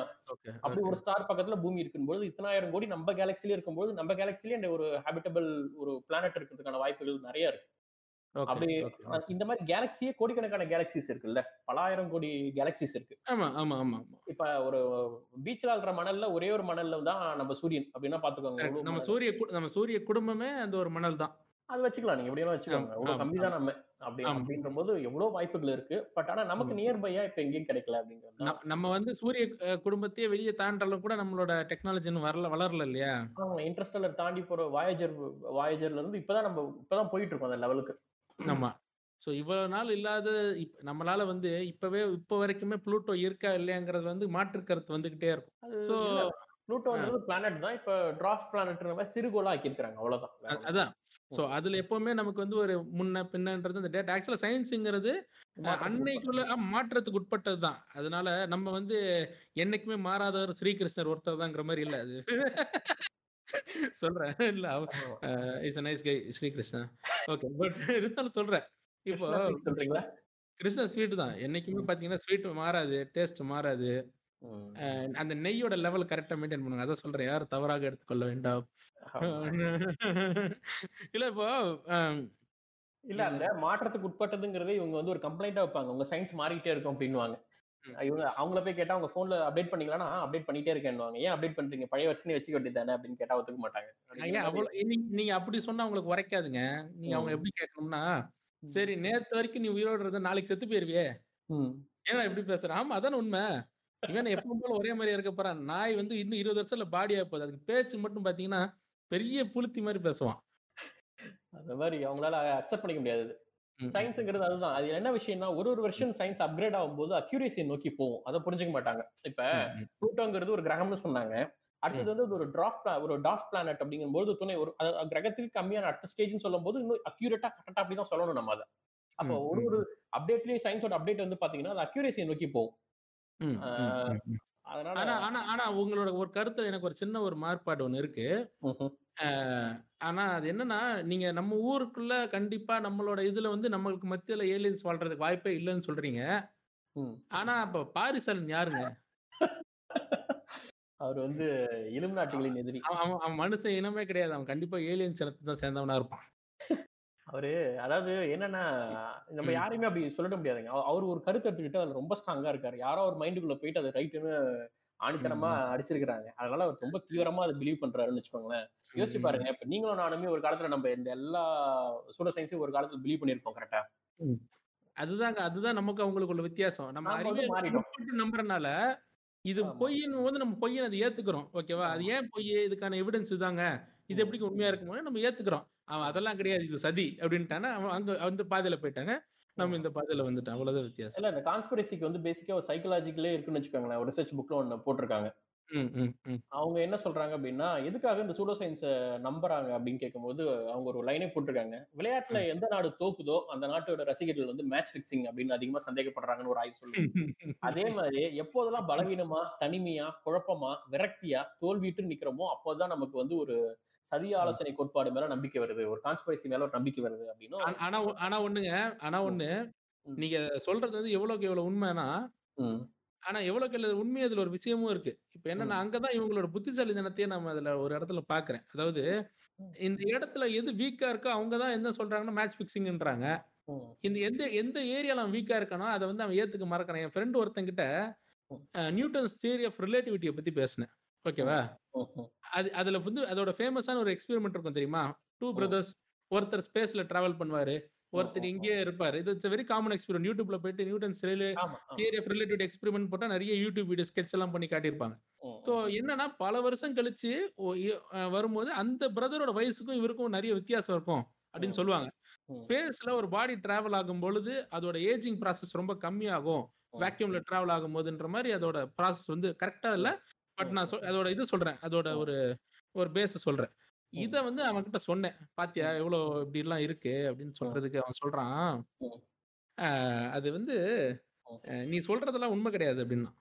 அப்படி. ஒரு ஸ்டார் பக்கத்துல பூமி இருக்கும்போது, இத்தனாயிரம் கோடி நம்ம கேலக்ஸிலே இருக்கும்போது, நம்ம கேலக்ஸிலே இந்த ஒரு ஹேபிட்டபிள் ஒரு பிளானட் இருக்கிறதுக்கான வாய்ப்புகள் நெறைய இருக்கு. அப்படி. இந்த மாரி கேலக்ஸியே கோடிக்கணக்கான கேலக்ஸிஸ் இருக்குல்ல. பலாயிரம் கோடி கேலக்ஸிஸ் இருக்கு. ஆமா, ஆமா, ஆமா. இப்ப ஒரு பீச்ல அள்ளுற மணல்ல ஒரே ஒரு மணல்ல தான் நம்ம சூரியன் அப்படின்னா. எவ்வளவு நம்ம. சூரிய நம்ம சூரிய குடும்பமே அந்த ஒரு மணல் தான். அது வச்சுக்கலாம். நீங்க எப்படி வேணா ஆம், வச்சுக்கோங்க. அவ்வளவு கம்மி. தான் நம்ம. அப்படி ஆமா. அப்படின்றபோது எவ்வளோ வாய்ப்புகள் இருக்கு. பட் ஆனா நமக்கு ம். நியர் பையா இப்ப எங்கேயும் கிடைக்கல அப்படிங்கிறது நம்ம வந்து சூரிய குடும்பத்தையே வெளிய தாண்டுற கூட நம்மளோட டெக்னாலஜி வரல வளரல இல்லையா? ஆமா. இன்டர்ஸ்டெல்லர் தாண்டி போற வாயேஜர் வாயேஜர்ல இருந்து இப்பதான் நம்ம இப்பதான் போயிட்டு இருக்கோம் அந்த லெவலுக்கு. ஆமா. ஸோ இவ்வளவு நாள் இல்லாத நம்மளால வந்து இப்பவே இப்ப வரைக்குமே புளூட்டோ இருக்கா இல்லையாங்கிறது வந்து மாற்று கருத்து வந்துகிட்டே இருக்கும். ஸோ. ஆ. புளூட்டோன்றது பிளானட் தான். இப்ப டிராஃப்ட் பிளானட்ன்ற சிறுகோளா ஆக்கியிருக்காங்க. அவ்வளவுதான். அதான். ஸோ அதுல எப்பவுமே நமக்கு வந்து ஒரு முன்ன பின்னன்றது இந்த டேட்டா ஆக்சுவலா சயின்ஸுங்கிறது அன்னைக்குள்ள மாற்றத்துக்கு உட்பட்டது தான் அதனால நம்ம வந்து என்னைக்குமே மாறாதவர் ஸ்ரீகிருஷ்ணர் ஒருத்தர் தாங்கிற மாதிரி இல்ல அது சொல்றேன். இல்ல. Is nice guy Srikrishna. Okay but இருந்தாலும் சொல்றேன். இப்போ சொல்றீங்களா? கிருஷ்ணா ஸ்வீட் தான். என்னைக்குமே பாத்தீங்கன்னா ஸ்வீட் மாறாது டேஸ்ட் மாறாது. அந்த நெய்யோட லெவல் கரெக்டா மெயின்டைன் பண்ணுங்க. அதான் சொல்றேன் யாரும் தவறாக எடுத்துக்கொள்ள வேண்டாம். இல்ல இப்போ இல்ல அந்த மாற்றத்துக்கு உட்பட்டதுங்கிறதே இவங்க வந்து ஒரு கம்ப்ளைண்டா வைப்பாங்க. உங்க சயின்ஸ் மாறிக்கிட்டே இருக்கும் அப்படின்னுவாங்க. ம். இவங்க அவங்கள போய் கேட்டா உங்க போன்ல அப்டேட் பண்ணீங்களா அப்டேட் பண்ணிட்டே இருக்கேன்னுவாங்க. ஏன் அப்டேட் பண்றீங்க? பழைய வருஷனே வச்சுக்க வேண்டியது தானே? அப்படின்னு கேட்டா ஒத்துக்க மாட்டாங்க. நீங்க அப்படி சொன்னா உங்களுக்கு உரைக்காதுங்க. நீங்க அவங்க. எப்படி கேட்கணும்னா. சரி நேத்து வரைக்கும் நீ உயிரோடு இருந்த நாளைக்கு செத்து போயிருவியே. ஏன்னா எப்படி பேசுற. ஆமா அதான உண்மை. இவன் எப்பவும் போல ஒரே மாதிரியா இருக்க போறான். நாய் வந்து இன்னும் இருபது வருஷத்துல பாடியா போகுது. அதுக்கு பேச்சு மட்டும் பாத்தீங்கன்னா பெரிய புளுத்தி மாதிரி பேசுவான். அந்த மாதிரி அவங்களால அக்செப்ட் பண்ணிக்க முடியாது. சயின்ஸுங்கிறது அதுதான். அது என்ன விஷயம்னா ஒரு ஒரு வருஷம் சயின்ஸ் அப்கிரேட் ஆகும்போது அக்யூரேசியை நோக்கி போகும். அதை புரிஞ்சுக்க மாட்டாங்க. இப்ப. புளூட்டோங்கிறது ஒரு கிரகம்னு சொன்னாங்க. அடுத்தது வந்து ஒரு டிராஃப்ட் ஒரு டாஃப் பிளானட் அப்படிங்கும்போது துணை ஒரு கிரகத்துக்கு கம்மியான அடுத்த ஸ்டேஜ்னு சொல்லும்போது இன்னும் அக்யூரேட்டா கரெக்டா அப்படி தான் சொல்லணும் நம்ம அதை. அப்போ ஒரு ஒரு அப்டேட்லயும் சயின்ஸோட அப்டேட் வந்து பாத்தீங்கன்னா அது அக்யூரேசியை நோக்கி போகும். அதனால ஆனா ஆனா ஆனா உங்களோட ஒரு கருத்துல எனக்கு ஒரு சின்ன ஒரு மாறுபாடு ஒண்ணு இருக்கு. அஹ் ஆனா அது என்னன்னா நீங்க நம்ம ஊருக்குள்ள கண்டிப்பா நம்மளோட இதுல வந்து நம்மளுக்கு மத்தியில ஏலியன்ஸ் வாழ்றதுக்கு வாய்ப்பே இல்லைன்னு சொல்றீங்க. ம். ஆனா அப்ப பாரிசலன் யாருங்க? அவர் வந்து இலும் நாட்டுகளின் எதிரி. அவன் அவன் அவன் மனுஷன் இனமே கிடையாது. அவன் கண்டிப்பா ஏலியன்ஸ் இனத்தை தான் சேர்ந்தவனா இருப்பான். அவரு அதாவது என்னன்னா நம்ம ம். யாரையுமே அப்படி சொல்லிட முடியாதுங்க. அவ- அவர் ஒரு கருத்து எடுத்துக்கிட்டு அதுல ரொம்ப ஸ்ட்ராங்கா இருக்காரு. யாரோ ஒரு மைண்டுக்குள்ள போயிட்டு அது ரைட்டுன்னு ஆணித்தனமா ம். அடிச்சிருக்காங்க அதனால அவர் ரொம்ப தீவிரமா அதை பிலீவ் பண்றாருன்னு வச்சுக்கோங்களேன் யோசிச்சு. பாருங்க இப்ப நீங்களும் நானுமே ஒரு காலத்துல நம்ம இந்த எல்லா சூட சயின்ஸையும் ஒரு காலத்துல பிலீவ் பண்ணிருப்போம் கரெக்டா. அதுதாங்க அதுதான் நமக்கு அவங்களுக்குள்ள வித்தியாசம் நம்ம வந்து நம்புறனால இது. பொய்ன்னு போது நம்ம பொய்யை அதை ஏத்துக்கிறோம் ஓகேவா அது. ஏன் பொய் இதுக்கான எவிடன்ஸ் இதாங்க இது. எப்படி உண்மையா இருக்குமோ நம்ம ஏத்துக்கிறோம் அவன் அதெல்லாம் கிடையாது இது சதி அப்படின்ட்டானா அவன் அங்க அந்த பாதையில போயிட்டாங்க நம்ம. இந்த பாதையில வந்துட்டோம். அவ்வளவுதான் வித்தியாசம். இல்ல இந்த கான்ஸ்பிரசிக்கு வந்து பேசிக்கா ஒரு சைக்கலாஜிக்கலே இருக்குன்னு வச்சுக்கோங்களேன். ஒரு ரிசர்ச் புக்ல ஒண்ணு போட்டிருக்காங்க. அவங்க என்ன சொல்றாங்க அப்படின்னா எதுக்காக இந்த சூடோ சயின்ஸை நம்புறாங்க? அப்படின்னு கேட்கும்போது அவங்க ஒரு லைனே போட்டிருக்காங்க. விளையாட்டுல எந்த நாடு தோக்குதோ அந்த நாட்டோட ரசிகர்கள் வந்து மேட்ச் ஃபிக்சிங் அப்படின்னு அதிகமா சந்தேகப்படுறாங்கன்னு ஒரு ஆய்வு சொல்லுது. அதே மாதிரி எப்போதெல்லாம் பலவீனமா தனிமையா குழப்பமா விரக்தியா தோல்விட்டு நிக்கிறோமோ அப்போதான் நமக்கு வந்து ஒரு சதி ஆலோசனை கோட்பாடு மேல நம்பிக்கை வருது. ஒரு கான்ஸ்பிரசி மேல ஒரு நம்பிக்கை வருது அப்படின்னு ஆனா- ஆனா ஒண்ணுங்க ஆனா ஒண்ணு. நீங்க சொல்றது வந்து எவ்வளவுக்கு எவ்வளவு உண்மைனா ஆனா எவ்வளவுக்கு எவ்வளவு உண்மை அதுல ஒரு விஷயமும் இருக்கு. இப்ப என்னன்னா அங்கதான் இவங்களோட புத்திசாலித்தனத்தையே நம்ம அதுல ஒரு இடத்துல பாக்குறேன். அதாவது. இந்த இடத்துல எது வீக்கா இருக்கோ அவங்கதான் என்ன சொல்றாங்கன்னா மேட்ச் பிக்சிங்ன்றாங்க இந்த எந்த எந்த ஏரியால அவன் வீக்கா இருக்கானோ அதை வந்து அவன் ஏத்துக்க மறக்கிறான். என் ஃப்ரெண்ட் ஒருத்தங்கிட்ட நியூட்டன்ஸ் தியரி ஆஃப் ரிலேட்டிவிட்டியை பத்தி பேசினேன். ஓகேவா? அது அதுல வந்து அதோட ஃபேமஸான ஒரு எக்ஸ்பெரிமெண்ட் இருக்கும் தெரியுமா? டூ பிரதர்ஸ் ஒருத்தர் ஸ்பேஸ்ல டிராவல் பண்ணுவாரு ஒருத்தர் இங்கேயே இருப்பாரு. இது இட்ஸ் வெரி காமன் எக்ஸ்பெரிமெண்ட் யூடியூப்ல போயிட்டு Newton's. Theory of relativity experiment போட்டா நிறைய யூடியூப் வீடியோ ஸ்கெட்ச் எல்லாம் பண்ணி காட்டியிருப்பாங்க. ஸோ என்னன்னா பல வருஷம் கழிச்சு வரும்போது அந்த பிரதரோட வயசுக்கும் இவருக்கும் நிறைய வித்தியாசம் இருக்கும் அப்படின்னு. சொல்லுவாங்க. ஸ்பேஸ்ல ஒரு பாடி டிராவல் ஆகும் பொழுது அதோட ஏஜிங் ப்ராசஸ் ரொம்ப கம்மியாகும். வேக்யூம்ல டிராவல் ஆகும் போதுன்ற மாதிரி அதோட ப்ராசஸ் வந்து கரெக்டா இல்ல. பட் நான் அதோட இது சொல்றேன். அதோட. ஒரு ஒரு பேஸ சொல்றேன். இத வந்து அவன் கிட்ட சொன்னேன். பாத்தியா எவ்வளவு இப்படி எல்லாம் இருக்கு அப்படின்னு சொல்றதுக்கு அவன் சொல்றான். ம். "ஆஹ், அது வந்து நீ சொல்றதெல்லாம் உண்மை கிடையாது அப்படின்னா.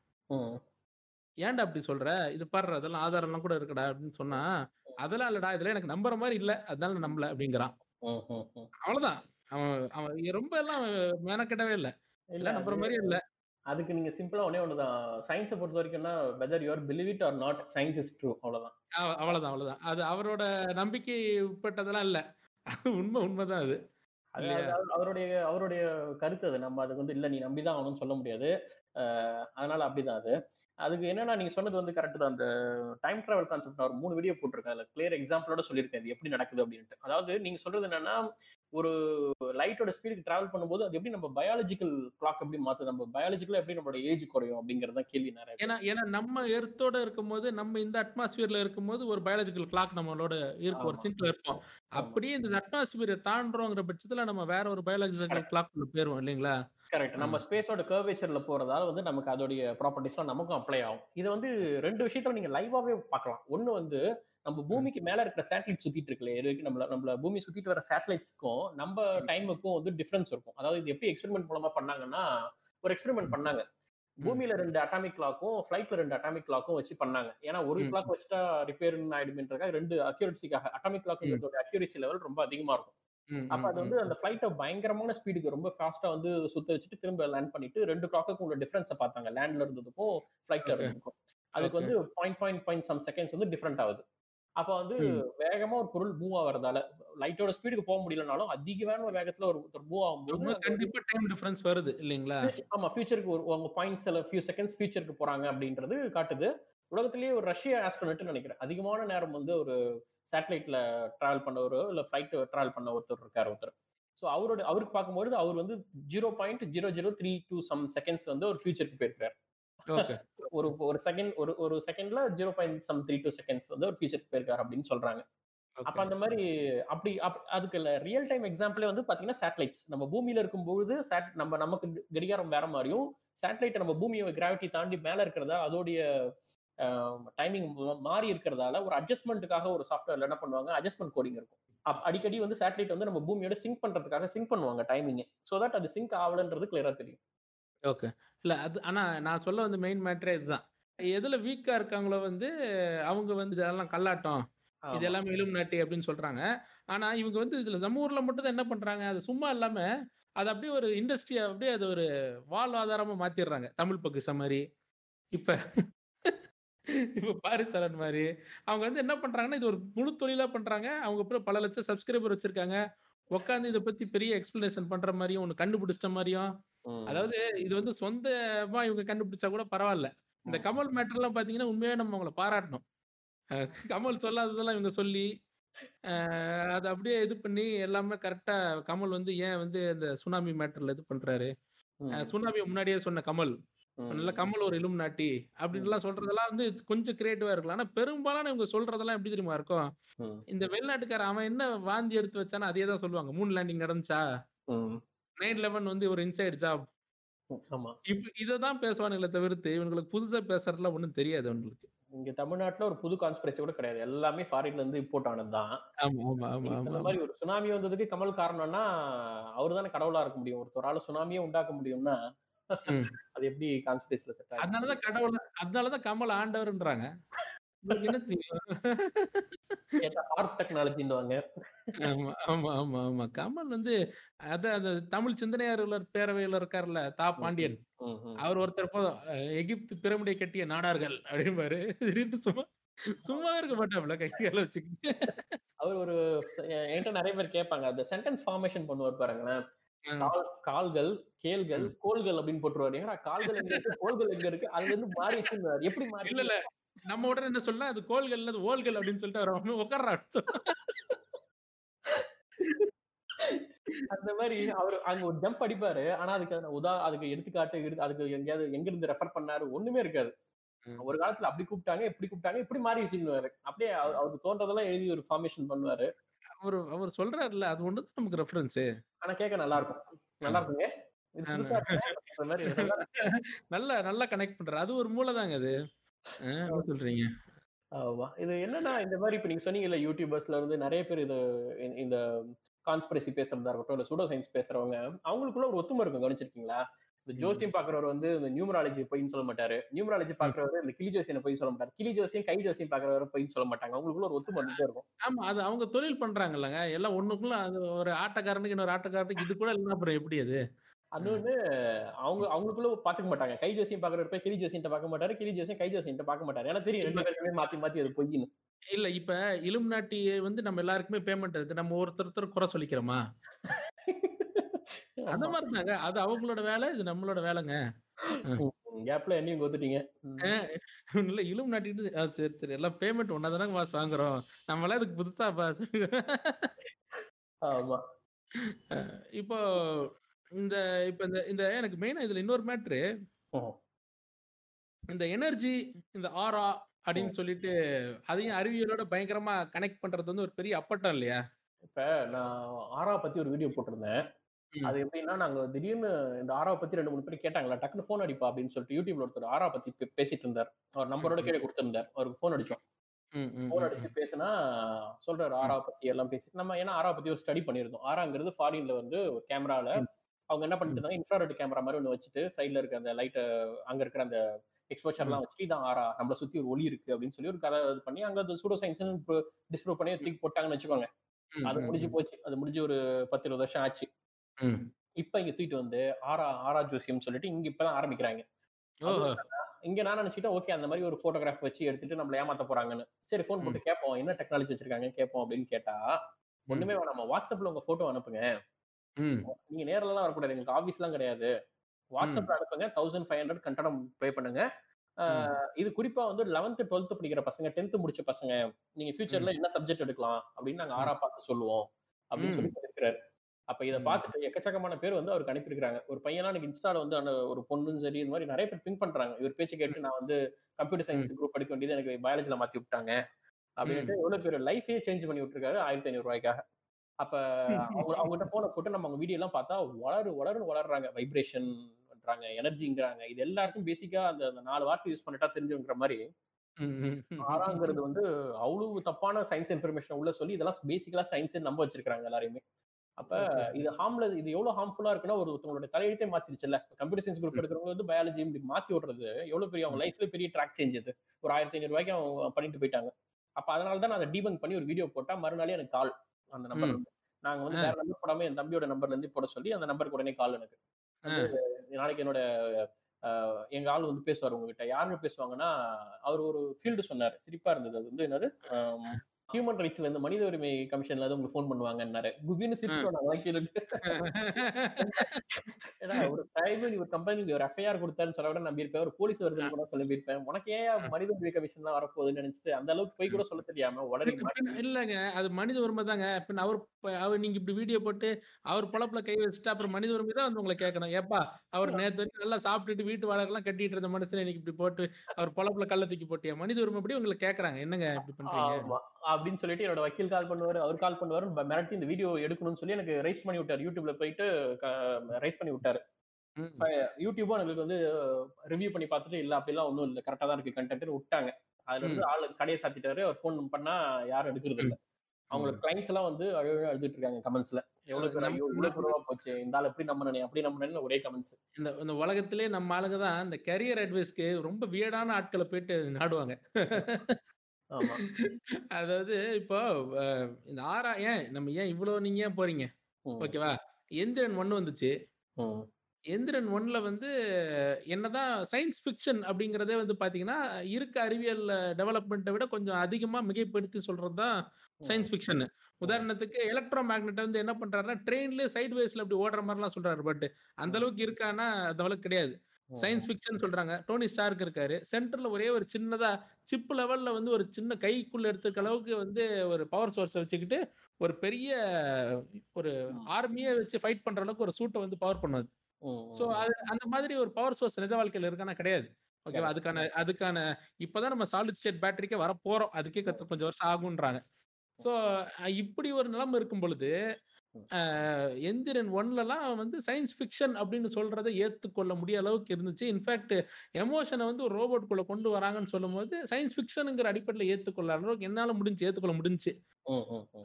ஏன்டா அப்படி சொல்ற? இது பாரு அதெல்லாம் ஆதாரம் எல்லாம் கூட இருக்குடா அப்படின்னு சொன்னா அதெல்லாம் இல்லடா இதெல்லாம் எனக்கு நம்புற மாதிரி இல்ல. அதனால நம்பல. அப்படிங்கிறான். அவ்வளவுதான். அவன் அவன் ரொம்ப எல்லாம் மெனக்கிடவே இல்ல. இல்ல நம்புற மாதிரி இல்ல. அதுக்கு நீங்க சிம்பிளா ஒண்ணே ஒண்ணுதான். சயின்ஸை பொறுத்த வரைக்கும்னா whether you're believe it or not science is true அவ்வளவுதான். அவ- அவ்வளவுதான் அவ்வளவுதான். அது அவரோட நம்பிக்கை உட்பட்டதெல்லாம் இல்ல. உண்மை உண்மைதான் அது அவருடைய அவருடைய கருத்து அது. நம்ம அதுக்கு வந்து இல்ல நீ நம்பிதான் ஆகணும்னு சொல்ல முடியாது. அதனால அப்படிதான் அது. அதுக்கு என்னன்னா நீங்க சொன்னது வந்து கரெக்ட் தான். அந்த டைம் டிராவல் கான்செப்ட் நான் ஒரு மூணு வீடியோ போட்டிருக்கேன். அதுல கிளியர் எக்ஸாம்பிளோட சொல்லியிருக்கேன். இது எப்படி நடக்குது அப்படின்ட்டு. அதாவது நீங்க சொல்றது என்னன்னா ஒரு லைட்டோட ஸ்பீடுக்கு டிராவல் பண்ணும்போது அது எப்படி நம்ம பயாலஜிக்கல் கிளாக் எப்படி மாத்துது? நம்ம பயாலஜிக்கலா எப்படி நம்மளோட ஏஜ் குறையும் அப்படிங்கறது கேள்வி நிறைய. ஏன்னா ஏன்னா நம்ம எர்த்தோட இருக்கும்போது நம்ம இந்த அட்மாஸ்பியர்ல இருக்கும்போது ஒரு பயாலஜிக்கல் கிளாக் நம்மளோட இருக்கும். ஒரு. சிங்க்ல இருப்போம் அப்படியே இந்த அட்மாஸ்பியரை தாண்டுறோங்கிற பட்சத்துல நம்ம வேற ஒரு பயாலஜிக்கல் கிளாக் போயிருவோம் இல்லைங்களா? கரெக்ட் நம்ம ஸ்பேஸோட கர்வேச்சர்ல போறதால வந்து நமக்கு அதோடைய ப்ராப்பர்ட்டிஸ்லாம் நமக்கும் அப்ளை ஆகும். இது வந்து ரெண்டு விஷயத்துல நீங்க லைவாவே பார்க்கலாம். ஒண்ணு வந்து நம்ம பூமிக்கு மேல இருக்கிற சேட்டலைட் சுத்திட்டு இருக்குல்ல இருக்கு நம்மள நம்மள பூமி சுத்திட்டு வர சேட்டலைட்ஸ்க்கும் நம்ம டைமுக்கும் வந்து டிஃபரன்ஸ் இருக்கும். அதாவது இது எப்படி எக்ஸ்பெரிமெண்ட் மூலமா பண்ணாங்கன்னா ஒரு எக்ஸ்பெரிமெண்ட் பண்ணாங்க. பூமியில ரெண்டு அட்டாமிக் கிளாக்கும் ஃபிளைட்ல ரெண்டு அட்டாமிக் கிளாக்கும் வச்சு பண்ணாங்க. ஏன்னா ஒரு. கிளாக் வச்சுட்டா ரிப்பேர் ஆயிடுமேன்றதுக்காக ரெண்டு அக்யூரசிக்காக அட்டாமிக் கிளாக் அக்யூரசி லெவல் ரொம்ப அதிகமா இருக்கும். அப்ப அது வந்து அந்த ஃபிளைட்டை பயங்கரமான ஸ்பீடுக்கு ரொம்ப ஃபாஸ்டா வந்து சுத்த வச்சுட்டு திரும்ப லேண்ட் பண்ணிட்டு ரெண்டு கிளாக்குக்கு உள்ள டிஃபரன்ஸை பார்த்தாங்க. லேண்ட்ல இருந்ததுக்கும் ஃபிளைட்ல. இருந்ததுக்கும். அதுக்கு வந்து point point point some seconds வந்து டிஃப்ரெண்ட் ஆகுது. அப்ப வந்து. வேகமா ஒரு பொருள் மூவ் ஆகிறதால லைட்டோட ஸ்பீடுக்கு போக முடியலனாலும் அதிகமான வேகத்துல ஒரு மூவ் ஆகும்போது கண்டிப்பா டைம் டிஃபரன்ஸ் வருது இல்லைங்களா? ஆமா ஃபியூச்சருக்கு ஒரு உங்க பாயிண்ட் சில ஃபியூ செகண்ட்ஸ் ஃபியூச்சருக்கு போறாங்க அப்படின்றது காட்டுது. உலகத்திலேயே ஒரு ரஷ்ய ஆஸ்ட்ரோனட் நினைக்கிறேன். அதிகமான நேரம் வந்து ஒரு சேட்டலைட்ல டிராவல் பண்ணவரோ இல்ல ஃபிளைட் டிராவல் பண்ண ஒருத்தர் இருக்காரு ஒருத்தர். ஸோ அவரோட அவருக்கு பார்க்கும்போது அவர் வந்து zero point zero zero three two some seconds வந்து ஒரு ஃபியூச்சருக்கு போயிருக்காரு ஓகே. ஒரு ஒரு செகண்ட் ஒரு ஒரு செகண்ட்ல zero point some three two seconds வந்து ஒரு ஃபியூச்சருக்கு போயிருக்காரு அப்படின்னு சொல்றாங்க. அப்ப அந்த மாதிரி அப்படி அப்- அதுக்கு ரியல் டைம் எக்ஸாம்பிளே வந்து பாத்தீங்கன்னா சேட்டலைட்ஸ் நம்ம பூமியில இருக்கும்போது சேட் நம்ம நமக்கு கடிகாரம் வேற மாதிரியும் சேட்டலைட் நம்ம பூமியை கிராவிட்டி தாண்டி மேல இருக்கிறதா அதோடைய டைமிங் மாறி இருக்கிறதால ஒரு அட்ஜஸ்ட்மெண்ட்டுக்காக ஒரு சாஃப்ட்வேர்ல என்ன பண்ணுவாங்க? அட்ஜஸ்ட்மெண்ட் கோடிங் இருக்கும். அடிக்கடி வந்து சேட்டலைட் வந்து நம்ம பூமியோட சிங்க் பண்றதுக்காக சிங்க் பண்ணுவாங்க டைமிங் சோ தட் அது சிங்க் ஆகலன்றது கிளியரா தெரியும். ஓகே இல்ல அது ஆனா நான் சொல்ல வந்த மெயின் மேட்டரே இதுதான். எதுல வீக்கா இருக்காங்களோ வந்து அவங்க வந்து இதெல்லாம் கல்லாட்டம். இது ஆமா. எல்லாமே இலுமினாட்டி அப்படின்னு சொல்றாங்க. ஆனா இவங்க வந்து இதுல நம்ம ஊர்ல மட்டும் தான் என்ன பண்றாங்க? அது சும்மா இல்லாம அது அப்படியே ஒரு இண்டஸ்ட்ரி அப்படியே அது ஒரு வாழ்வாதாரமா மாத்திடுறாங்க. தமிழ் பக்குச மாதிரி. இப்ப இப்ப பாரிசலன் மாதிரி அவங்க வந்து என்ன பண்றாங்கன்னா இது ஒரு முழு தொழிலா பண்றாங்க அவங்க அப்புறம் பல லட்சம் சப்ஸ்கிரைபர் வச்சிருக்காங்க உட்காந்து இதை பத்தி பெரிய எக்ஸ்பிளனேஷன் பண்ற மாதிரியும் ஒண்ணு கண்டுபிடிச்சிட்ட மாதிரியும். அதாவது இது வந்து சொந்தமா இவங்க கண்டுபிடிச்சா கூட பரவாயில்ல இந்த. கமல் மேட்டர்லாம் பாத்தீங்கன்னா உண்மையாவே நம்ம அவங்கள பாராட்டணும் கமல் சொல்லாததெல்லாம் இவங்க சொல்லி அதை அப்படியே இது பண்ணி எல்லாமே கரெக்டா கமல் வந்து ஏன் வந்து இந்த சுனாமி மேட்டர்ல இது பண்றாரு. சுனாமி முன்னாடியே சொன்ன கமல். நல்ல கமல் ஒரு இலும் நாட்டி அப்படின்லாம் சொல்றதெல்லாம் வந்து கொஞ்சம் கிரியேட்டிவா இருக்கலாம். ஆனா பெரும்பாலான இவங்க சொல்றதெல்லாம் எப்படி தெரியுமா இருக்கும். இந்த வெளிநாட்டுக்காரன் அவன் என்ன வாந்தி எடுத்து வச்சானோ அதே தான் சொல்லுவாங்க. மூன் லேண்டிங் நடந்துச்சா. நைன் லெவன் வந்து ஒரு இன்சைட் ஜாப் இததான் பேசுவானுங்களே தவிர்த்து இவங்களுக்கு புதுசா பேசுறதுலாம் ஒண்ணும் தெரியாது அவங்களுக்கு. இங்க தமிழ்நாட்டுல ஒரு புது கான்ஸ்பிரசி கூட கிடையாது. எல்லாமே ஃபாரின்ல இருந்து இம்போர்ட் ஆனதுதான் சொன்ன மாதிரி ஒரு சுனாமி வந்ததுக்கு கமல் காரணம்னா அவர் தானே கடவுளா இருக்க முடியும். ஒருத்தரால சுனாமியே உண்டாக்க முடியும்னா. அது எப்படி கான்ஸ்பிரசில செட் ஆகும் அதனாலதான் கடவுள் அதனாலதான் கமல் ஆண்டவர்ன்றாங்க. கமல் வந்து அத தமிழ் சிந்தனையாளர் பேரவையில இருக்காருல்ல தா பாண்டியன். அவர் ஒருத்தர் போதும் எகிப்து பிரமிடை கட்டிய நாடார்கள் அப்படிம்பாரு. சும்மா சும்மாவே இருக்க மாட்டாப்ல கை கால வச்சுக்கிட்டு. அவர் ஒரு என்கிட்ட நிறைய பேர் கேட்பாங்க. அந்த சென்டென்ஸ் ஃபார்மேஷன் பண்ணுவார் பாருங்களேன். கால்கள் கேள்கள் கோள்கள் அப்படின்னு போட்டுருவாரு. ஏன்னா கால்கள் எங்க இருக்கு கோள்கள் எங்க இருக்கு அதுல இருந்து மாறிச்சுன்னு எப்படி மாறிச்சு? இல்ல. நம்ம உடனே என்ன சொல்ல அது கோள்கள் அது ஓல்கள் அப்படின்னு சொல்லிட்டு அவர் உட்கார்றான் அந்த மாதிரி அவர் அங்க ஒரு ஜம்ப் அடிப்பாரு. ஆனா அதுக்கு உதா அதுக்கு எடுத்துக்காட்டு எடுத்து- அதுக்கு எங்கேயாவது எங்க இருந்து ரெஃபர் பண்ணாரு ஒண்ணுமே இருக்காது. ஒரு காலத்துல அப்படி கூப்பிட்டாங்க இப்படி கூப்பிட்டாங்க இப்படி மாறிடுச்சுன்னு அப்படியே அவ- அவருக்கு தோன்றதெல்லாம் எழுதி ஒரு ஃபார்மேஷன் பண்ணுவாரு. அவர் அவர் சொல்றாருல்ல அது ஒண்ணுதான் நமக்கு ரெஃபரன்ஸ் ஆனா கேட்க நல்லா இருக்கும் நல்லா இருக்குங்க நல்லா. நல்லா கனெக்ட் பண்றாரு. அது ஒரு மூளைதாங்க அது. அஹ், என்ன சொல்றீங்க? ஆமா. இது என்னன்னா இந்த மாதிரி இப்ப நீங்க சொன்னீங்கல்ல யூடியூபர்ஸ்ல இருந்து நிறைய பேர் இது இந்த- இந்த கான்ஸ்பிரசி பேசுறதா இருக்கட்டும் இல்ல சூடோ சயின்ஸ் பேசுறவங்க அவங்களுக்குள்ள ஒரு ஒத்துமை இருக்கும். கவனிச்சிருக்கீங்களா? இந்த ஜோசியம் பாக்குறவர் வந்து இந்த நியூமராலஜி பொய்ன்னு சொல்ல மாட்டாரு. நியூமராலஜி பாக்குறவர் இந்த கிளி ஜோசியம் பொய் சொல்ல மாட்டாரு. கிளி ஜோசியம் கை ஜோசியம் பாக்குறவர் பொய்ன்னு சொல்ல மாட்டாங்க. அவங்களுக்குள்ள ஒரு வந்துட்டே இருக்கும். ஆமா அது அவங்க தொழில் பண்றாங்கல்லங்க. எல்லாம் ஒண்ணுக்குள்ள அது ஒரு ஆட்டக்காரனுக்கு இன்னொரு ஆட்டக்காரனுக்கு இது கூட இல்லைன்னா அப்புறம் எப்படி அது? அது வந்து அவங்க அவங்களுக்குள்ள பாத்துக்க மாட்டாங்க. கை ஜோசியம் பாக்குறவர் போய் கிளி ஜோசியம் பார்க்க மாட்டாரு. கிளி ஜோசியம் கை ஜோசியம் பார்க்க மாட்டாரு. ஏன்னா தெரியும் ரெண்டு பேருக்குமே மாத்தி மாத்தி அது பொய்ன்னு. இல்ல இப்ப இலும் வந்து நம்ம எல்லாருக்குமே பேமெண்ட் இருக்கு. நம்ம ஒருத்தர் குறை சொல்லிக்கிறோமா? அந்த மாதிரி தாங்க அது அவங்களோட வேலை இது நம்மளோட வேலைங்க. கேப்ல என்னையும் கொத்துட்டீங்க. இல்ல இலும் நாட்டிட்டு சரி சரி. எல்லாம் பேமெண்ட் ஒன்னா தானே பாஸ் வாங்குறோம். நம்ம எல்லாம் இதுக்கு புதுசா பாஸ் ஆமா. இப்போ இந்த இப்ப இந்த இந்த எனக்கு மெயினா இதுல இன்னொரு மேட்ரு. இந்த எனர்ஜி இந்த ஆரா அப்படின்னு சொல்லிட்டு அதையும் அறிவியலோட பயங்கரமா கனெக்ட் பண்றது வந்து ஒரு பெரிய அப்பட்டம் இல்லையா? இப்ப நான் ஆரா பத்தி ஒரு வீடியோ போட்டிருந்தேன். அது எப்படின்னா நாங்க திடீர்னு இந்த ஆராவை பத்தி ரெண்டு மூணு பேர் கேட்டாங்களா டக்குனு ஃபோன் அடிப்பா அப்படின்னு சொல்லிட்டு யூடியூப்ல ஒருத்தர் ஆரா பத்தி பேசிட்டு இருந்தார் அவர் நம்பரோட. கீழே கொடுத்திருந்தார். அவருக்கு ஃபோன் அடிச்சோம். ம், அடிச்சு. பேசினா சொல்றாரு ஆரா பத்தி எல்லாம் பேசிட்டு நம்ம ஏன்னா ஆரா பத்தி ஒரு ஸ்டடி பண்ணியிருந்தோம். ஆராங்கிறது ஃபாரின்ல வந்து ஒரு கேமரால. அவங்க என்ன பண்ணிட்டு இருந்தாங்க இன்ஃப்ராரெட் கேமரா மாதிரி ஒன்று வச்சுட்டு சைடுல இருக்க அந்த லைட்டை அங்க இருக்கிற அந்த எக்ஸ்போஷர்லாம் வச்சுட்டு இதான் ஆரா நம்மள சுத்தி ஒரு ஒளி இருக்கு அப்படின்னு சொல்லி ஒரு கதை இது பண்ணி அங்க அந்த சூடோ சயின்ஸ் டிஸ்ப்ரூவ் பண்ணி தூக்கி போட்டாங்கன்னு வச்சுக்கோங்க. அது முடிஞ்சு. போச்சு. அது முடிஞ்சு ஒரு பத்து இருபது வருஷம் ஆச்சு. ம். இப்ப இங்க தூக்கிட்டு வந்து ஆரா ஆரா ஜோசியம் சொல்லிட்டு இங்க இப்பதான் ஆரம்பிக்கிறாங்க ஓஹோ! அதுவும் என்னன்னா, இங்க நான் நினைச்சிட்டேன் ஓகே அந்த மாதிரி ஒரு போட்டோகிராஃப் வச்சு எடுத்துட்டு நம்மள ஏமாத்த போறாங்கன்னு சரி ஃபோன் ம். போட்டு கேட்போம் என்ன டெக்னாலஜி வச்சிருக்காங்க கேட்போம் அப்படின்னு கேட்டா ம். ஒண்ணுமே நம்ம வாட்ஸ்அப்ல உங்க போட்டோ அனுப்புங்க ம். நீங்க நேர்ல எல்லாம் வரக்கூடாது எங்களுக்கு ஆபீஸ்லாம் கிடையாது ம். வாட்ஸ்அப்ல அனுப்புங்க தௌசண்ட் ஃபைவ் ஹண்ட்ரட் கட்டணம் பே பண்ணுங்க ம். இது குறிப்பா வந்து லெவன்த் டுவெல்த் படிக்கிற பசங்க டென்த் முடிச்ச பசங்க நீங்க ம். ஃபியூச்சர்ல என்ன சப்ஜெக்ட் எடுக்கலாம் அப்படின்னு நாங்க ம். ஆரா பார்த்து சொல்லுவோம் அப்படின்னு ம். சொல்லி சொல்லியிருக்கிறாரு அப்ப இதை. பார்த்துட்டு எக்கச்சக்கமான பேர் வந்து அவருக்கு அனுப்பியிருக்காங்க ஒரு பையனா எனக்கு இன்ஸ்டால வந்து அந்த ஒரு பொண்ணும் சரி இந்த மாதிரி நிறைய பேர் பிங்க் பண்றாங்க இவர் பேச்சு. கேட்டு நான் வந்து கம்ப்யூட்டர். சயின்ஸ் குரூப் படிக்க வேண்டியது எனக்கு பயாலஜில மாத்தி விட்டாங்க அப்படின்ட்டு. எவ்வளவு பேர் லைஃபே சேஞ்ச் பண்ணி விட்டுருக்காரு ஆயிரத்தி ஐநூறு ரூபாய்க்காக அப்ப அவங்க அவங்ககிட்ட போனை போட்டு நம்ம அவங்க வீடியோ எல்லாம் பார்த்தா வளரு வளருன்னு வளர்றாங்க வைப்ரேஷன் பண்றாங்க எனர்ஜிங்கிறாங்க இது எல்லாருக்கும் பேசிக்கா அந்த நாலு வார்த்தை யூஸ் பண்ணிட்டா தெரிஞ்சுங்கிற மாதிரி. ஆறாங்கிறது வந்து அவ்வளவு தப்பான சயின்ஸ் இன்ஃபர்மேஷன் உள்ள சொல்லி இதெல்லாம் பேசிக்கலா சயின்ஸ் நம்ப வச்சிருக்காங்க எல்லாரையுமே அப்ப. இது ஹார்ம்ல இது எவ்வளவு ஹார்ம்ஃபுல்லா இருக்குன்னா ஒரு ஒருத்தவங்களோட தலையெழுத்தே மாத்திருச்சுல்ல. Computer science group. எடுக்கிறவங்க வந்து பயாலஜி இப்படி மாத்தி விடுறது எவ்வளவு பெரிய அவங்க. லைஃப்ல பெரிய ட்ராக் சேஞ்ச் இது. ஒரு ஆயிரத்தி ஐநூறு ரூபாய்க்கு அவங்க பண்ணிட்டு போயிட்டாங்க. அப்ப அதனால தான் நான் அதை டீபங்க் பண்ணி ஒரு வீடியோ போட்டா மறுநாளே எனக்கு கால் அந்த. இருந்து நாங்க வந்து. வேற நம்பர் போடாம என் தம்பியோட நம்பர்ல இருந்து போட சொல்லி அந்த நம்பருக்கு உடனே கால் எனக்கு. நாளைக்கு என்னோட எங்க ஆள் வந்து பேசுவார் உங்ககிட்ட. யாருன்னு பேசுவாங்கன்னா அவர் ஒரு ஃபீல்டு சொன்னாரு. சிரிப்பா இருந்தது. அது வந்து என்னது? ஹியூமன் ரைட்ஸ்ல இருந்து மனித உரிமை கமிஷன்ல இருந்து உங்களுக்கு ஃபோன் பண்ணுவாங்கன்னாரு. கேட்டுட்டு ஏன்னா ஒரு ட்ரைபல் ஒரு கம்பெனிக்கு ஒரு எஃப்ஐஆர் கொடுத்தாருன்னு சொல்ல விட நம்பியிருப்பேன். ஒரு போலீஸ் வருதுன்னு கூட சொல்லியிருப்பேன். உனக்கு ஏன் மனித உரிமை கமிஷன் தான் வரப்போகுதுன்னு நினைச்சிட்டு அந்த அளவுக்கு போய் கூட சொல்ல தெரியாம உடனே இல்லங்க. அது மனித உரிமை தாங்க. அவர் அவர் நீங்க இப்படி வீடியோ போட்டு அவர் பொழப்புல கை வச்சுட்டு அப்புறம் மனித உரிமை தான் வந்து உங்களை கேட்கணும். ஏப்பா அவர் நேத்து வரைக்கும் நல்லா சாப்பிட்டுட்டு வீட்டு வாடகைலாம் கட்டிட்டு இருந்த மனுஷன் இன்னைக்கு இப்படி போட்டு அவர் பொழப்புல கள்ள தூக்கி போட்டியா? மனித உரிமை படி உங்களை கேக்குறாங்க என்னங்க இப்படி பண்றீங்க? அப்படின்னு சொல்லிட்டு என்னோட வக்கீல் கால் பண்ணுவாரு அவர் கால் பண்ணுவாரு. மிரட்டி இந்த வீடியோ எடுக்கணும்னு சொல்லி எனக்கு ரைஸ் பண்ணி விட்டாரு. யூடியூப்ல போயிட்டு ரைஸ் பண்ணி விட்டாரு. யூடியூபும் எங்களுக்கு வந்து ரிவ்யூ பண்ணி பார்த்துட்டு இல்ல அப்படிலாம் ஒண்ணும் இல்ல. கரெக்டா தான் இருக்கு கண்டென்ட் விட்டாங்க. அதுல இருந்து ஆளு கடையை சாத்திட்டாரு. அவர் ஃபோன் பண்ணா யாரும் எடுக்கிறது இல்ல. அவங்களோட கிளைண்ட்ஸ் எல்லாம் வந்து அழுது அழுதுட்டு இருக்காங்க கமெண்ட்ஸ் எவ்வளவு ஐயோ இவ்வளவு பேருவா போச்சு. இந்த ஆள் எப்படி நம்பினே அப்படி நம்பினேன்னு ஒரே கமெண்ட்ஸ் இந்த இந்த உலகத்திலே நம்ம ஆளுங்க தான் இந்த கரியர் அட்வைஸ்க்கு ரொம்ப வியடான ஆட்களை போயிட்டு நாடுவாங்க. ஆமா. அதாவது இப்போ இந்த ஆறா ஏன் நம்ம ஏன் இவ்வளவு நீங்க ஏன் போறீங்க? ஓகேவா? எந்திரன் ஒண்ணு வந்துச்சு. எந்திரன் ஒன்ல வந்து என்னதான் சயின்ஸ் ஃபிக்ஷன் அப்படிங்கறதே வந்து பாத்தீங்கன்னா இருக்க அறிவியல் டெவலப்மெண்ட்டை விட கொஞ்சம் அதிகமா மிகைப்படுத்தி சொல்றது தான் சயின்ஸ் ஃபிக்ஷன் உதாரணத்துக்கு எலக்ட்ரோ மேக்னெட் வந்து என்ன பண்றாருன்னா ட்ரெயின்ல சைட் வேஸ்ல அப்படி ஓடுற மாதிரிலாம் சொல்றாரு பட் அந்த அளவுக்கு இருக்கான்னா அந்த அளவுக்கு கிடையாது. சயின்ஸ் ஃபிக்ஷன் சொல்றாங்க. டோனி ஸ்டார்க் இருக்காரு. சென்டர்ல ஒரே ஒரு சின்னதா சிப் லெவல்ல வந்து ஒரு சின்ன கைக்குள்ள எடுத்துக்க அளவுக்கு வந்து ஒரு பவர் சோர்ஸ் வச்சுக்கிட்டு ஒரு பெரிய ஒரு ஆர்மியே வச்சு ஃபைட் பண்ற அளவுக்கு ஒரு சூட்டை வந்து பவர் பண்ணுது. ம், சோ அது அந்த மாதிரி ஒரு பவர் சோர்ஸ் நிஜ வாழ்க்கையில இருக்கானா கிடையாது. ஓகேவா. அதுக்கான அதுக்கான இப்பதான் நம்ம சாலிட் ஸ்டேட் பேட்டரிக்கே வர போறோம் அதுக்கே கொஞ்சம் வருஷம் ஆகுன்றாங்க சோ இப்படி ஒரு நிலைமை இருக்கும் பொழுது எந்திரன் ஒன்லலாம் வந்து சயின்ஸ் ஃபிக்ஷன் அப்படின்னு சொல்றதை ஏத்துக்கொள்ள முடிய அளவுக்கு இருந்துச்சு. இன்ஃபேக்ட் எமோஷனை வந்து ஒரு ரோபோட் குள்ள கொண்டு வராங்கன்னு சொல்லும்போது சயின்ஸ் ஃபிக்ஷனுங்கிற அடிப்படையில் ஏத்துக்கொள்ள அளவுக்கு என்னால முடிஞ்சு ஏத்துக்கொள்ள முடிஞ்சு.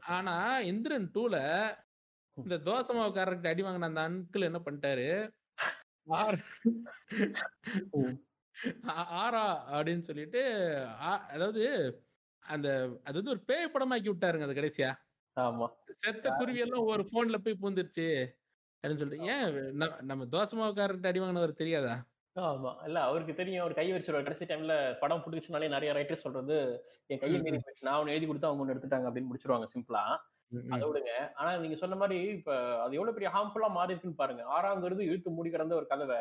ஆனா எந்திரன் டூல இந்த தோசை மாவுக்காரர்கிட்ட அடி வாங்கின அந்த அங்கிள் என்ன பண்ணிட்டாரு? ஆர்- அப்படின்னு சொல்லிட்டு அதாவது அந்த அது வந்து ஒரு பேய் படமாக்கி விட்டாருங்க அது கடைசியா. ஆமா. செத்த குருவி எல்லாம் ஒரு போன்ல போய் பூந்துருச்சு அப்படின்னு சொல்லிட்டு ஏன் நம்ம தோசை மாவுக்காரர்கிட்ட அடி வாங்கினவர் தெரியாதா? ஆமா. இல்ல அவருக்கு தெரியும். அவர் கை வச்சிருவார் கடைசி டைம்ல படம் பிடிச்சுனாலே நிறைய ரைட்டர் சொல்றது என் கையை மீறி போயிடுச்சு நான் அவனை எழுதி கொடுத்து அவங்க ஒண்ணு எடுத்துட்டாங்க அப்படின்னு முடிச்சிருவாங்க சிம்பிளா அதை விடுங்க. ஆனா நீங்க சொன்ன மாதிரி இப்ப அது எவ்வளவு பெரிய ஹார்ம்ஃபுல்லா மாறி இருக்குன்னு பாருங்க. ஆறாங்கிறது இழுத்து மூடி கிடந்த ஒரு கதவை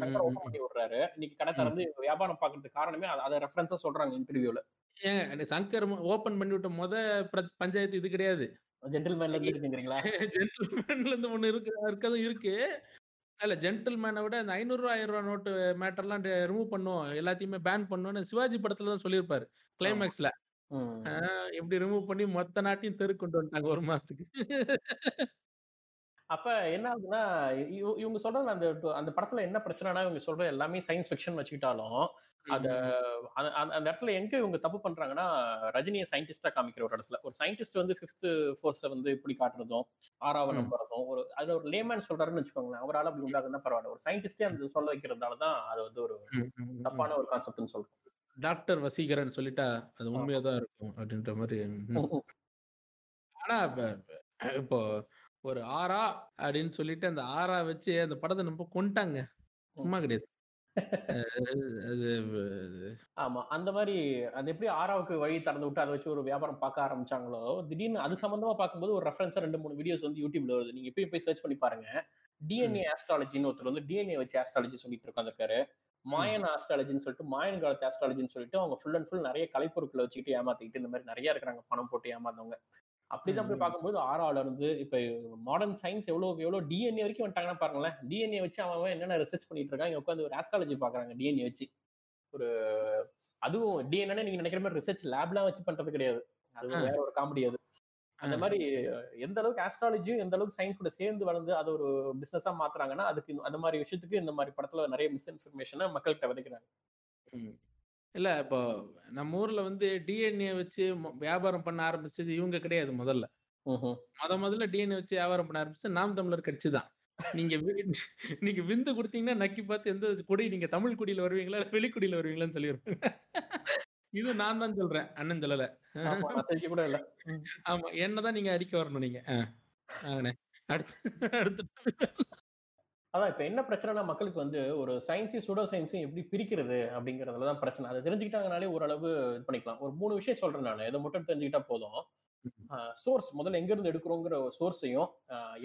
சங்கர் ஓப்பன் பண்ணி விடுறாரு. இன்னைக்கு கடை திறந்து வியாபாரம் பாக்குறதுக்கு காரணமே அதை ரெஃபரன்ஸா சொல்றாங்க இன்டர்வியூல ஏங்க சங்கர் ஓபன் பண்ணி விட்ட முத பஞ்சாயத்து இது கிடையாது. ஜென்டில்மேன்ல இருந்து இருக்குங்கிறீங்களா? ஜென்டில்மேன்ல இருந்து ஒண்ணு இருக்கு இருக்கதும் இருக்கு. இல்ல ஜென்டில்மேனை விட இந்த ஐநூறு ரூபா ஆயிரம் ரூபா நோட்டு மேட்டர்லாம் ரிமூவ் பண்ணுவோம். எல்லாத்தையுமே பேன் பண்ணுவோம்னு சிவாஜி படத்துல தான் சொல்லியிருப்பாரு கிளைமேக்ஸ்ல ம். எப்படி ரிமூவ் பண்ணி மொத்த நாட்டையும் தெரு கொண்டு வந்துட்டாங்க ஒரு மாசத்துக்கு. அப்ப என்ன ஆகுதுன்னா இவ- இவங்க சொல்ற அந்த அந்த படத்துல என்ன பிரச்சனைனா இவங்க சொல்ற எல்லாமே சயின்ஸ் ஃபிக்ஷன் வச்சுக்கிட்டாலும் அத அந்த அந்த- இடத்துல எங்க இவங்க தப்பு பண்றாங்கன்னா ரஜினியை சயின்டிஸ்டா காமிக்கிற ஒரு இடத்துல. ஒரு சயின்டிஸ்ட் வந்து ஃபிஃப்த் ஃபோர்ஸை வந்து இப்படி காட்டுறதும் ஆறாவது. நம்புறதும் ஒரு அது ஒரு லேமேன் சொல்றாருன்னு வச்சுக்கோங்களேன் அவரால் அப்படி உண்டாகுதுன்னா பரவாயில்ல. ஒரு சயின்டிஸ்டே அந்த சொல்ல வைக்கிறதால தான் அது வந்து ஒரு. தப்பான ஒரு கான்செப்ட்னு சொல்றோம். டாக்டர் வசீகரன் சொல்லிட்டா அது உண்மையா தான் இருக்கும் அப்படின்ற மாதிரி. ஆனா இப்போ ஒரு ஆறா அப்படின்னு சொல்லிட்டு அந்த ஆறா வச்சு அந்த படத்தை நம்ம கொண்டாங்க சும்மா கிடையாது. ஆமா. அந்த மாதிரி அது எப்படி ஆறாவுக்கு வழி திறந்து விட்டு அதை வச்சு ஒரு வியாபாரம் பார்க்க ஆரம்பிச்சாங்களோ திடீர்னு அது சம்பந்தமா பார்க்கும்போது ஒரு ரெஃபரன்ஸா ரெண்டு மூணு வீடியோஸ் வந்து யூடியூப்ல வருது. நீங்க எப்பயும் போய் சர்ச் பண்ணி பாருங்க. டிஎன்ஏ ஆஸ்ட்ராலஜின்னு ஒருத்தர் வந்து டிஎன்ஏ வச்சு ஆஸ்ட்ராலஜி சொல்லிட்டு உட்காந்துருக்காரு மாயன் ஆஸ்ட்ராலஜின்னு சொல்லிட்டு மாயன் காலத்து ஆஸ்ட்ராலஜின்னு சொல்லிட்டு அவங்க ஃபுல் அண்ட் ஃபுல் நிறைய கலைப்பொருட்களை வச்சுக்கிட்டு ஏமாத்திக்கிட்டு இந்த மாதிரி நிறைய இருக்கிறாங்க. பணம் போட்டு ஏமாந்தவங்க. அப்படிதான் போய். பார்க்கும்போது ஆறால இருந்து இப்ப மாடர்ன் சயின்ஸ் எவ்வளவு எவ்வளவு டிஎன்ஏ வரைக்கும் வந்துட்டாங்கன்னா பாருங்களேன் டிஎன்ஏ வச்சு அவன் என்னென்ன ரிசர்ச் பண்ணிட்டு இருக்கான் இங்க உட்காந்து ஒரு ஆஸ்ட்ராலஜி பாக்குறாங்க டிஎன்ஏ வச்சு ஒரு அதுவும் டிஎன்ஏ நீங்க நினைக்கிற மாதிரி ரிசர்ச் லேப்லாம் வச்சு பண்றது கிடையாது அது. வேற ஒரு காமெடி அது அந்த. மாதிரி எந்த அளவுக்கு ஆஸ்ட்ராலஜியும் எந்த அளவுக்கு சயின்ஸ் கூட சேர்ந்து வளர்ந்து அது ஒரு பிசினஸா மாத்துறாங்கன்னா அதுக்கு அந்த மாதிரி விஷயத்துக்கு இந்த மாதிரி படத்துல நிறைய மிஸ்இன்ஃபர்மேஷனை மக்கள்கிட்ட விதைக்கிறாங்க. இல்ல இப்போ நம்ம ஊர்ல வந்து டிஎன்ஏ வச்சு வியாபாரம் பண்ண ஆரம்பிச்சது இவங்க கிடையாது முதல்ல. முத முதல்ல டிஎன்ஏ வச்சு வியாபாரம் பண்ண ஆரம்பிச்சது நாம் தமிழர் கட்சி தான். நீங்க நீங்க விந்து கொடுத்தீங்கன்னா நக்கி பார்த்து எந்த குடி நீங்க தமிழ் குடியில வருவீங்களா? இல்ல வெளிக்குடியில வருவீங்களான்னு சொல்லிடுவாங்க இது நான் தான் சொல்றேன் அண்ணன் சொல்லல. கூட இல்ல. ஆமா என்னதான் நீங்க அடிக்க வரணும் நீங்க. அடுத்து அடுத்து. அதான் இப்ப என்ன பிரச்சனைனா மக்களுக்கு வந்து ஒரு சயின்ஸையும் சுடோ சயின்ஸையும் எப்படி பிரிக்கிறது அப்படிங்கறதுல தான் பிரச்சனை. அதை தெரிஞ்சுக்கிட்டாங்கனாலே ஓரளவு இது பண்ணிக்கலாம். ஒரு மூணு விஷயம் சொல்றேன் நான். இதை மட்டும் தெரிஞ்சுக்கிட்டா போதும். சோர்ஸ் முதல்ல எங்க இருந்து எடுக்கிறோங்கிற சோர்ஸையும்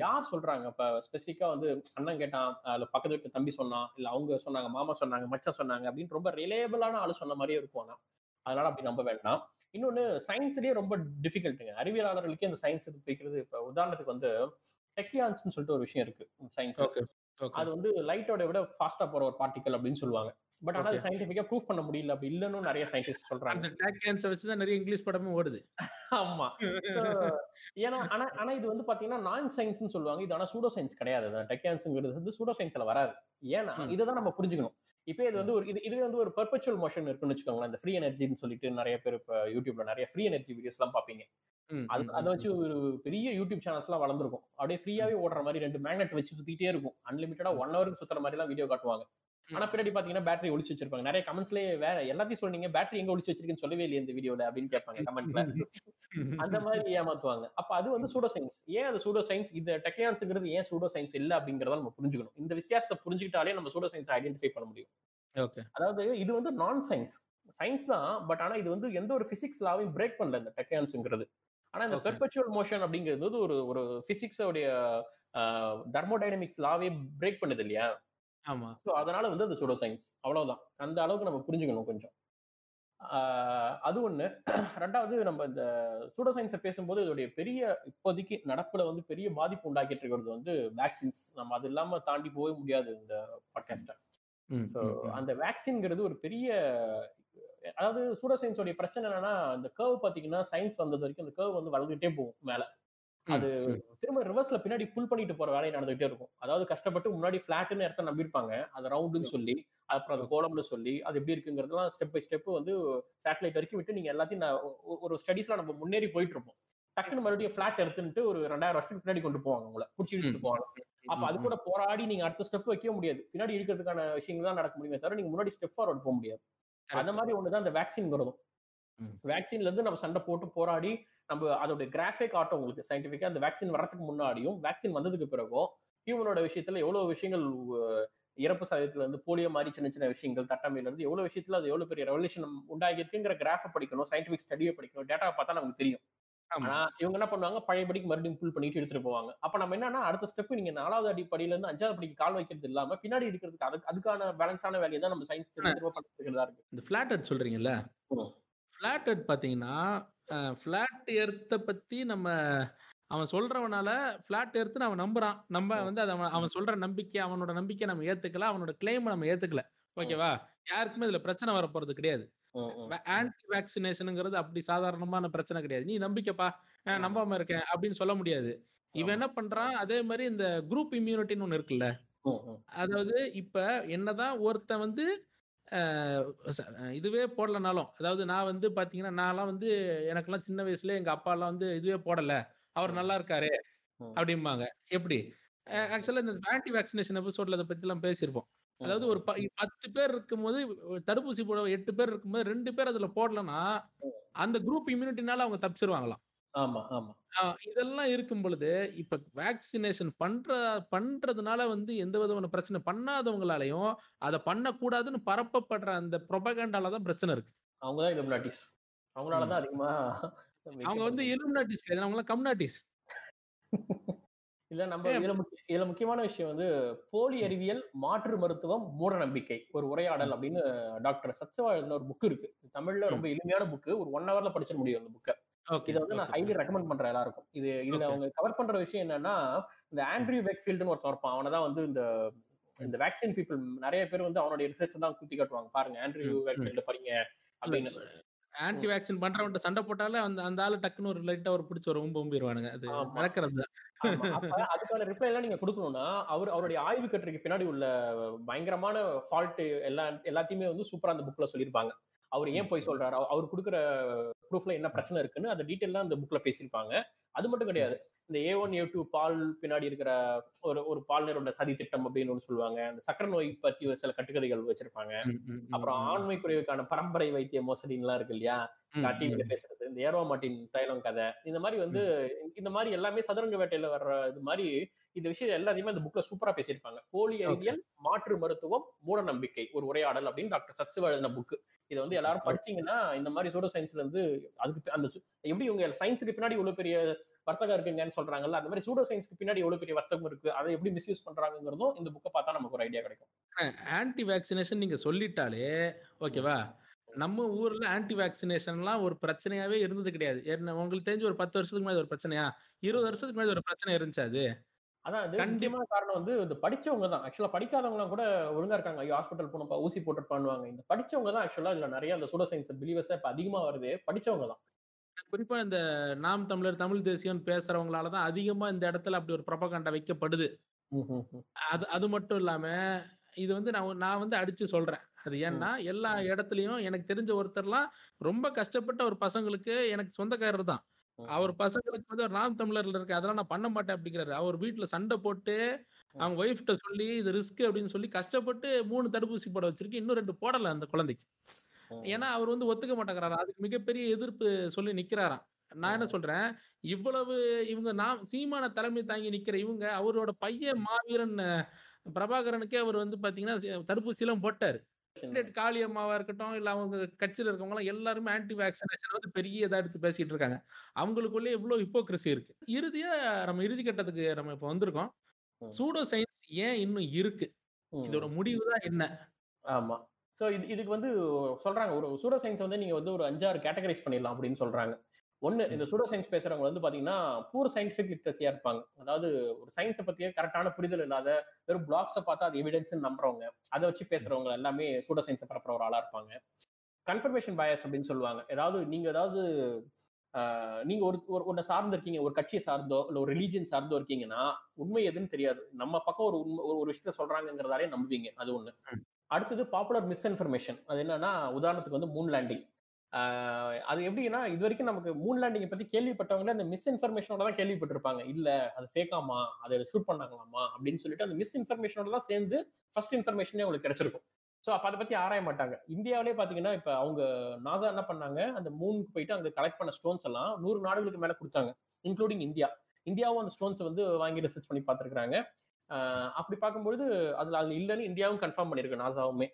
யார் சொல்றாங்க? இப்ப ஸ்பெசிஃபிக்கா வந்து அண்ணன் கேட்டான் அதுல பக்கத்து வீட்டு தம்பி சொன்னான் இல்ல அவங்க சொன்னாங்க மாமா சொன்னாங்க மச்சான் சொன்னாங்க அப்படின்னு ரொம்ப ரிலேபிளான ஆளு சொன்ன மாதிரியே இருக்கும் ஆனா. அதனால அப்படி நம்ப வேண்டாம். இன்னொன்னு சயின்ஸ்லயே ரொம்ப டிஃபிகல்ட்டுங்க அறிவியலாளர்களுக்கே இந்த சயின்ஸ் இது பிரிக்கிறது இப்ப உதாரணத்துக்கு வந்து டெக்கியான்ஸ்னு சொல்லிட்டு ஒரு விஷயம் இருக்கு. சயின்ஸ் அது வந்து லைட்டோட விட ஃபாஸ்டா போற ஒரு பார்ட்டிகல் அப்படின்னு சொல்லுவாங்க. பட் ஆனா அது. சயின்டிபிக்கா ப்ரூவ் பண்ண முடியல அப்படி இல்லன்னு நிறைய சயின்டிஸ்ட் சொல்றாங்க. அந்த டேக் கேன்சர் வச்சு தான் நிறைய இங்கிலீஷ் படமும் ஓடுது. ஆமா. ஏன்னா ஆனா ஆனா இது வந்து பாத்தீங்கன்னா நான் சயின்ஸ்னு சொல்லுவாங்க. இது ஆனா சூடோ சயின்ஸ் கிடையாது டெக்கியான்ஸ்ங்கிறது வந்து சூடோ சயின்ஸ்ல வராது. ஏன்னா. இதை தான் நம்ம புரிஞ்சுக்கணும். இப்போ இது வந்து ஒரு இது இதுவே வந்து ஒரு பெர்பச்சுவல் மோஷன் இருக்குன்னு வச்சுக்கோங்களேன். இந்த ஃப்ரீ எனர்ஜின்னு சொல்லிட்டு நிறைய பேர் இப்போ யூடியூப்ல நிறைய ஃப்ரீ எனர்ஜி வீடியோஸ் எல்லாம் பாப்பீங்க அது அதை வச்சு ஒரு பெரிய யூடியூப் சேனல்ஸ் எல்லாம் வளர்ந்துருக்கும். அப்படியே ஃப்ரீயாவே ஓடுற மாதிரி ரெண்டு மேக்னெட் வச்சு சுத்திட்டே இருக்கும். அன்லிமிட்டடா ஒன் ஹவருக்கு சுத்துற மாதிரி எல்லாம் வீடியோ காட்டுவாங்க. ஆனா பின்னாடி பாத்தீங்கன்னா பேட்டரி ஒளிச்சு வச்சிருப்பாங்க. நிறைய கமெண்ட்ஸ்லயே வேற எல்லாத்தையும் சொன்னீங்க பேட்டரி எங்க ஒளிச்சு வச்சிருக்கேன்னு சொல்லவே இல்லையே இந்த வீடியோல அப்படின்னு கேட்பாங்க கமெண்ட்ல. அந்த மாதிரி ஏமாத்துவாங்க. அப்ப அது வந்து சூடோ சயின்ஸ் ஏன் அது சூடோ சயின்ஸ் இந்த டெக்னான்ஸுங்கிறது ஏன் சூடோ சயின்ஸ் இல்ல அப்படிங்கறத நம்ம புரிஞ்சுக்கணும். இந்த வித்தியாசத்தை புரிஞ்சுக்கிட்டாலே நம்ம சூடோ சயின்ஸ் ஐடென்டிஃபை பண்ண முடியும். அதாவது இது வந்து நான் சயின்ஸ் சயின்ஸ் தான் பட் ஆனா இது வந்து எந்த ஒரு பிசிக்ஸ் லாவையும் பிரேக் பண்ணல இந்த டெக்னான்ஸுங்கிறது ஆனா இந்த. பெர்பச்சுவல் மோஷன் அப்படிங்கிறது ஒரு ஒரு பிசிக்ஸோடைய டர்மோடைனமிக்ஸ் லாவே பிரேக் பண்ணுது இல்லையா? ஆமா. ஸோ அதனால வந்து அது சூடோ சயின்ஸ் அவ்வளவுதான். அந்த அளவுக்கு நம்ம புரிஞ்சுக்கணும் கொஞ்சம். அது ஒண்ணு. ரெண்டாவது நம்ம இந்த சூடோ சயின்ஸை பேசும்போது இதோடைய பெரிய இப்போதைக்கு நடப்புல வந்து பெரிய பாதிப்பு உண்டாக்கிட்டு இருக்கிறது வந்து வேக்சின்ஸ் நம்ம அது இல்லாம தாண்டி போக முடியாது இந்த பாட்காஸ்ட ம், ஸோ. அந்த வேக்சின்ங்கிறது ஒரு பெரிய அதாவது சூடோ சயின்ஸோடைய பிரச்சனை என்னன்னா இந்த கர்வ் பாத்தீங்கன்னா சயின்ஸ் வந்தது வரைக்கும் அந்த கர்வ் வந்து வளர்ந்துட்டே போகும் மேல. அது திரும்ப ரிவர்ஸ்ல பின்னாடி புல் பண்ணிட்டு போற வேலை நடந்துகிட்டே இருக்கும். அதாவது கஷ்டப்பட்டு முன்னாடி ஃபிளாட்னு இடத்த நம்பியிருப்பாங்க. அது ரவுண்டுன்னு சொல்லி அப்புறம் அது கோலம்னு சொல்லி அது எப்படி இருக்குங்கிறதுலாம் ஸ்டெப் பை ஸ்டெப் வந்து சேட்டலைட் வரைக்கும் விட்டு நீங்க எல்லாத்தையும் ஒரு ஸ்டடிஸ்ல நம்ம முன்னேறி போயிட்டு இருப்போம் டக்குன்னு மறுபடியும் ஃபிளாட் எடுத்துட்டு ஒரு ரெண்டாயிரம் வருஷத்துக்கு பின்னாடி கொண்டு போவாங்க உங்களை. பிடிச்சி இழுத்துட்டு போவாங்க. அப்ப அது கூட போராடி நீங்க அடுத்த ஸ்டெப் வைக்க முடியாது. பின்னாடி இருக்கிறதுக்கான விஷயங்கள் தான் நடக்க முடியுமே தவிர நீங்க முன்னாடி ஸ்டெப் ஃபார்வர்ட் போக முடியாது. அந்த மாதிரி ஒண்ணுதான் அந்த வேக்சின்ங்கிறதும் ம். வேக்சின்ல இருந்து நம்ம சண்டை போட்டு போராடி நம்ம அதோட கிராஃபே காட்டும் உங்களுக்கு சயின்டிபிக்கா அந்த வேக்சின் வர்றதுக்கு முன்னாடியும் வேக்சின் வந்ததுக்கு பிறகும் ஹியூமனோட விஷயத்துல எவ்வளவு விஷயங்கள் இறப்பு சதவீதத்துல இருந்து போலியோ மாதிரி சின்ன சின்ன விஷயங்கள் தட்டமையில இருந்து எவ்வளவு விஷயத்துல அது எவ்வளவு பெரிய ரெவல்யூஷன் உண்டாகி இருக்குங்கிற கிராஃபை படிக்கணும் சயின்டிபிக் ஸ்டடியை படிக்கணும் டேட்டா பார்த்தா நமக்கு தெரியும். ஆனா இவங்க என்ன பண்ணுவாங்க? பழையபடிக்கு மறுபடியும் புல் பண்ணிட்டு எடுத்துட்டு போவாங்க. அப்ப நம்ம என்னன்னா அடுத்த ஸ்டெப் நீங்க நாலாவது அடிப்படையில இருந்து அஞ்சாவது படிக்கு கால் வைக்கிறது இல்லாம பின்னாடி இருக்கிறதுக்கு அதுக்கு அதுக்கான பேலன்ஸான வேலையை தான் நம்ம சயின்ஸ் திரும்ப பண்ணிட்டு இருக்கிறதா இருக்கு. இந்த ஃபிளாட் சொல்றீங்கல்ல. ஃபிளாட் பாத்தீங்கன்னா ஃபிளாட் எர்த்தை பத்தி நம்ம அவன் சொல்றவனால ஃபிளாட் எர்த்னு அவன் நம்புறான். நம்ம. வந்து அதை அவன் அவன் சொல்ற நம்பிக்கை அவனோட நம்பிக்கை நம்ம ஏத்துக்கல அவனோட கிளைம் நம்ம ஏத்துக்கல. ஓகேவா? யாருக்குமே இதுல பிரச்சனை வர போறது கிடையாது. ஆன்டி வேக்சினேஷனுங்கிறது அப்படி சாதாரணமான பிரச்சனை கிடையாது. நீ நம்பிக்கைப்பா. நம்பாம இருக்கேன் அப்படின்னு சொல்ல முடியாது. இவன். என்ன பண்றான்? அதே மாதிரி இந்த குரூப் இம்யூனிட்டின்னு ஒண்ணு இருக்குல்ல. அதாவது இப்ப என்னதான் ஒருத்தன் வந்து இதுவே போடலனாலும் அதாவது நான் வந்து பாத்தீங்கன்னா நான்லாம் வந்து எனக்கெல்லாம் சின்ன வயசுல எங்க அப்பா எல்லாம் வந்து இதுவே போடல அவர். நல்லா இருக்காரு. அப்படிம்பாங்க எப்படி. ஆக்சுவலா இந்த ஆன்டி வேக்சினேஷன் எபிசோட்ல அதை பத்தி எல்லாம் பேசியிருப்போம் அதாவது. ஒரு பத்து பேர் இருக்கும்போது தடுப்பூசி போட எட்டு பேர் இருக்கும்போது ரெண்டு பேர் அதுல போடலன்னா. அந்த குரூப் இம்யூனிட்டினால அவங்க தப்பிச்சிருவாங்களாம் ஆமா ஆமா இதெல்லாம் இருக்கும் பொழுது இப்ப வேக்சினேஷன் பண்ற பண்றதுனால வந்து எந்த விதமான பிரச்சனை பண்ணாதவங்களாலையும் அதை பண்ணக்கூடாதுன்னு பரப்பப்படுற அந்த ப்ரொபகண்டால தான் பிரச்சனை இருக்கு அவங்க தான் illuminatis. அவங்களால ம். தான் அதிகமா அவங்க வந்து. இலுமினாட்டிஸ் கிடையாது அவங்க கம்னாட்டிஸ் இல்ல நம்ம இதுல இதுல முக்கியமான விஷயம் வந்து போலி அறிவியல் மாற்று மருத்துவம் மூட நம்பிக்கை ஒரு உரையாடல் அப்படின்னு டாக்டர் சத்சவா எழுதின ஒரு புக் இருக்கு தமிழ்ல. ரொம்ப எளிமையான புக் ஒரு ஒன் ஹவர்ல படிச்சிட முடியும் அந்த புக்கை இதை வந்து நான் ஹைலி ரெக்கமெண்ட் பண்றேன் எல்லாருக்கும். இது இதுல. அவங்க கவர் பண்ற விஷயம் என்னன்னா இந்த ஆண்ட்ரியூ வெக்ஃபீல்டுன்னு ஒருத்தன் இருப்பான். அவனை தான் வந்து இந்த இந்த வேக்சின் பீப்புள் நிறைய பேர் வந்து அவனுடைய ரிசர்ச் தான் குத்தி காட்டுவாங்க. பாருங்க ஆண்ட்ரியூ. வெக்ஃபீல்டு படிங்க அப்படின்னு. ஆன்டி வேக்சின் பண்றவன்ட்ட சண்டை போட்டாலே அந்த அந்த ஆளு டக்குன்னு ஒரு லைட்டா ஒரு பிடிச்ச ஒரு உம்பு உம்பிடுவானுங்க அது. நடக்கிறது அதுக்கான ரிப்ளை எல்லாம் நீங்க கொடுக்கணும்னா அவர் அவருடைய ஆய்வு கட்டுரைக்கு பின்னாடி உள்ள பயங்கரமான ஃபால்ட் எல்லா எல்லாத்தையுமே வந்து சூப்பரா அந்த புக்ல சொல்லியிருப்பாங்க. அவர் ஏன் போய் சொல்றாரு? அவ- அவர் கொடுக்குற ப்ரூஃப்ல என்ன பிரச்சனை இருக்குன்னு அந்த டீட்டெயிலாம் அந்த புக்ல பேசியிருப்பாங்க. அது மட்டும் கிடையாது. இந்த ஏ ஒன் ஏ டூ பால் பின்னாடி இருக்கிற ஒரு ஒரு பால்நரோட சதி திட்டம் அப்படின்னு ஒன்று சொல்லுவாங்க. அந்த சக்கரை நோய் பத்தி ஒரு சில கட்டுக்கதைகள் வச்சிருப்பாங்க. அப்புறம். ஆண்மை குறைவுக்கான பரம்பரை வைத்திய மோசடின்லாம் இருக்கு இல்லையா? டிவில பேசுறது இந்த ஏரோ மாட்டின் தைலம் கதை இந்த மாதிரி வந்து இந்த மாதிரி எல்லாமே சதுரங்க வேட்டையில வர்ற இது மாதிரி இந்த விஷயம் எல்லாத்தையுமே அந்த புக்ல சூப்பரா பேசியிருப்பாங்க. போலி அறிவியல் மாற்று மருத்துவம் மூட நம்பிக்கை ஒரு உரையாடல் அப்படின்னு டாக்டர் சத்சிவா எழுதின புக். இதை வந்து எல்லாரும் படிச்சீங்கன்னா இந்த மாதிரி சோடோ சயின்ஸ்ல இருந்து அதுக்கு அந்த எப்படி இவங்க சயின்ஸுக்கு பின்னாடி இவ்வளவு பெரிய வர்த்தகம் இருக்குங்கன்னு சொல்றாங்கல்ல அந்த மாதிரி சூடோ சயின்ஸ்க்கு பின்னாடி எவ்வளவு பெரிய வர்த்தகம் இருக்கு அதை எப்படி மிஸ்யூஸ் பண்றாங்கிறதும் இந்த புக்கை பார்த்தா நமக்கு ஒரு ஐடியா கிடைக்கும். ஆன்டி வேக்சினேஷன் நீங்க சொல்லிட்டாலே ஓகேவா? நம்ம ஊர்ல ஆன்டி வேக்சினேஷன்லாம் ஒரு பிரச்சனையாவே இருந்தது கிடையாது. உங்களுக்கு தெரிஞ்சு ஒரு பத்து வருஷத்துக்கு முன்னாடி ஒரு பிரச்சனையா? இருபது வருஷத்துக்கு முன்னாடி ஒரு பிரச்சனை இருந்துச்சு அது? அதான் அது கண்டிப்பா. காரணம் வந்து இந்த படிச்சவங்க தான். ஆக்சுவலா படிக்காதவங்க கூட ஒழுங்கா இருக்காங்க. ஐயோ ஹாஸ்பிட்டல் போனப்பா ஊசி போட்டு பண்ணுவாங்க. இந்த படிச்சவங்க தான் ஆக்சுவலா இதுல நிறைய அந்த சூடோ சயின்ஸ் பிலீவர்ஸ் இப்ப அதிகமா வருது படிச்சவங்க தான். குறிப்பா இந்த நாம் தமிழர் தமிழ் தேசியம் பேசுறவங்களால தான் அதிகமா இந்த இடத்துல அப்படி ஒரு ப்ரொபகண்டா வைக்கப்படுது. அது அது மட்டும் இல்லாம இது வந்து நான் நான் வந்து அடிச்சு சொல்றேன். அது ஏன்னா எல்லா இடத்துலயும் எனக்கு தெரிஞ்ச ஒருத்தர்லாம் ரொம்ப கஷ்டப்பட்ட ஒரு பசங்களுக்கு எனக்கு சொந்தக்காரர் தான். அவர் பசங்களுக்கு வந்து ஒரு நாம் தமிழர்ல இருக்கு அதெல்லாம் நான் பண்ண மாட்டேன் அப்படிங்கிறாரு. அவர் வீட்டுல சண்டை போட்டு அவங்க ஒய்ஃப்ட்ட சொல்லி இது ரிஸ்க் அப்படின்னு சொல்லி கஷ்டப்பட்டு மூணு தடுப்பூசி போட வச்சிருக்கு இன்னும் ரெண்டு போடல அந்த குழந்தைக்கு. ஏன்னா அவர் வந்து ஒத்துக்க மாட்டேங்கிறாரா? அதுக்கு மிகப்பெரிய எதிர்ப்பு சொல்லி நிக்கிறாராம். நான் என்ன சொல்றேன்? இவ்வளவு இவங்க நாம் சீமான தலைமை தாங்கி நிக்கிற இவங்க அவரோட பையன் மாவீரன் பிரபாகரனுக்கே அவர் வந்து பாத்தீங்கன்னா தடுப்பூசி எல்லாம் போட்டாரு. கேண்டிடேட் காளி அம்மாவா இருக்கட்டும் இல்ல அவங்க கட்சியில இருக்கவங்க எல்லாம் எல்லாருமே ஆன்டி வேக்சினேஷன் வந்து பெரிய இதா எடுத்து பேசிட்டு இருக்காங்க. அவங்களுக்குள்ளே இவ்வளவு ஹிப்போக்ரசி இருக்கு. இறுதியா நம்ம இறுதி கட்டத்துக்கு நம்ம இப்ப வந்திருக்கோம். சூடோ சயின்ஸ் ஏன் இன்னும் இருக்கு? இதோட முடிவு தான் என்ன? ஆமா. சோ இது இதுக்கு வந்து சொல்றாங்க ஒரு சூடோ சயின்ஸ் வந்து நீங்க வந்து ஒரு அஞ்சாறு கேட்டகரைஸ் பண்ணிடலாம் அப்படின்னு சொல்றாங்க. ஒண்ணு இந்த சூடோ சயின்ஸ் பேசுறவங்க வந்து பாத்தீங்கன்னா பூர் சயின்டிபிக் லிட்ரஸியா இருப்பாங்க. அதாவது ஒரு சயின்ஸை பத்தியே கரெக்டான புரிதல் இல்லாத வெறும் பிளாக்ஸை பார்த்தா அது எவிடன்ஸ் நம்புறவங்க அதை வச்சு பேசுறவங்க எல்லாமே சூடோ சயின்ஸை பரப்புற ஒரு ஆளா இருப்பாங்க. கன்ஃபர்மேஷன் பயஸ் அப்படின்னு சொல்லுவாங்க. ஏதாவது நீங்க ஏதாவது நீங்க ஒரு ஒரு ஒன்றை சார்ந்து இருக்கீங்க ஒரு கட்சியை சார்ந்தோ இல்ல ஒரு ரிலீஜன் சார்ந்தோ இருக்கீங்கன்னா உண்மை எதுன்னு தெரியாது. நம்ம பக்கம் ஒரு உண்மை ஒரு- ஒரு விஷயத்த சொல்றாங்கிறதாலே நம்புவீங்க. அது ஒண்ணு. அடுத்தது பாப்புலர் மிஸ்இன்ஃபர்மேஷன் அது என்னன்னா உதாரணத்துக்கு வந்து மூன் லேண்டிங் அது எப்படின்னா இது வரைக்கும் நமக்கு மூன் லேண்டிங்கை பத்தி கேள்விப்பட்டவங்களே அந்த மிஸ் இன்ஃபர்மேஷனோட தான் கேள்விப்பட்டிருப்பாங்க. இல்ல அது ஃபேக்காமா அதை ஷூட் பண்ணாங்களாமா? அப்படின்னு சொல்லிட்டு அந்த மிஸ்இன்ஃபர்மேஷனோட தான் சேர்ந்து ஃபர்ஸ்ட் இன்ஃபர்மேஷனே உங்களுக்கு கிடைச்சிருக்கும். ஸோ அப்போ அதை பத்தி ஆராய மாட்டாங்க. இந்தியாவிலே பாத்தீங்கன்னா இப்ப அவங்க நாசா என்ன பண்ணாங்க? அந்த மூனுக்கு போயிட்டு அங்க கலெக்ட் பண்ண ஸ்டோன்ஸ் எல்லாம் நூறு நாடுகளுக்கு மேல கொடுத்தாங்க இன்க்ளூடிங் இந்தியா. இந்தியாவும் அந்த ஸ்டோன்ஸ் வந்து வாங்கி ரிசர்ச் பண்ணி பார்த்துருக்காங்க அப்படி பார்க்கும்பொழுது அதுல அது இல்லைன்னு இந்தியாவும் கன்ஃபார்ம் பண்ணியிருக்கு நாசாவுமே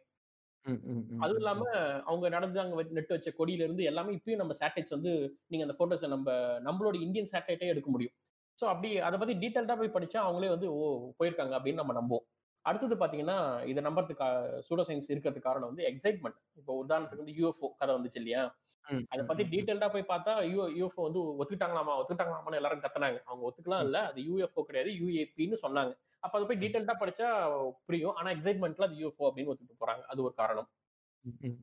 அதுவும் இல்லாம அவங்க நடந்து அங்க நெட்டு வச்ச கொடியில இருந்து எல்லாமே இப்பயும் நம்ம சேட்டலைட்ஸ் வந்து நீங்க அந்த போட்டோஸ் நம்ம நம்மளோட இந்தியன் சேட்டலைட்டே எடுக்க முடியும். ஸோ அப்படி அதை பத்தி டீட்டெயில்டா போய் படிச்சா அவங்களே வந்து ஓ போயிருக்காங்க அப்படின்னு நம்ம நம்புவோம். அடுத்தது பாத்தீங்கன்னா இதை நம்புறதுக்கு சூடோ சயின்ஸ் இருக்கிறதுக்கு காரணம் வந்து எக்ஸைட்மெண்ட் இப்போ உதாரணத்துக்கு வந்து யூஎஃப்ஓ கதை வந்துச்சு இல்லையா? அதை பத்தி டீட்டெயில்டா போய் பார்த்தா யூ யூஎஃப்ஓ வந்து ஒத்துக்கிட்டாங்களாமா? ஒத்துக்கிட்டாங்களாமான்னு எல்லாரும் கத்துனாங்க. அவங்க ஒத்துக்கலாம் இல்ல. அது யூஎஃப்ஓ கிடையாது. யூஏபின்னு சொன்னாங்க. அப்ப அதை போய் டீட்டெயில்டா படிச்சா புரியும். ஆனா எக்ஸைட்மெண்ட்ல அது யூஎஃப்ஓ அப்படின்னு ஒத்துட்டு போறாங்க. அது ஒரு காரணம்.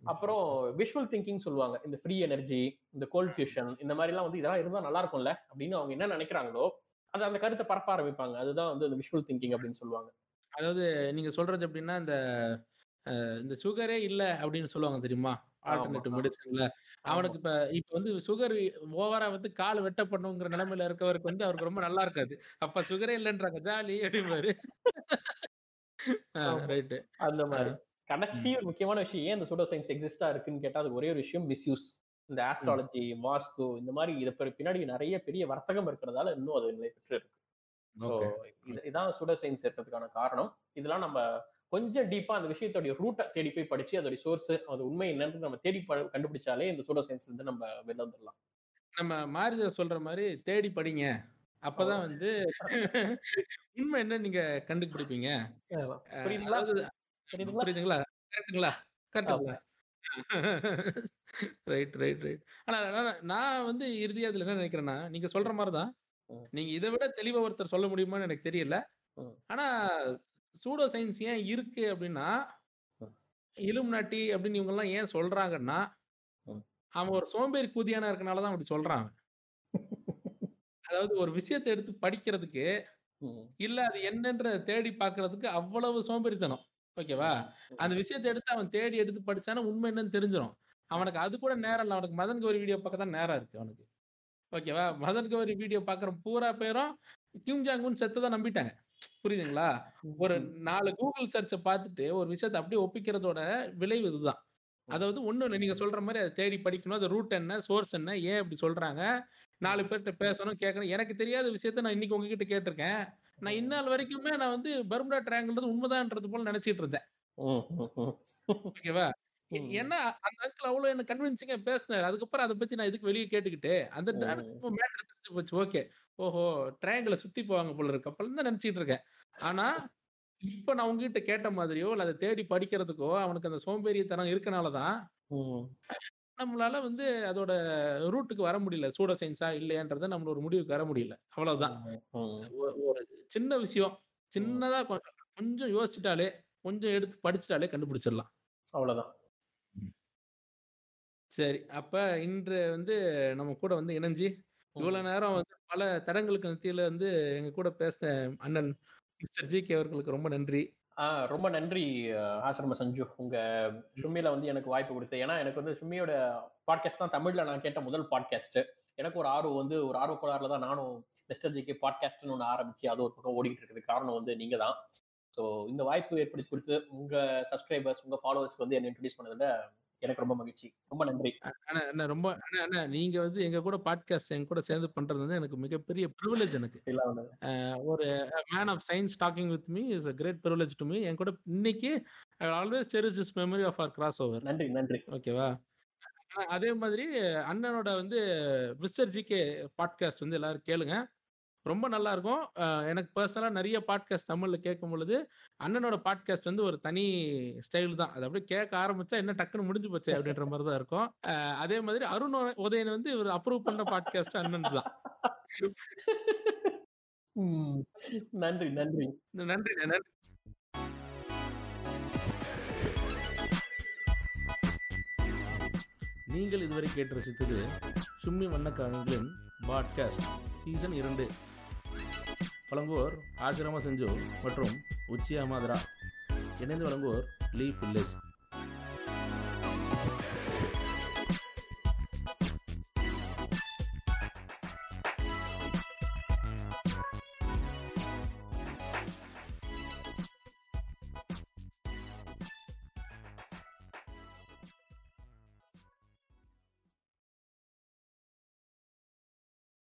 அப்புறம் விஷுவல் திங்கிங் சொல்லுவாங்க. இந்த ஃப்ரீ எனர்ஜி இந்த கோல்ட் ஃபியூஷன் இந்த மாதிரி எல்லாம் வந்து இதெல்லாம் இருந்தா நல்லா இருக்கும்ல அப்படின்னு அவங்க என்ன நினைக்கிறாங்களோ அந்த அந்த கருத்தை பரப்ப ஆரம்பிப்பாங்க. அதுதான் வந்து அந்த விஷுவல் திங்கிங் அப்படின்னு சொல்லுவாங்க. அதாவது நீங்க சொல்றது எப்படின்னா இந்த இந்த சுகரே இல்ல அப்படின்னு சொல்லுவாங்க தெரியுமா? ஆல்டர்னேட்டிவ். மெடிசன்ல. அவனுக்கு இப்ப இப்ப வந்து சுகர் ஓவரா வந்து கால் வெட்டப்படணுங்கிற நிலைமையில இருக்கவருக்கு வந்து அவருக்கு ரொம்ப நல்லா இருக்காது. அப்ப சுகரே இல்லைன்றாங்க ஜாலி அப்படிம்பாரு. ரைட்டு. அந்த மாதிரி. கடைசி ஒரு முக்கியமான விஷயம் ஏன் இந்த சூடோ சயின்ஸ் எக்ஸிஸ்டா இருக்குன்னு கேட்டா அதுக்கு ஒரே ஒரு விஷயம் மிஸ்யூஸ். இந்த ஆஸ்ட்ராலஜி வாஸ்து இந்த மாதிரி இதை பின்னாடி நிறைய பெரிய வர்த்தகம் இருக்கிறதால இன்னும் அது நிலை பெற்று இருக்கு இதான் சூடோ சயின்ஸ் இருக்கிறதுக்கான காரணம். இதெல்லாம் நம்ம கொஞ்சம் டீப்பா அந்த விஷயத்தோடைய ரூட்டை தேடி போய் படிச்சு அதோட சோர்ஸ் அது உண்மை என்னன்னு நம்ம தேடி கண்டுபிடிச்சாலே இந்த சூடோ சயின்ஸ்ல இருந்து நம்ம வெளில வந்துடலாம் நம்ம மாரிஜா சொல்ற மாதிரி தேடி படிங்க. அப்பதான் வந்து உண்மை என்ன நீங்க கண்டுபிடிப்பீங்க? புரியுதுங்களா? கரெக்ட்டுங்களா? கரெக்ட்டுங்களா? ரைட் ரைட் ரைட் ஆனா நான் வந்து இறுதியா இதுல என்ன நினைக்கிறேன்னா நீங்க சொல்ற மாதிரிதான். நீங்க இதை விட தெளிவா ஒருத்தர் சொல்ல முடியுமான்னு எனக்கு தெரியல. ஆனா சூடோ சயின்ஸ் ஏன் இருக்கு அப்படின்னா ம். இலுமினாட்டி அப்படின்னு இவங்க எல்லாம் ஏன் சொல்றாங்கன்னா. அவன் ஒரு சோம்பேறி கூதியானா இருக்கனாலதான் அப்படி சொல்றான். அதாவது ஒரு விஷயத்தை எடுத்து படிக்கிறதுக்கு. இல்ல அது என்னன்ற தேடி பார்க்கிறதுக்கு அவ்வளவு சோம்பேறித்தனம் ஓகேவா அந்த விஷயத்தை எடுத்து அவன் தேடி எடுத்து படிச்சானா உண்மை என்னன்னு தெரிஞ்சிடும் அவனுக்கு அது கூட நேரம் இல்லை அவனுக்கு மதன் கௌரி வீடியோ பார்க்க தான் நேரம் இருக்கு அவனுக்கு ஓகேவா மதன் கௌரி வீடியோ பார்க்குற பூரா பேரும் கிம் ஜாங் உன் செத்ததை நம்பிட்டாங்க புரியுதுங்களா? ஒரு நாலு கூகுள் சர்ச்சை பார்த்துட்டு ஒரு விஷயத்தை அப்படியே ஒப்பிக்கிறதோட விளைவு இதுதான். அதாவது ஒண்ணு இல்லை நீங்க சொல்ற மாதிரி அதை தேடி படிக்கணும். அது ரூட் என்ன சோர்ஸ் என்ன ஏன் இப்படி சொல்றாங்க? நாலு பேர்கிட்ட பேசணும் கேட்கணும். எனக்கு தெரியாத விஷயத்த நான் இன்னைக்கு உங்ககிட்ட கேட்டிருக்கேன். நான் இந்நாள் வரைக்குமே நான் வந்து பர்முடா ட்ரையாங்கிள் உண்மைதான்றது போல நினைச்சிட்டு இருந்தேன். ஓகேவா. ஏன்னா அந்த அங்கிள் அவ்வளவு என்ன கன்வின்சிங்கா பேசினாரு. அதுக்கப்புறம் அதை பத்தி நான் இதுக்கு வெளியே கேட்டுக்கிட்டு அந்த. மேட்டர் தெரிஞ்சு போச்சு. ஓகே. ஓஹோ ட்ரையாங்கிள சுத்தி போவாங்க போல இருக்கு அப்பல தான் நினைச்சிட்டு இருக்கேன். ஆனா இப்ப நான் உங்ககிட்ட கேட்ட மாதிரியோ இல்ல அதை தேடி படிக்கிறதுக்கோ அவனுக்கு அந்த சோம்பேறித்தனம் இருக்கனாலதான். நம்மளால வந்து அதோட ரூட்டுக்கு வர முடியல. சூட சயின்ஸா இல்லையான்றத நம்மள ஒரு முடிவுக்கு வர முடியல. அவ்வளவுதான். ஒரு சின்ன விஷயம். சின்னதா கொஞ்சம் கொஞ்சம் யோசிச்சுட்டாலே கொஞ்சம் எடுத்து படிச்சுட்டாலே கண்டுபிடிச்சிடலாம். அவ்வளவுதான். சரி அப்ப இன்று வந்து நம்ம கூட வந்து இணைஞ்சு இவ்வளவு நேரம் வந்து பல தடங்களுக்கு மத்தியில வந்து எங்க கூட பேசின அண்ணன் மிஸ்டர் ஜி கே அவர்களுக்கு ரொம்ப நன்றி. ரொம்ப நன்றி ஆசிரம சஞ்சு. உங்க ஷும்மில வந்து எனக்கு வாய்ப்பு கொடுத்து ஏன்னா எனக்கு வந்து ஷும்மியோட பாட்காஸ்ட் தான் தமிழ்ல நான் கேட்ட முதல் பாட்காஸ்ட் எனக்கு ஒரு ஆர்வம் வந்து ஒரு ஆர்வ கோளாறுல தான் நானும் மிஸ்டர் ஜிக்கு பாட்காஸ்ட்னு ஒன்று ஆரம்பிச்சு அது ஒரு பக்கம் ஓடிட்டு இருக்குது. காரணம் வந்து நீங்க தான். ஸோ இந்த வாய்ப்பு ஏற்படுத்தி கொடுத்து உங்க சப்ஸ்கிரைபர்ஸ் உங்க ஃபாலோவர்ஸ்க்கு வந்து என்ன இன்ட்ரடியூஸ் பண்ணதுல எனக்கு ரொம்ப மகிழ்ச்சி. ரொம்ப நன்றி. அண்ணா ரொம்ப அண்ணா அண்ணா நீங்க வந்து எங்க கூட பாட்காஸ்ட் எங்க கூட சேர்ந்து பண்றது வந்து எனக்கு மிகப்பெரிய ப்ரிவிலேஜ் எனக்கு. ஒரு man of science talking with me is a great privilege to me என் கூட இன்னைக்கு always cherish this memory of our cross over நன்றி நன்றி. ஓகேவா அதே மாதிரி அண்ணனோட வந்து மிஸ்டர் ஜிகே பாட்காஸ்ட் வந்து எல்லாரும் கேளுங்க. ரொம்ப நல்லா இருக்கும் எனக்கு பர்சனலாக நிறைய பாட்காஸ்ட் தமிழில் கேட்கும் பொழுது அண்ணனோட பாட்காஸ்ட் வந்து ஒரு தனி ஸ்டைல் தான். அது அப்படியே கேட்க ஆரம்பிச்சா என்ன டக்குன்னு முடிஞ்சு போச்சு அப்படின்ற மாதிரி தான் இருக்கும். அதே மாதிரி அருண் உதயன் வந்து இவர் அப்ரூவ் பண்ண பாட்காஸ்ட் அண்ணன் தான். நன்றி நன்றி. நன்றி நன்றி. நீங்கள் இதுவரை கேட்டு ரசித்தது சும்மி வண்ணக்காரங்களின் பாட்காஸ்ட் சீசன் இரண்டு. வழங்குவோர் ஆசிரம செஞ்சு மற்றும் உச்சியா மாதிரா இணைந்து வழங்குவோர் லீ வில்லேஜ்.